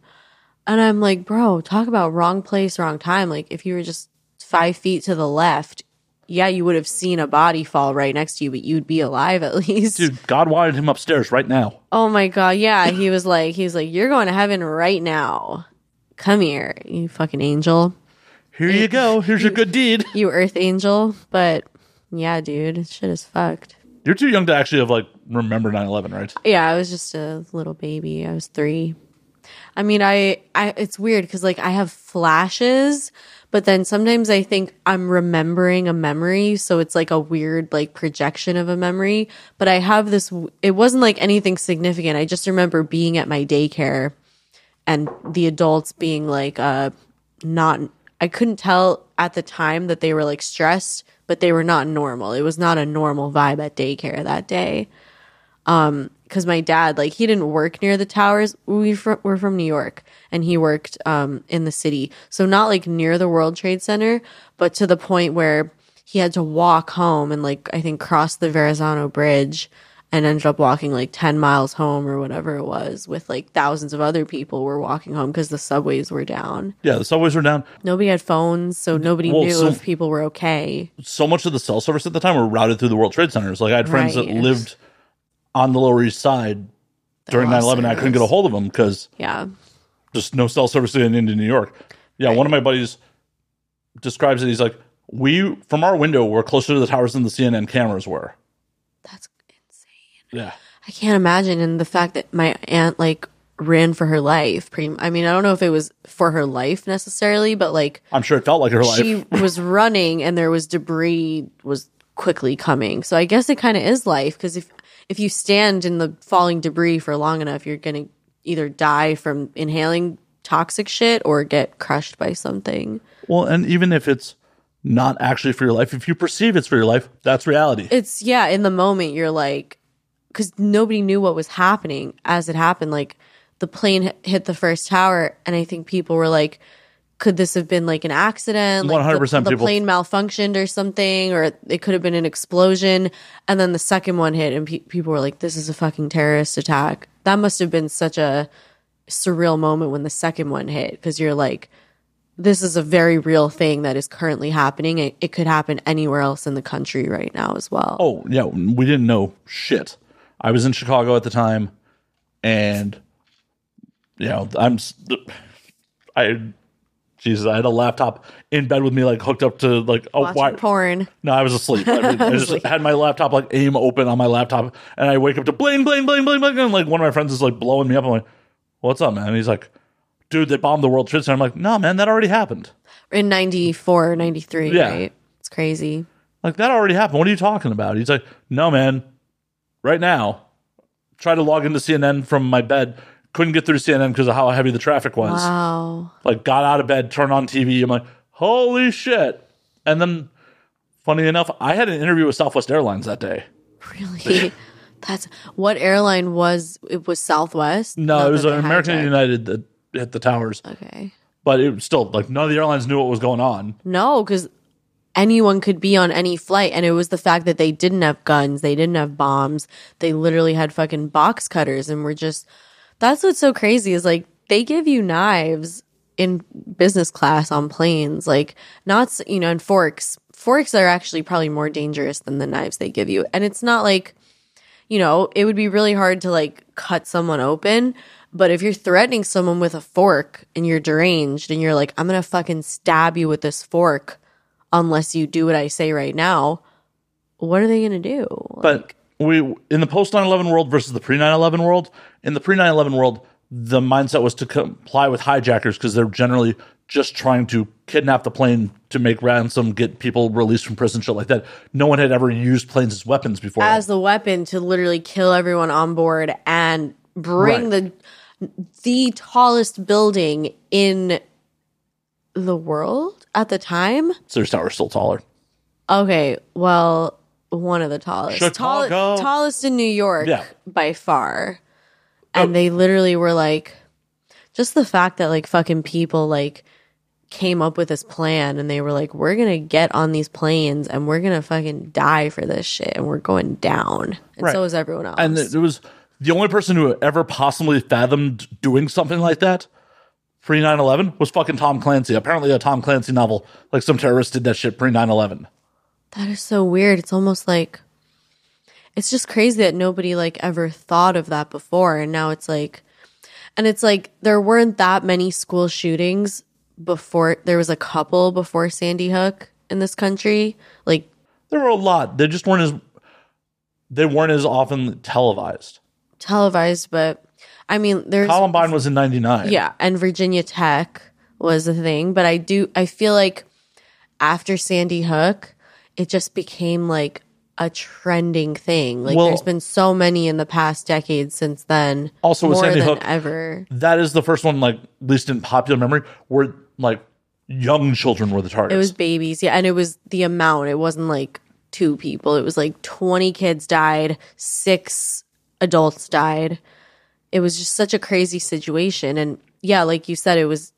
And I'm like, bro, talk about wrong place, wrong time. Like if you were just five feet to the left, yeah, you would have seen a body fall right next to you, but you'd be alive at least. Dude, God wanted him upstairs right now. Oh my god, yeah. He was like, he was like, you're going to heaven right now. Come here, you fucking angel, Here you go. Here's your good deed. you earth angel. But yeah, dude, shit is fucked. You're too young to actually have like remember 9/11, right? Yeah, I was just a little baby. I was three. I mean, I, I it's weird because like I have flashes, but then sometimes I think I'm remembering a memory, so it's like a weird like projection of a memory. But I have this. It wasn't like anything significant. I just remember being at my daycare, and the adults being like, uh, not. I couldn't tell at the time that they were like stressed, but they were not normal. It was not a normal vibe at daycare that day because my dad like he didn't work near the towers. We fr- we're from new york and he worked um, in the city. So not like near the world trade center but to the point where he had to walk home and like i think cross the verrazano bridge and ended up walking like 10 miles home or whatever it was with like thousands of other people were walking home because the subways were down. Yeah, the subways were down. nobody had phones so nobody Well, knew so- if people were okay. So much of the cell service at the time were routed through the World Trade Centers. Like I had friends that lived on the Lower East Side during 9/11. I couldn't get a hold of them because yeah just no cell service in into New York. Yeah, one of my buddies describes it. He's like, "We from our window were closer to the towers than the CNN cameras were." that's insane Yeah, I can't imagine. And the fact that my aunt like ran for her life. Pretty. I mean, I don't know if it was for her life necessarily, but like I'm sure it felt like her life. she was running and there was debris was quickly coming. So I guess it kind of is life because if if you stand in the falling debris for long enough, you're gonna either die from inhaling toxic shit or get crushed by something. well, and even if it's not actually for your life, if you perceive it's for your life, that's reality. It's yeah, in the moment you're like cuz nobody knew what was happening as it happened like the plane hit the first tower and I think people were like could this have been like an accident? 100% the, the plane malfunctioned or something, or it could have been an explosion. And then the second one hit, and pe- people were like, "This is a fucking terrorist attack." That must have been such a surreal moment when the second one hit, because you're like, "This is a very real thing that is currently happening. It, it could happen anywhere else in the country right now as well." Oh yeah, we didn't know shit. I was in Chicago at the time, and you know, I'm, I, Jesus, I had a laptop in bed with me, like hooked up to like a Watching wire. porn. No, I was asleep. I, I just had my laptop like AIM open on my laptop, and I wake up to bling, bling, bling, bling, bling, and like one of my friends is like blowing me up. I'm like, "What's up, man?" And he's like, "Dude, they bombed the World Trade Center." I'm like, "No, man, that already happened. In 94, 93, Yeah. right? It's crazy. Like that already happened. What are you talking about?" He's like, "No, man, right now." Try to log into CNN from my bed. Couldn't get through to CNN because of how heavy the traffic was. Wow. Like, got out of bed, turned on TV. I'm like, "Holy shit!" And then, funny enough, I had an interview with Southwest Airlines that day. Really? That's what airline was it was Southwest? No, Not it was an American hijacked. United that hit the towers, Okay. but it was still like none of the airlines knew what was going on. No, because anyone could be on any flight, and it was the fact that they didn't have guns, they didn't have bombs, they literally had fucking box cutters, and were just. That's what's so crazy is like they give you knives in business class on planes, like not you know, and forks. Forks are actually probably more dangerous than the knives they give you, and it's not like you know, it would be really hard to like cut someone open. But if you're threatening someone with a fork and you're deranged and you're like, I'm going to fucking stab you with this fork unless you do what I say right now, what are they going to do? But we in the post 9/11 world versus the pre 9/11 world. In the pre 9/11 world, the mindset was to comply with hijackers because they're generally just trying to kidnap the plane to make ransom, get people released from prison, shit like that. No one had ever used planes as weapons before. As the weapon to literally kill everyone on board and bring the the tallest building in the world at the time. Sears Tower is still taller. Okay, well, one of the tallest, Tall- Chicago. tallest in New York Yeah. by far. Oh. And they literally were like, just the fact that like fucking people like came up with this plan and they were like, we're gonna get on these planes and we're gonna fucking die for this shit and we're going down. And Right. so is everyone else. And it was the only person who ever possibly fathomed doing something like that pre 9 11 was fucking Tom Clancy. Apparently, a Tom Clancy novel, like some terrorist did that shit pre 9 11. That is so weird. It's almost like it's just crazy that nobody like ever thought of that before and now it's like and it's like there weren't that many school shootings before there was a couple before Sandy Hook in this country. Like There were a lot. They just weren't as they weren't as often televised. televised, but I mean there's Columbine was in '99. Yeah, and Virginia Tech was a thing, but I do I feel like after Sandy Hook, it just became like a trending thing. Like Well- there's been so many in the past decade since then. Also more Sandy than Hook- ever. that is the first one, like at least in popular memory, where like young children were the targets. It was babies, yeah, and it was the amount. It wasn't like two people. It was like 20 kids died, 6 adults died. It was just such a crazy situation and yeah, like you said it was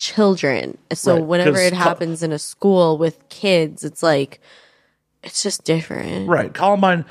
children. So Right, whenever it happens in a school with kids, it's like it's just different. right. Columbine,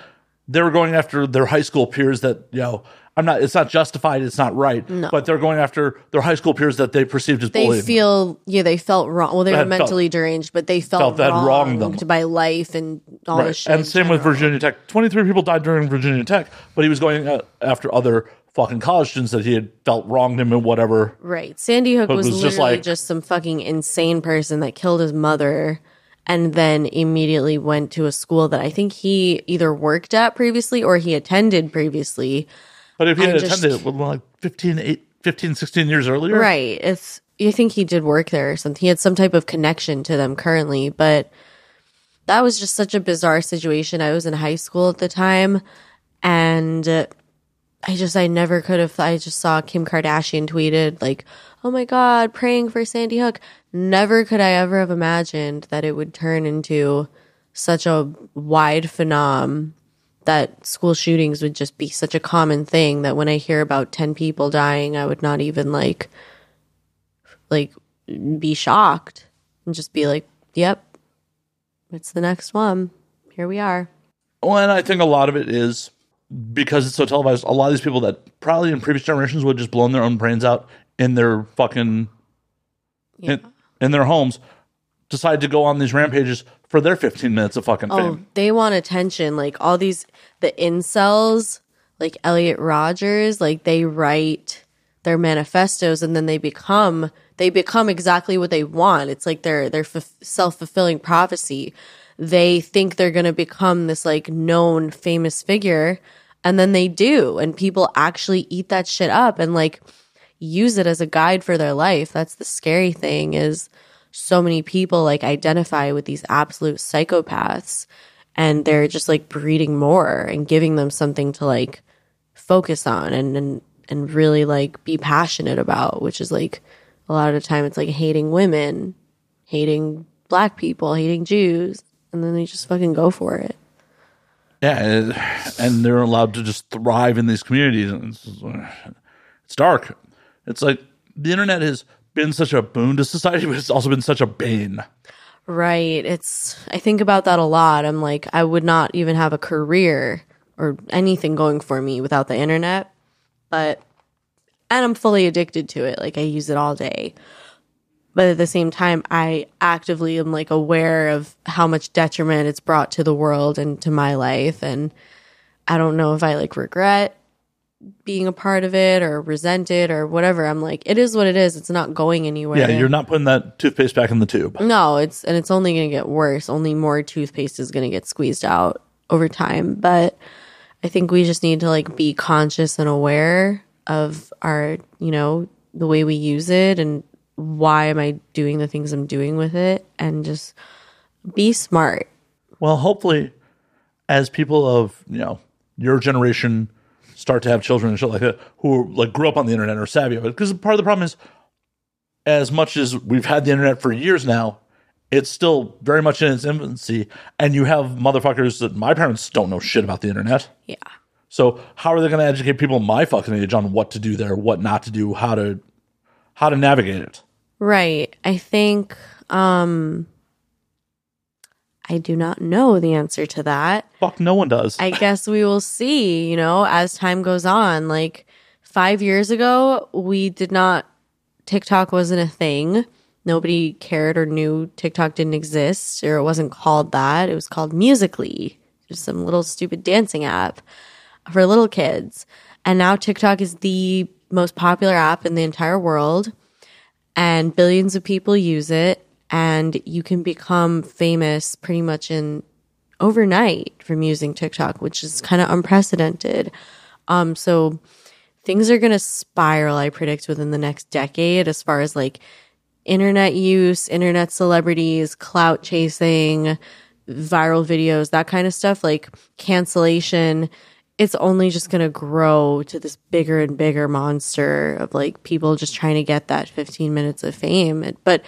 they were going after their high school peers that you know. I'm not. It's not justified. It's not right. But they're going after their high school peers that they perceived as They bullying. feel yeah, they felt wrong. Well, they were Had felt- mentally deranged, but they felt, felt that wronged them. by life and all this shit. And same with. Virginia Tech. 23 people died during Virginia Tech, but he was going uh, after other fucking college students that he had felt wronged him and whatever. Right. Sandy Hook was, was just literally like- just some fucking insane person that killed his mother and then immediately went to a school that I think he either worked at previously or he attended previously. But if he had just- attended it like 15, 8, 15, 16 years earlier, Right. It's you think he did work there or something. He had some type of connection to them currently, but that was just such a bizarre situation. I was in high school at the time and I just I never could have I just saw Kim Kardashian tweeted like, "Oh my god, praying for Sandy Hook." Never could I ever have imagined that it would turn into such a wide phenom that school shootings would just be such a common thing that when I hear about 10 people dying, I would not even like like be shocked and just be like, "Yep. It's the next one. Here we are." Well, and I think a lot of it is because it's so televised. A lot of these people that probably in previous generations would just blown their own brains out in their fucking Yeah. in, in their homes decide to go on these rampages for their 15 minutes of fucking Oh, fame. they want attention. Like all these, the incels, like Elliot Rogers, like they write their manifestos and then they become they become exactly what they want. It's like their their f- self fulfilling prophecy. They think they're going to become this like known famous figure, and then they do, and people actually eat that shit up and like use it as a guide for their life. That's the scary thing is so many people like identify with these absolute psychopaths and they're just like breeding more and giving them something to like focus on and and, and really like be passionate about, which is like a lot of the time it's like hating women, hating black people, hating Jews, and then they just fucking go for it. Yeah, and, and they're allowed to just thrive in these communities. It's, uh, it's dark. It's like the internet has been such a boon to society, but it's also been such a bane. Right. It's I think about that a lot. I'm like I would not even have a career or anything going for me without the internet. But and I'm fully addicted to it. Like I use it all day. But at the same time, I actively am like aware of how much detriment it's brought to the world and to my life and I don't know if I like regret being a part of it or resent it or whatever. I'm like, it is what it is. It's not going anywhere. Yeah, you're not putting that toothpaste back in the tube. No, it's and it's only going to get worse. Only more toothpaste is going to get squeezed out over time, but I think we just need to like be conscious and aware of our, you know, the way we use it and why am I doing the things I'm doing with it and just be smart. Well, hopefully, as people of you know your generation start to have children and shit like that, who like grew up on the internet or savvy of it, because part of the problem is, as much as we've had the internet for years now, it's still very much in its infancy, and you have motherfuckers that my parents don't know shit about the internet. Yeah. So how are they going to educate people my fucking age on what to do there, what not to do, how to how to navigate it? Right. I think um I do not know the answer to that. Fuck, no one does. I guess we will see, you know, as time goes on. Like five years ago, we did not, TikTok wasn't a thing. nobody cared or knew TikTok didn't exist or it wasn't called that. It was called Musically, just some little stupid dancing app for little kids. And now TikTok is the most popular app in the entire world and billions of people use it and you can become famous pretty much in overnight from using TikTok, which is kind of unprecedented. Um, so things are going to spiral, I predict, within the next decade as far as like internet use, internet celebrities, clout chasing, viral videos, that kind of stuff, like cancellation. It's only just going to grow to this bigger and bigger monster of like people just trying to get that 15 minutes of fame. But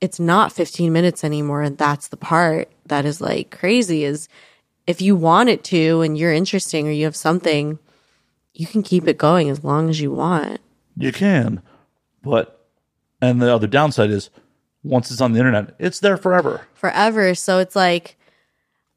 it's not 15 minutes anymore. And that's the part that is like crazy is if you want it to and you're interesting or you have something, you can keep it going as long as you want. You can, but and the other downside is once it's on the internet, it's there forever. Forever. So it's like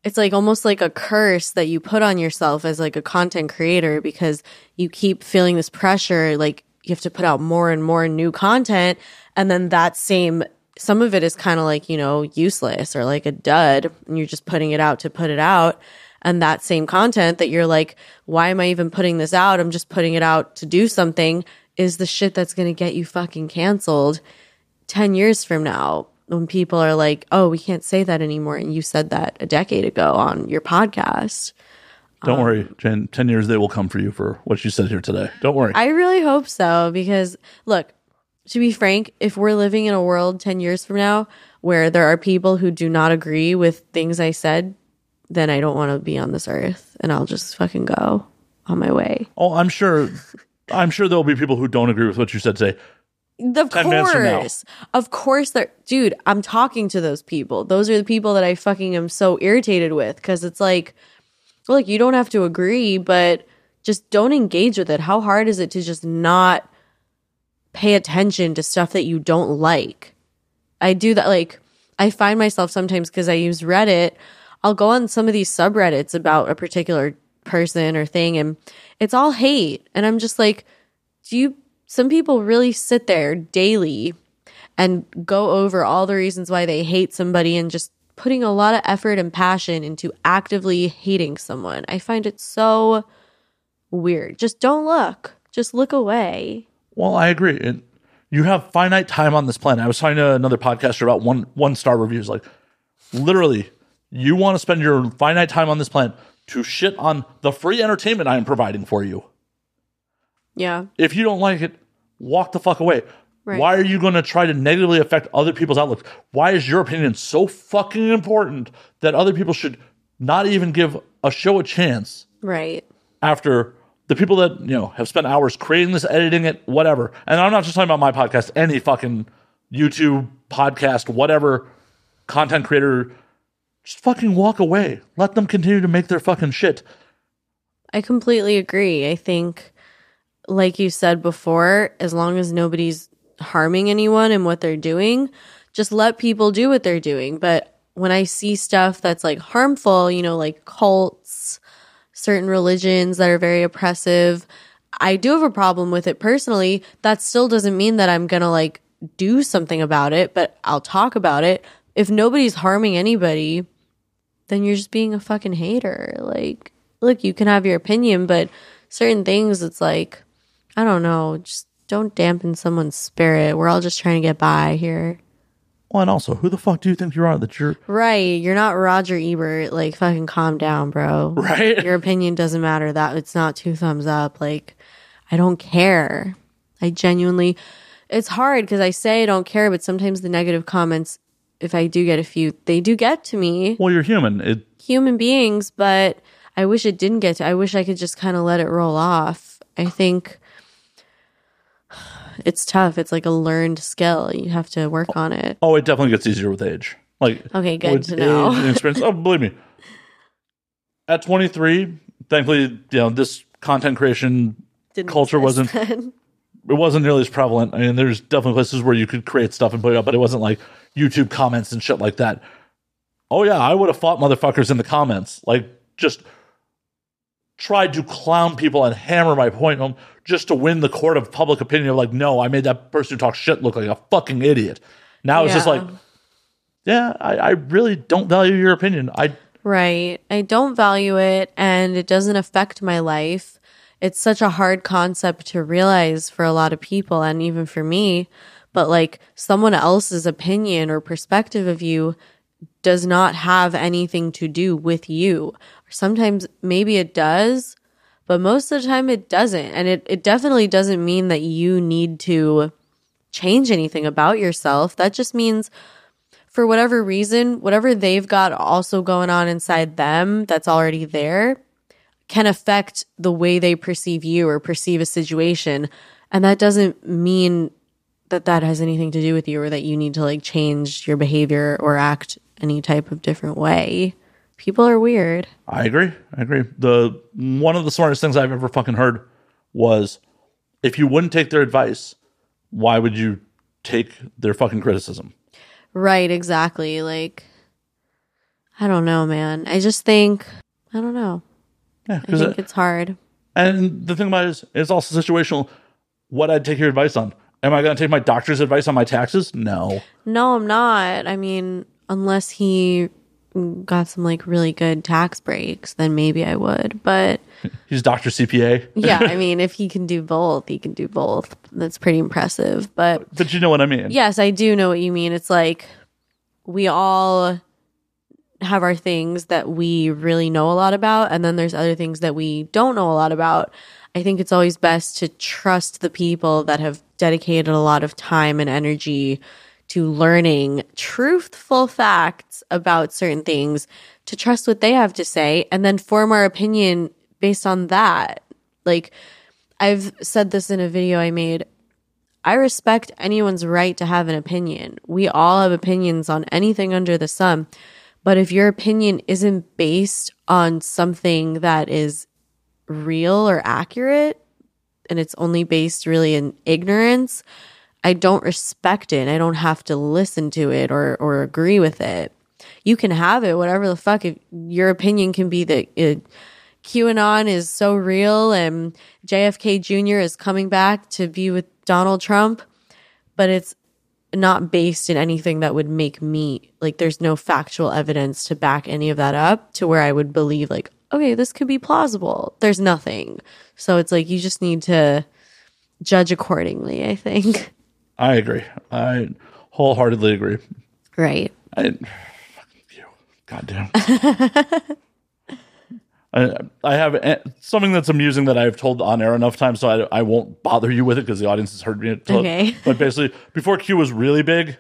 it's like almost like a curse that you put on yourself as like a content creator because you keep feeling this pressure like you have to put out more and more new content and then that same some of it is kind of like, you know, useless or like a dud and you're just putting it out to put it out. And that same content that you're like, why am I even putting this out? I'm just putting it out to do something is the shit that's going to get you fucking canceled 10 years from now when people are like, oh, we can't say that anymore. And you said that a decade ago on your podcast. Don't um, worry, Jen. 10 years they will come for you for what you said here today. Don't worry. I really hope so because look, to be frank, if we're living in a world 10 years from now where there are people who do not agree with things I said, then I don't want to be on this earth and I'll just fucking go on my way. Oh, I'm sure I'm sure there'll be people who don't agree with what you said today. Of course. Of course there dude, I'm talking to those people. Those are the people that I fucking am so irritated with cuz it's like look, you don't have to agree, but just don't engage with it. How hard is it to just not pay attention to stuff that you don't like. I do that like I find myself sometimes because I use Reddit, I'll go on some of these subreddits about a particular person or thing and it's all hate. And I'm just like, do you some people really sit there daily and go over all the reasons why they hate somebody and just putting a lot of effort and passion into actively hating someone. I find it so weird. Just don't look. Just look away. Well, I agree. And you have finite time on this planet. I was talking to another podcaster about one one star reviews. Like, literally, you want to spend your finite time on this planet to shit on the free entertainment I am providing for you. Yeah. If you don't like it, walk the fuck away. Right. Why are you going to try to negatively affect other people's outlooks? Why is your opinion so fucking important that other people should not even give a show a chance? Right. After the people that you know have spent hours creating this, editing it, whatever. And I'm not just talking about my podcast, any fucking YouTube podcast, whatever content creator, just fucking walk away. Let them continue to make their fucking shit. I completely agree. I think, like you said before, as long as nobody's harming anyone and what they're doing, just let people do what they're doing. But when I see stuff that's like harmful, you know, like cults, certain religions that are very oppressive. I do have a problem with it personally. That still doesn't mean that I'm going to like do something about it, but I'll talk about it. If nobody's harming anybody, then you're just being a fucking hater. Like, look, you can have your opinion, but certain things, it's like, I don't know, just don't dampen someone's spirit. We're all just trying to get by here. Well, and also, who the fuck do you think you are that you're right? You're not Roger Ebert. Like, fucking calm down, bro. Right? Your opinion doesn't matter. That it's not two thumbs up. Like, I don't care. I genuinely. It's hard because I say I don't care, but sometimes the negative comments, if I do get a few, they do get to me. Well, you're human. It, human beings, but I wish it didn't get to. I wish I could just kind of let it roll off. I think it's tough. It's like a learned skill. You have to work on it. Oh, it definitely gets easier with age. Like okay, good to know. experience. oh, believe me. At 23, thankfully, you know this content creation Didn't culture wasn't. Then. It wasn't nearly as prevalent. I mean, there's definitely places where you could create stuff and put it up, but it wasn't like YouTube comments and shit like that. Oh yeah, I would have fought motherfuckers in the comments. Like just tried to clown people and hammer my point home just to win the court of public opinion of like, no, I made that person who talks shit look like a fucking idiot. Now it's just like, yeah, I, I really don't value your opinion. I Right. I don't value it and it doesn't affect my life. It's such a hard concept to realize for a lot of people and even for me. But like someone else's opinion or perspective of you does not have anything to do with you. Sometimes maybe it does, but most of the time it doesn't. And it, it definitely doesn't mean that you need to change anything about yourself. That just means for whatever reason, whatever they've got also going on inside them that's already there can affect the way they perceive you or perceive a situation. And that doesn't mean that that has anything to do with you or that you need to like change your behavior or act any type of different way. People are weird. I agree. I agree. The one of the smartest things I've ever fucking heard was if you wouldn't take their advice, why would you take their fucking criticism? Right, exactly. Like, I don't know, man. I just think, I don't know. Yeah, I think it's hard. and the thing about it is, it's also situational. What I'd take your advice on? Am I going to take my doctor's advice on my taxes? No. No, I'm not. I mean, unless he got some like really good tax breaks, then maybe I would. But He's Doctor CPA. yeah, I mean, if he can do both, he can do both. That's pretty impressive. But But you know what I mean. yes, I do know what you mean. It's like we all have our things that we really know a lot about, and then there's other things that we don't know a lot about. I think it's always best to trust the people that have dedicated a lot of time and energy to learning truthful facts about certain things, to trust what they have to say, and then form our opinion based on that. Like, I've said this in a video I made. I respect anyone's right to have an opinion. We all have opinions on anything under the sun. But if your opinion isn't based on something that is real or accurate, and it's only based really in ignorance, I don't respect it. I don't have to listen to it or, or agree with it. You can have it, whatever the fuck. If your opinion can be that it, QAnon is so real and JFK Jr. is coming back to be with Donald Trump, but it's not based in anything that would make me like there's no factual evidence to back any of that up to where I would believe like okay this could be plausible there's nothing so it's like you just need to judge accordingly I think I agree. I wholeheartedly agree. right I, fucking you. Goddamn. I, I have eh, something that's amusing that I've told on air enough times, so I, I won't bother you with it because the audience has heard me. tell it. Okay. But basically, before Q was really big,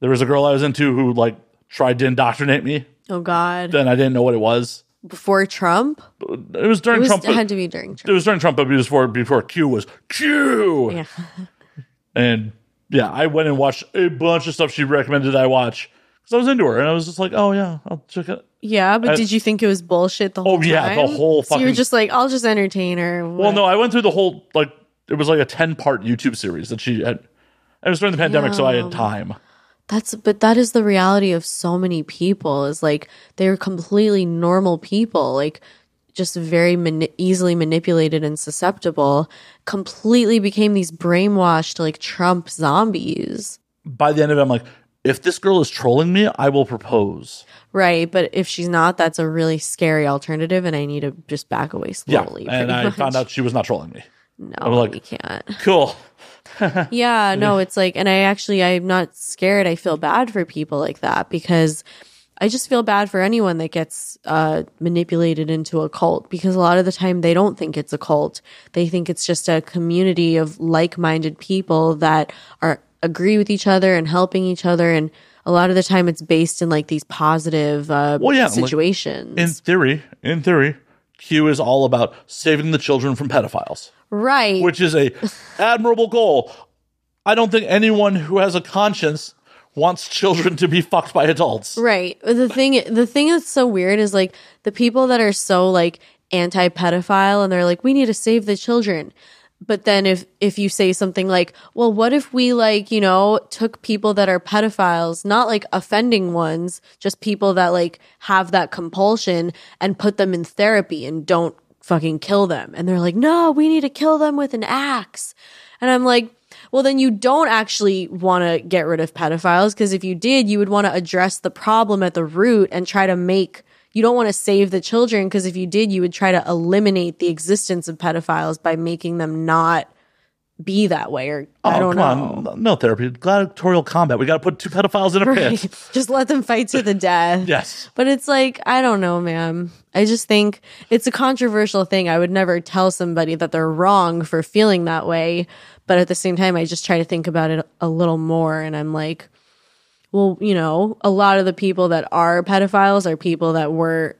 there was a girl I was into who like tried to indoctrinate me. oh god Then I didn't know what it was. before Trump It was during it was, Trump. it had to be during it was during Trump, but before before Q was Q. yeah And yeah, I went and watched a bunch of stuff she recommended I watch because I was into her, and I was just like, oh yeah, I'll check it. yeah but did you think it was bullshit the whole Oh, yeah, the whole so you were just like I'll just entertain her Well, no, I went through the whole like it was like a ten part YouTube series that she had. It was during the pandemic, so I had time. That's but that is the reality of so many people is like they're completely normal people like just very mani- easily manipulated and susceptible completely became these brainwashed like Trump zombies. By the end of it, I'm like, if this girl is trolling me, I will propose. Right, but if she's not that's a really scary alternative and I need to just back away slowly. Yeah, and I much. found out she was not trolling me. no, I'm like- you can't. Cool. Yeah, no, it's like, and I actually, I'm not scared. I feel bad for people like that because I just feel bad for anyone that gets uh, manipulated into a cult because a lot of the time they don't think it's a cult. They think it's just a community of like minded people that are agree with each other and helping each other. And a lot of the time it's based in like these positive uh, Well, yeah, like, situations. In theory, in theory, Q is all about saving the children from pedophiles, right. which is a admirable goal. I don't think anyone who has a conscience wants children to be fucked by adults. Right. The thing the thing that's so weird is like the people that are so like anti pedophile and they're like, we need to save the children. But then if if you say something like, well, what if we like, you know, took people that are pedophiles, not like offending ones, just people that like have that compulsion and put them in therapy and don't fucking kill them. And they're like, no, we need to kill them with an axe. And I'm like, well, then you don't actually want to get rid of pedophiles because if you did, you would want to address the problem at the root and try to make. You don't want to save the children because if you did, you would try to eliminate the existence of pedophiles by making them not be that way. Or I oh, don't Oh, come know. on. No therapy. Gladiatorial combat. We got to put two pedophiles in a Right. pit. Just let them fight to the death. Yes. But it's like, I don't know, man. I just think it's a controversial thing. I would never tell somebody that they're wrong for feeling that way. But at the same time, I just try to think about it a little more. And I'm like, well, you know, a lot of the people that are pedophiles are people that were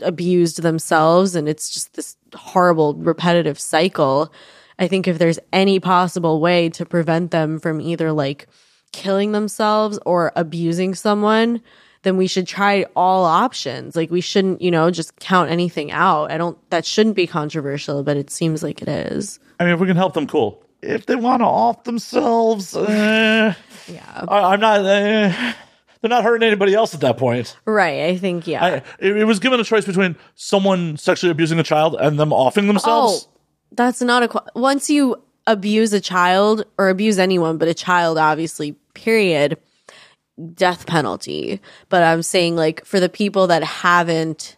abused themselves. And it's just this horrible, repetitive cycle. I think if there's any possible way to prevent them from either like killing themselves or abusing someone, then we should try all options. Like we shouldn't, you know, just count anything out. I don't, that shouldn't be controversial, but it seems like it is. I mean, if we can help them, cool. If they want to off themselves, uh, Yeah. I, I'm not. Uh, they're not hurting anybody else at that point. Right. I think, yeah. I, it, it was given a choice between someone sexually abusing a child and them offing themselves. Oh, that's not a. qu- Once you abuse a child or abuse anyone, but a child, obviously, period, death penalty. But I'm saying, like, for the people that haven't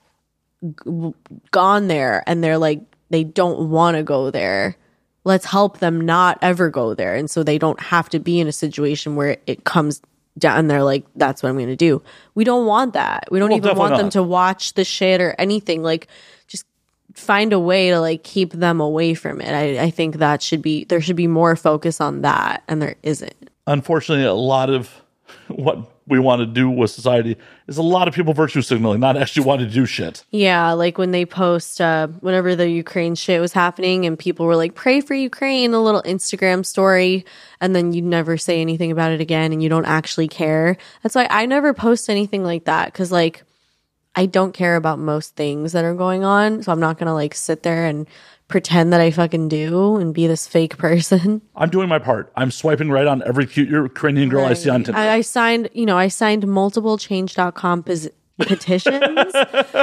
g- gone there and they're like, they don't want to go there, let's help them not ever go there. And so they don't have to be in a situation where it comes down they're like, that's what I'm going to do. We don't want that. We don't Well, even want definitely them to watch the shit or anything. Like, just find a way to like keep them away from it. I, I think that should be there should be more focus on that, and there isn't. Unfortunately, a lot of what we want to do with society is a lot of people virtue signaling, not actually want to do shit. Yeah, like when they post uh whenever the Ukraine shit was happening and people were like, Pray for Ukraine, a little Instagram story, and then you never say anything about it again and you don't actually care. That's why I never post anything like that because like I don't care about most things that are going on. So I'm not gonna like sit there and pretend that I fucking do and be this fake person. I'm doing my part. I'm swiping right on every cute Ukrainian girl I see on Tinder. I, I signed, you know, I signed multiple change.com pos- petitions.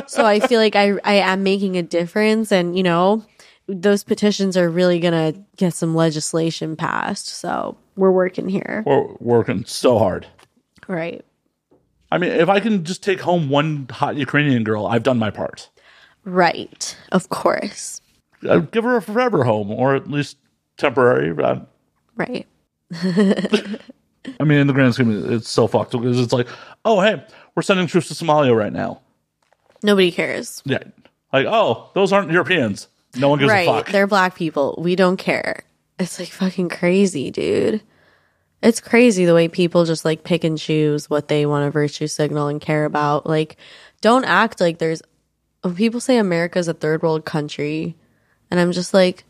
so I feel like I, I am making a difference. And, you know, those petitions are really going to get some legislation passed. So we're working here. We're working so hard. Right. I mean, if I can just take home one hot Ukrainian girl, I've done my part. Right. Of course. I'd mm-hmm. give her a forever home, or at least temporary. But Right. I mean, in the grand scheme, it's so fucked because it's like, oh, hey, we're sending troops to Somalia right now. Nobody cares. Yeah, like, oh, those aren't Europeans. No one gives right. a fuck. They're black people. We don't care. It's like fucking crazy, dude. It's crazy the way people just like pick and choose what they want to virtue signal and care about. Like, don't act like there's. When people say America's a third world country, and I'm just like,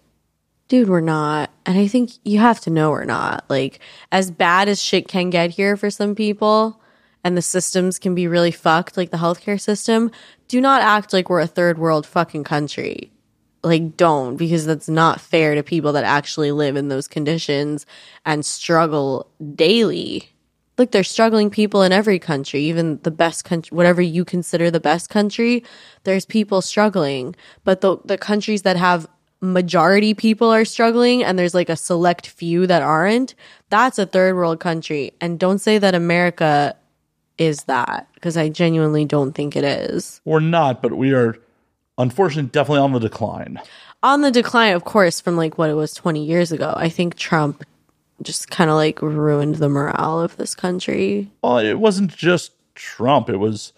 dude, we're not. And I think you have to know we're not. Like, as bad as shit can get here for some people, and the systems can be really fucked, like the healthcare system, do not act like we're a third world fucking country like don't because that's not fair to people that actually live in those conditions and struggle daily look there's struggling people in every country even the best country whatever you consider the best country there's people struggling but the the countries that have majority people are struggling and there's like a select few that aren't that's a third world country and don't say that america is that because i genuinely don't think it is We're not, but we are unfortunately definitely on the decline. on the decline, of course, from like what it was 20 years ago. I think Trump just kind of like ruined the morale of this country. Well, it wasn't just Trump. It was,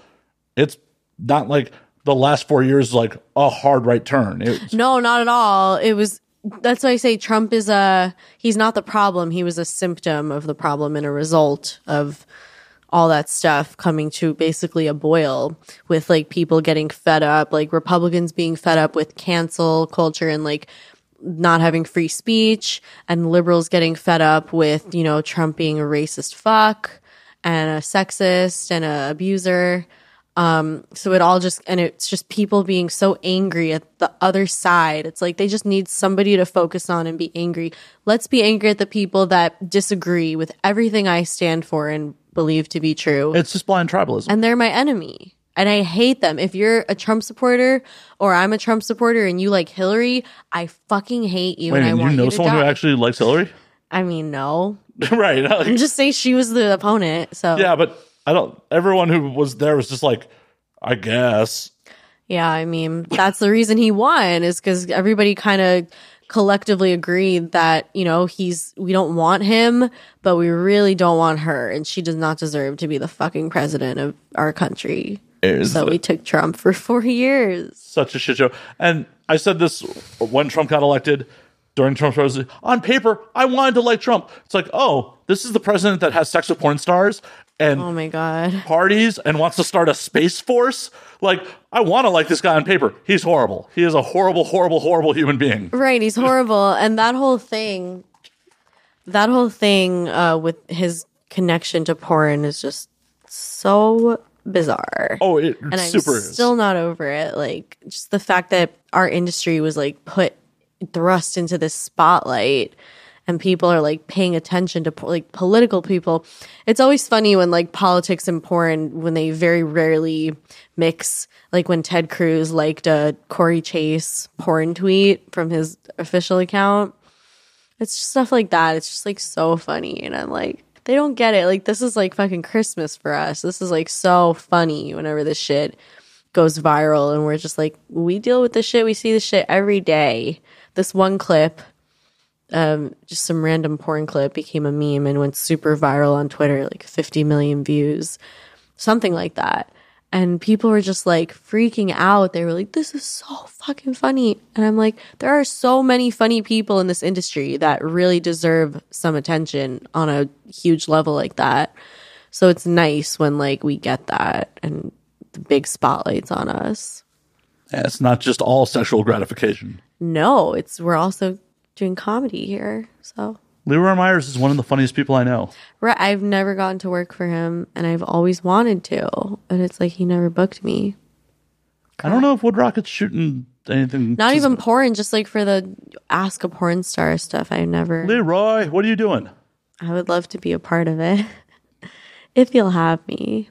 it's not like the last four years like a hard right turn. It, No, not at all. It was that's why I say Trump is a he's not the problem. He was a symptom of the problem and a result of all that stuff coming to basically a boil with like people getting fed up, like Republicans being fed up with cancel culture and like not having free speech and liberals getting fed up with, you know, Trump being a racist fuck and a sexist and a abuser. Um, so it all just, and it's just people being so angry at the other side. It's like they just need somebody to focus on and be angry. Let's be angry at the people that disagree with everything I stand for and believe to be true. it's just blind tribalism. and they're my enemy. And I hate them. If you're a Trump supporter or I'm a Trump supporter and you like Hillary, I fucking hate you. Wait, and I minute, want you know you someone who actually likes Hillary? I mean, no. right. Like, I'm just saying she was the opponent. So yeah, but I don't. Everyone who was there was just like, I guess. Yeah, I mean, that's the reason he won is because everybody kind of collectively agreed that, you know, he's, we don't want him, but we really don't want her. And she does not deserve to be the fucking president of our country. So we took Trump for four years. such a shit show. And I said this when Trump got elected during Trump's presidency. On paper, I wanted to like Trump. It's like, oh, this is the president that has sex with porn stars and Oh my God. parties and wants to start a space force. Like, I want to like this guy on paper. He's horrible. He is a horrible, horrible, horrible human being. Right. He's horrible. and that whole thing, that whole thing uh, with his connection to porn is just so bizarre. Oh, it and I'm super is. still not over it. Like just the fact that our industry was like put thrust into this spotlight and people are like paying attention to like political people. It's always funny when like politics and porn when they very rarely mix. Like when Ted Cruz liked a Cory Chase porn tweet from his official account. It's just stuff like that. It's just like so funny and I'm like they don't get it. Like this is like fucking Christmas for us. This is like so funny whenever this shit goes viral and we're just like we deal with this shit. We see this shit every day. This one clip um just some random porn clip became a meme and went super viral on Twitter like 50 million views. Something like that. And people were just like freaking out. They were like, this is so fucking funny. And I'm like, there are so many funny people in this industry that really deserve some attention on a huge level like that. So it's nice when like we get that and the big spotlights on us. Yeah, it's not just all sexual gratification. No, it's we're also doing comedy here. So Lee Roy Myers is one of the funniest people I know. right, I've never gotten to work for him and I've always wanted to. And it's like he never booked me. I don't know if WoodRocket's shooting anything. Not even porn, just like for the ask a porn star stuff. I've never Leroy, what are you doing? I would love to be a part of it. if you'll have me.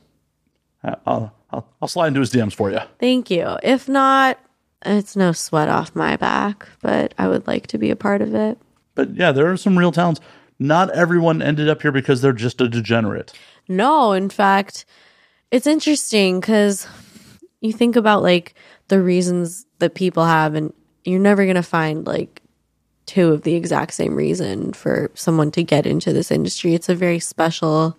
I'll, I'll, I'll slide into his DMs for you. Thank you. If not, it's no sweat off my back, but I would like to be a part of it. But yeah, there are some real talents. Not everyone ended up here because they're just a degenerate. No, in fact, it's interesting because you think about like the reasons that people have, and you're never going to find like two of the exact same reason for someone to get into this industry. It's a very special,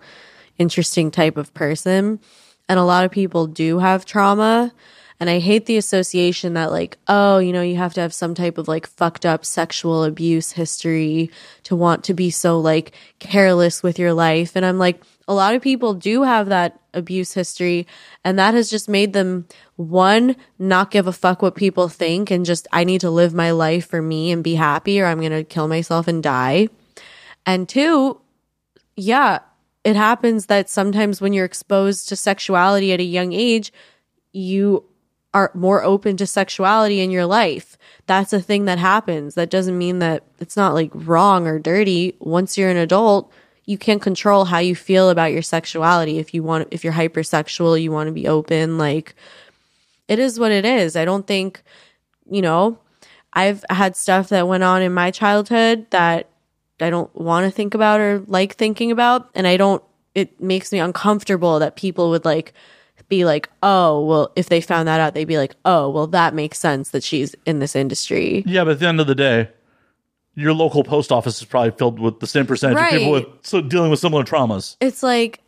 interesting type of person. And a lot of people do have trauma. And I hate the association that, like, oh, you know, you have to have some type of like fucked up sexual abuse history to want to be so like careless with your life. And I'm like, a lot of people do have that abuse history. And that has just made them, one, not give a fuck what people think and just, I need to live my life for me and be happy or I'm going to kill myself and die. And two, yeah, it happens that sometimes when you're exposed to sexuality at a young age, you are more open to sexuality in your life. That's a thing that happens. That doesn't mean that it's not like wrong or dirty. Once you're an adult, you can't control how you feel about your sexuality. If you want, if you're hypersexual, you want to be open. Like, it is what it is. I don't think, you know, I've had stuff that went on in my childhood that I don't want to think about or like thinking about. And I don't, it makes me uncomfortable that people would like be like, oh, well, if they found that out, they'd be like, oh, well, that makes sense that she's in this industry. Yeah, but at the end of the day, your local post office is probably filled with the same percentage of people with so dealing with similar traumas. It's like,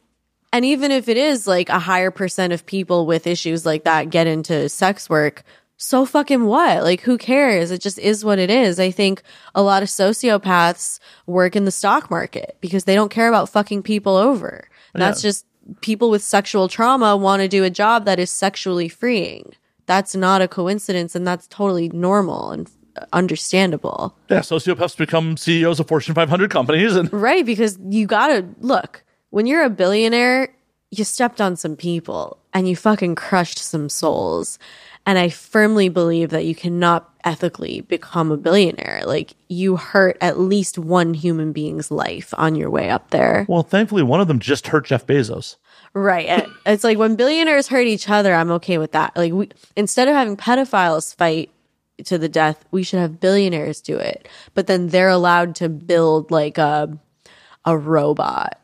and even if it is like a higher percent of people with issues like that get into sex work, so fucking what? Like, who cares? It just is what it is. I think a lot of sociopaths work in the stock market because they don't care about fucking people over. That's just people with sexual trauma want to do a job that is sexually freeing. That's not a coincidence and that's totally normal and understandable. Yeah, sociopaths become CEOs of Fortune 500 companies, and Right, because you gotta look, when you're a billionaire, you stepped on some people and you fucking crushed some souls. And I firmly believe that you cannot ethically become a billionaire. Like, you hurt at least one human being's life on your way up there. well, thankfully, one of them just hurt Jeff Bezos. Right. It's like when billionaires hurt each other, I'm okay with that. Like, we, instead of having pedophiles fight to the death. We should have billionaires do it. But then they're allowed to build like a a robot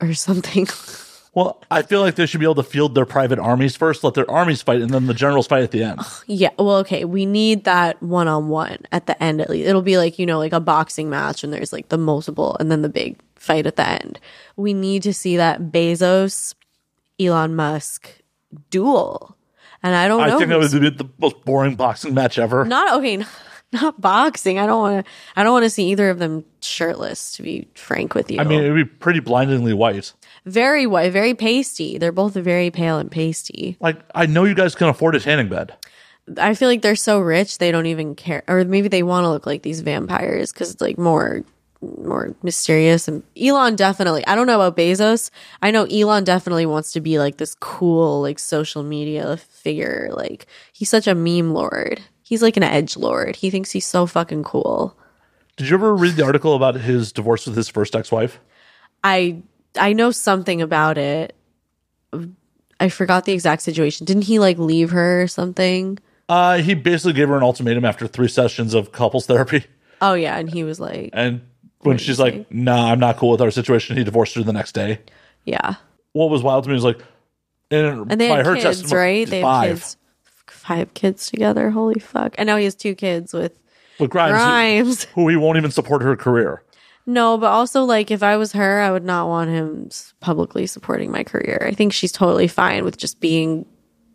or something. Well, I feel like they should be able to field their private armies first, let their armies fight, and then the generals fight at the end. yeah. Well, okay. We need that one on one at the end at least. It'll be like, you know, like a boxing match and there's like the multiple and then the big fight at the end. We need to see that Bezos, Elon Musk duel. And I don't I know. think that would be the most boring boxing match ever. not okay not boxing i don't want to i don't want to see either of them shirtless to be frank with you I mean, it would be pretty blindingly white. Very white very pasty. They're both very pale and pasty. Like, I know you guys can afford a tanning bed. i feel like they're so rich they don't even care or maybe they want to look like these vampires because it's like more more mysterious and elon definitely i don't know about bezos. I know elon definitely wants to be like this cool like social media figure. Like he's such a meme lord. He's like an edge lord. He thinks he's so fucking cool. Did you ever read the article about his divorce with his first ex-wife? I I know something about it. I forgot the exact situation. Didn't he like leave her or something? Uh, he basically gave her an ultimatum after three sessions of couples therapy, Oh yeah, and he was like, and when she's like, "Nah, I'm not cool with our situation," he divorced her the next day. yeah. What was wild to me was like, and, And they by had her kids, testimony, right? They have five. kids, five kids together. Holy fuck! And now he has two kids with With Grimes, who- Grimes. who he won't even support her career. No, but also like if I was her, I would not want him publicly supporting my career. I think she's totally fine with just being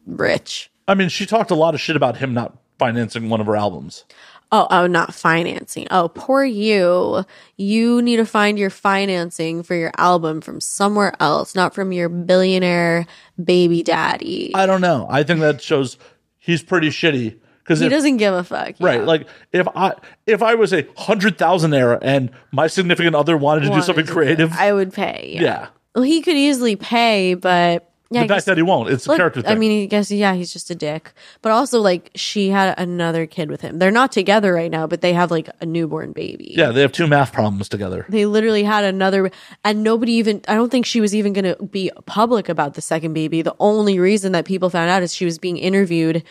rich. I mean, she talked a lot of shit about him not financing one of her albums. Oh, oh, not financing. Oh, poor you. You need to find your financing for your album from somewhere else, not from your billionaire baby daddy. I don't know. I think that shows he's pretty shitty because he doesn't give a fuck. right, yeah. like if I if I was a hundred thousand thousandaire and my significant other wanted to do something to- creative, I would pay. Yeah. yeah. Well, he could easily pay, but yeah, The I fact guess- that he won't, it's a character thing. I mean, I guess yeah, he's just a dick. But also, like, she had another kid with him. They're not together right now, but they have like a newborn baby. yeah, they have two math problems together. They literally had another, and nobody even, I don't think she was even going to be public about the second baby. The only reason that people found out is she was being interviewed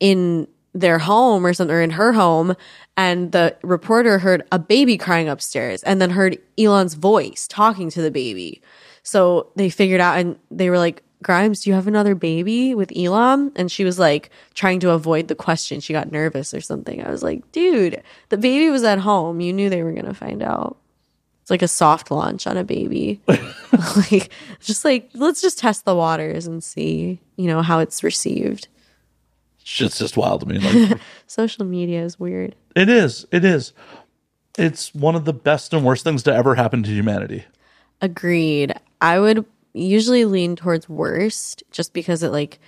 in their home or something, or in her home. And the reporter heard a baby crying upstairs and then heard Elon's voice talking to the baby. So they figured out, and they were like, Grimes, do you have another baby with Elon? And she was like trying to avoid the question. She got nervous or something. I was like, dude, the baby was at home. You knew they were going to find out. It's like a soft launch on a baby. like just like let's just test the waters and see, you know, how it's received. Shit's just wild to me. Like, Social media is weird. it is. It is. It's one of the best and worst things to ever happen to humanity. Agreed. I would usually lean towards worst just because it like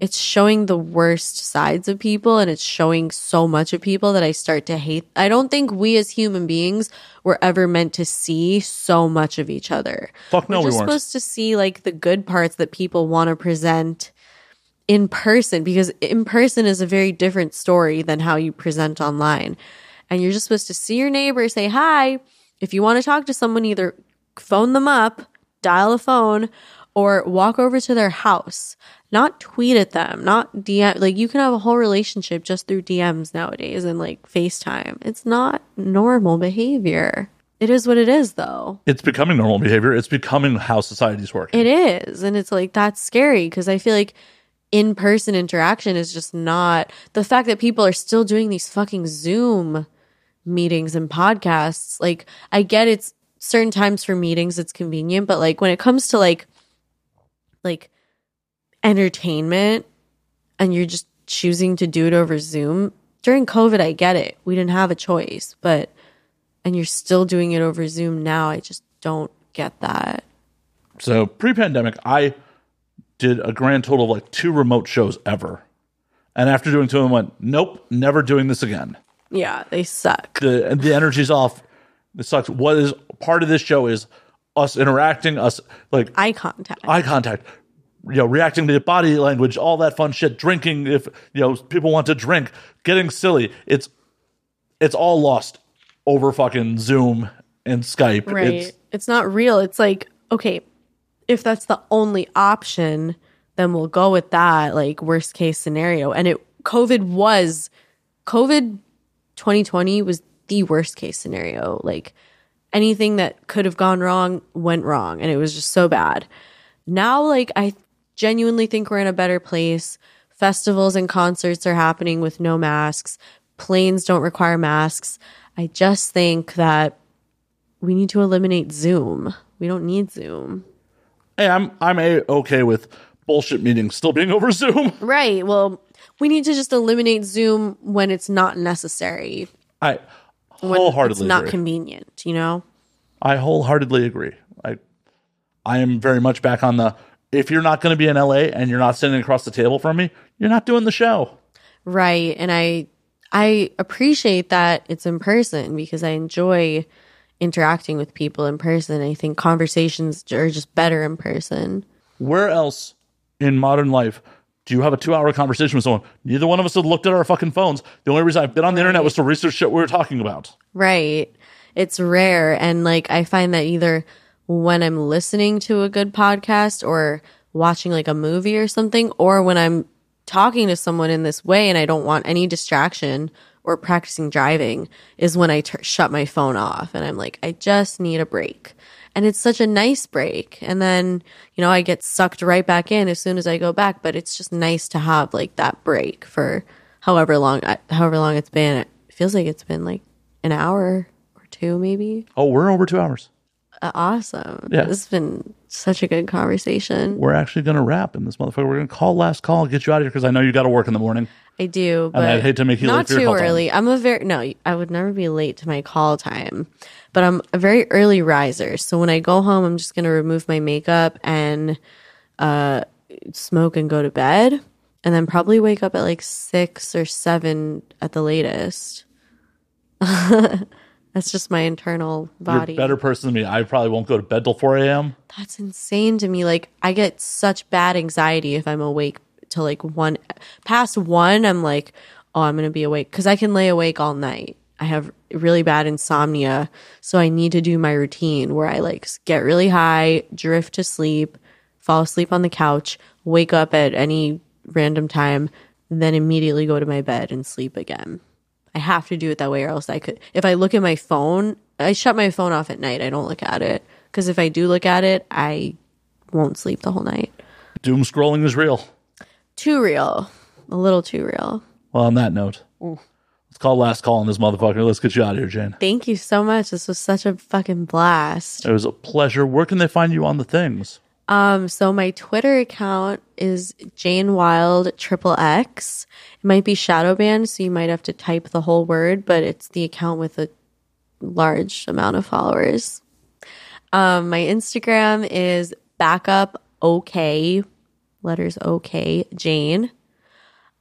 it's showing the worst sides of people and it's showing so much of people that I start to hate. I don't think we as human beings were ever meant to see so much of each other. Fuck no, we're we supposed to see like the good parts that people want to present in person because in person is a very different story than how you present online. And you're just supposed to see your neighbor, say hi. If you want to talk to someone, either phone them up, dial a phone, or walk over to their house. Not tweet at them, not DM. Like you can have a whole relationship just through DMs nowadays and like FaceTime. It's not normal behavior. It is what it is though. It's becoming normal behavior. It's becoming how society's working. It is. And it's like, that's scary because I feel like in person interaction is just not the fact that people are still doing these fucking Zoom meetings and podcasts. Like, I get it's certain times for meetings, it's convenient, but like when it comes to like, like entertainment and you're just choosing to do it over Zoom during COVID, I get it. We didn't have a choice, but, and you're still doing it over Zoom now. I just don't get that. So pre-pandemic, I did a grand total of like two remote shows ever. And after doing two of them, went, nope, never doing this again. Yeah, they suck. The the energy's off. It sucks. What is part of this show is us interacting, us like Eye contact. eye contact, you know, reacting to body language, all that fun shit. Drinking, if you know, people want to drink, getting silly. It's it's all lost over fucking Zoom and Skype. Right. It's, It's, not real. It's like, okay, if that's the only option, then we'll go with that, like worst case scenario. And it COVID was COVID 2020 was the worst case scenario. Like anything that could have gone wrong went wrong and it was just so bad. Now, like, I genuinely think we're in a better place. Festivals and concerts are happening with no masks, planes don't require masks. I just think that we need to eliminate Zoom. We don't need Zoom. Hey, I'm I'm a okay with bullshit meetings still being over Zoom. Right. Well, we need to just eliminate Zoom when it's not necessary, I wholeheartedly agree. it's not agree. convenient, you know? I wholeheartedly agree. I I am very much back on the if you're not going to be in LA and you're not sitting across the table from me, you're not doing the show. Right. And I I appreciate that it's in person because I enjoy interacting with people in person. I think conversations are just better in person. Where else in modern life do you have a two hour conversation with someone? Neither one of us have looked at our fucking phones. The only reason I've been on the internet was to research shit we were talking about. Right. It's rare. And like, I find that either when I'm listening to a good podcast or watching like a movie or something, or when I'm talking to someone in this way and I don't want any distraction or practicing driving, is when I shut my phone off and I'm like, I just need a break. And it's such a nice break. And then, you know, I get sucked right back in as soon as I go back, but it's just nice to have like that break for however long, uh, however long it's been. It feels like it's been like an hour or two, maybe. Oh, we're over two hours. Uh, awesome. Yeah. This has been such a good conversation. We're actually going to wrap in this motherfucker. We're going to call last call, get you out of here because I know you got to work in the morning. I do, but I'd hate to make you not too call time. early. I'm a very no. I would never be late to my call time, but I'm a very early riser. So when I go home, I'm just gonna remove my makeup and uh, smoke and go to bed, and then probably wake up at like six or seven at the latest. That's just my internal body. You're a better person than me. I probably won't go to bed till 4 a.m. That's insane to me. Like I get such bad anxiety if I'm awake till like one past one. I'm like, oh, I'm gonna be awake because I can lay awake all night. I have really bad insomnia, so I need to do my routine where I like get really high, drift to sleep, fall asleep on the couch, wake up at any random time, then immediately go to my bed and sleep again. I have to do it that way, or else I could. If I look at my phone, I shut my phone off at night. I don't look at it because if I do look at it, I won't sleep the whole night. Doom scrolling is real. Too real, a little too real. Well, on that note, let's call last call on this motherfucker. Let's get you out of here, Jane. Thank you so much. This was such a fucking blast. It was a pleasure. Where can they find you on the things? Um, so my Twitter account is Jane Wilde Triple X. It might be shadow banned, so you might have to type the whole word, but it's the account with a large amount of followers. Um, my Instagram is backup okay, letters okay, Jane.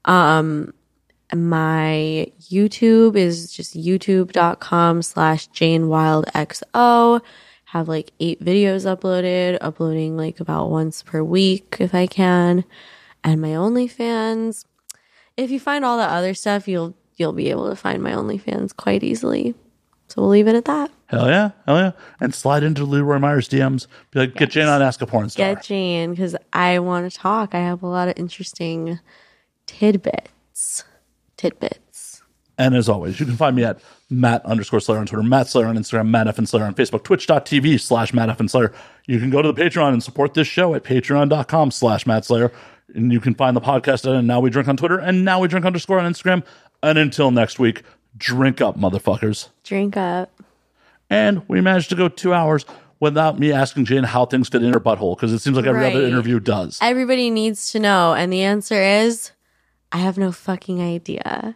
Um, my YouTube is just youtube.com slash Jane Wilde XO. Have like eight videos uploaded, uploading like about once per week if I can. And my OnlyFans. If you find all the other stuff, you'll you'll be able to find my OnlyFans quite easily. So we'll leave it at that. Hell yeah. Hell yeah. And slide into Lee Roy Myers DMs. Be like, get Jane on Ask a Porn Star. Get Jane because I want to talk. I have a lot of interesting tidbits. Tidbits. And as always, you can find me at Matt underscore Slayer on Twitter, Matt Slayer on Instagram, Matt F and Slayer on Facebook, twitch.tv slash Matt F and Slayer. You can go to the Patreon and support this show at patreon.com slash Matt Slayer. And you can find the podcast at and Now We Drink on Twitter and Now We Drink underscore on Instagram. And until next week, drink up, motherfuckers. Drink up. And we managed to go two hours without me asking Jane how things fit in her butthole because it seems like every other interview does. Everybody needs to know. And the answer is I have no fucking idea.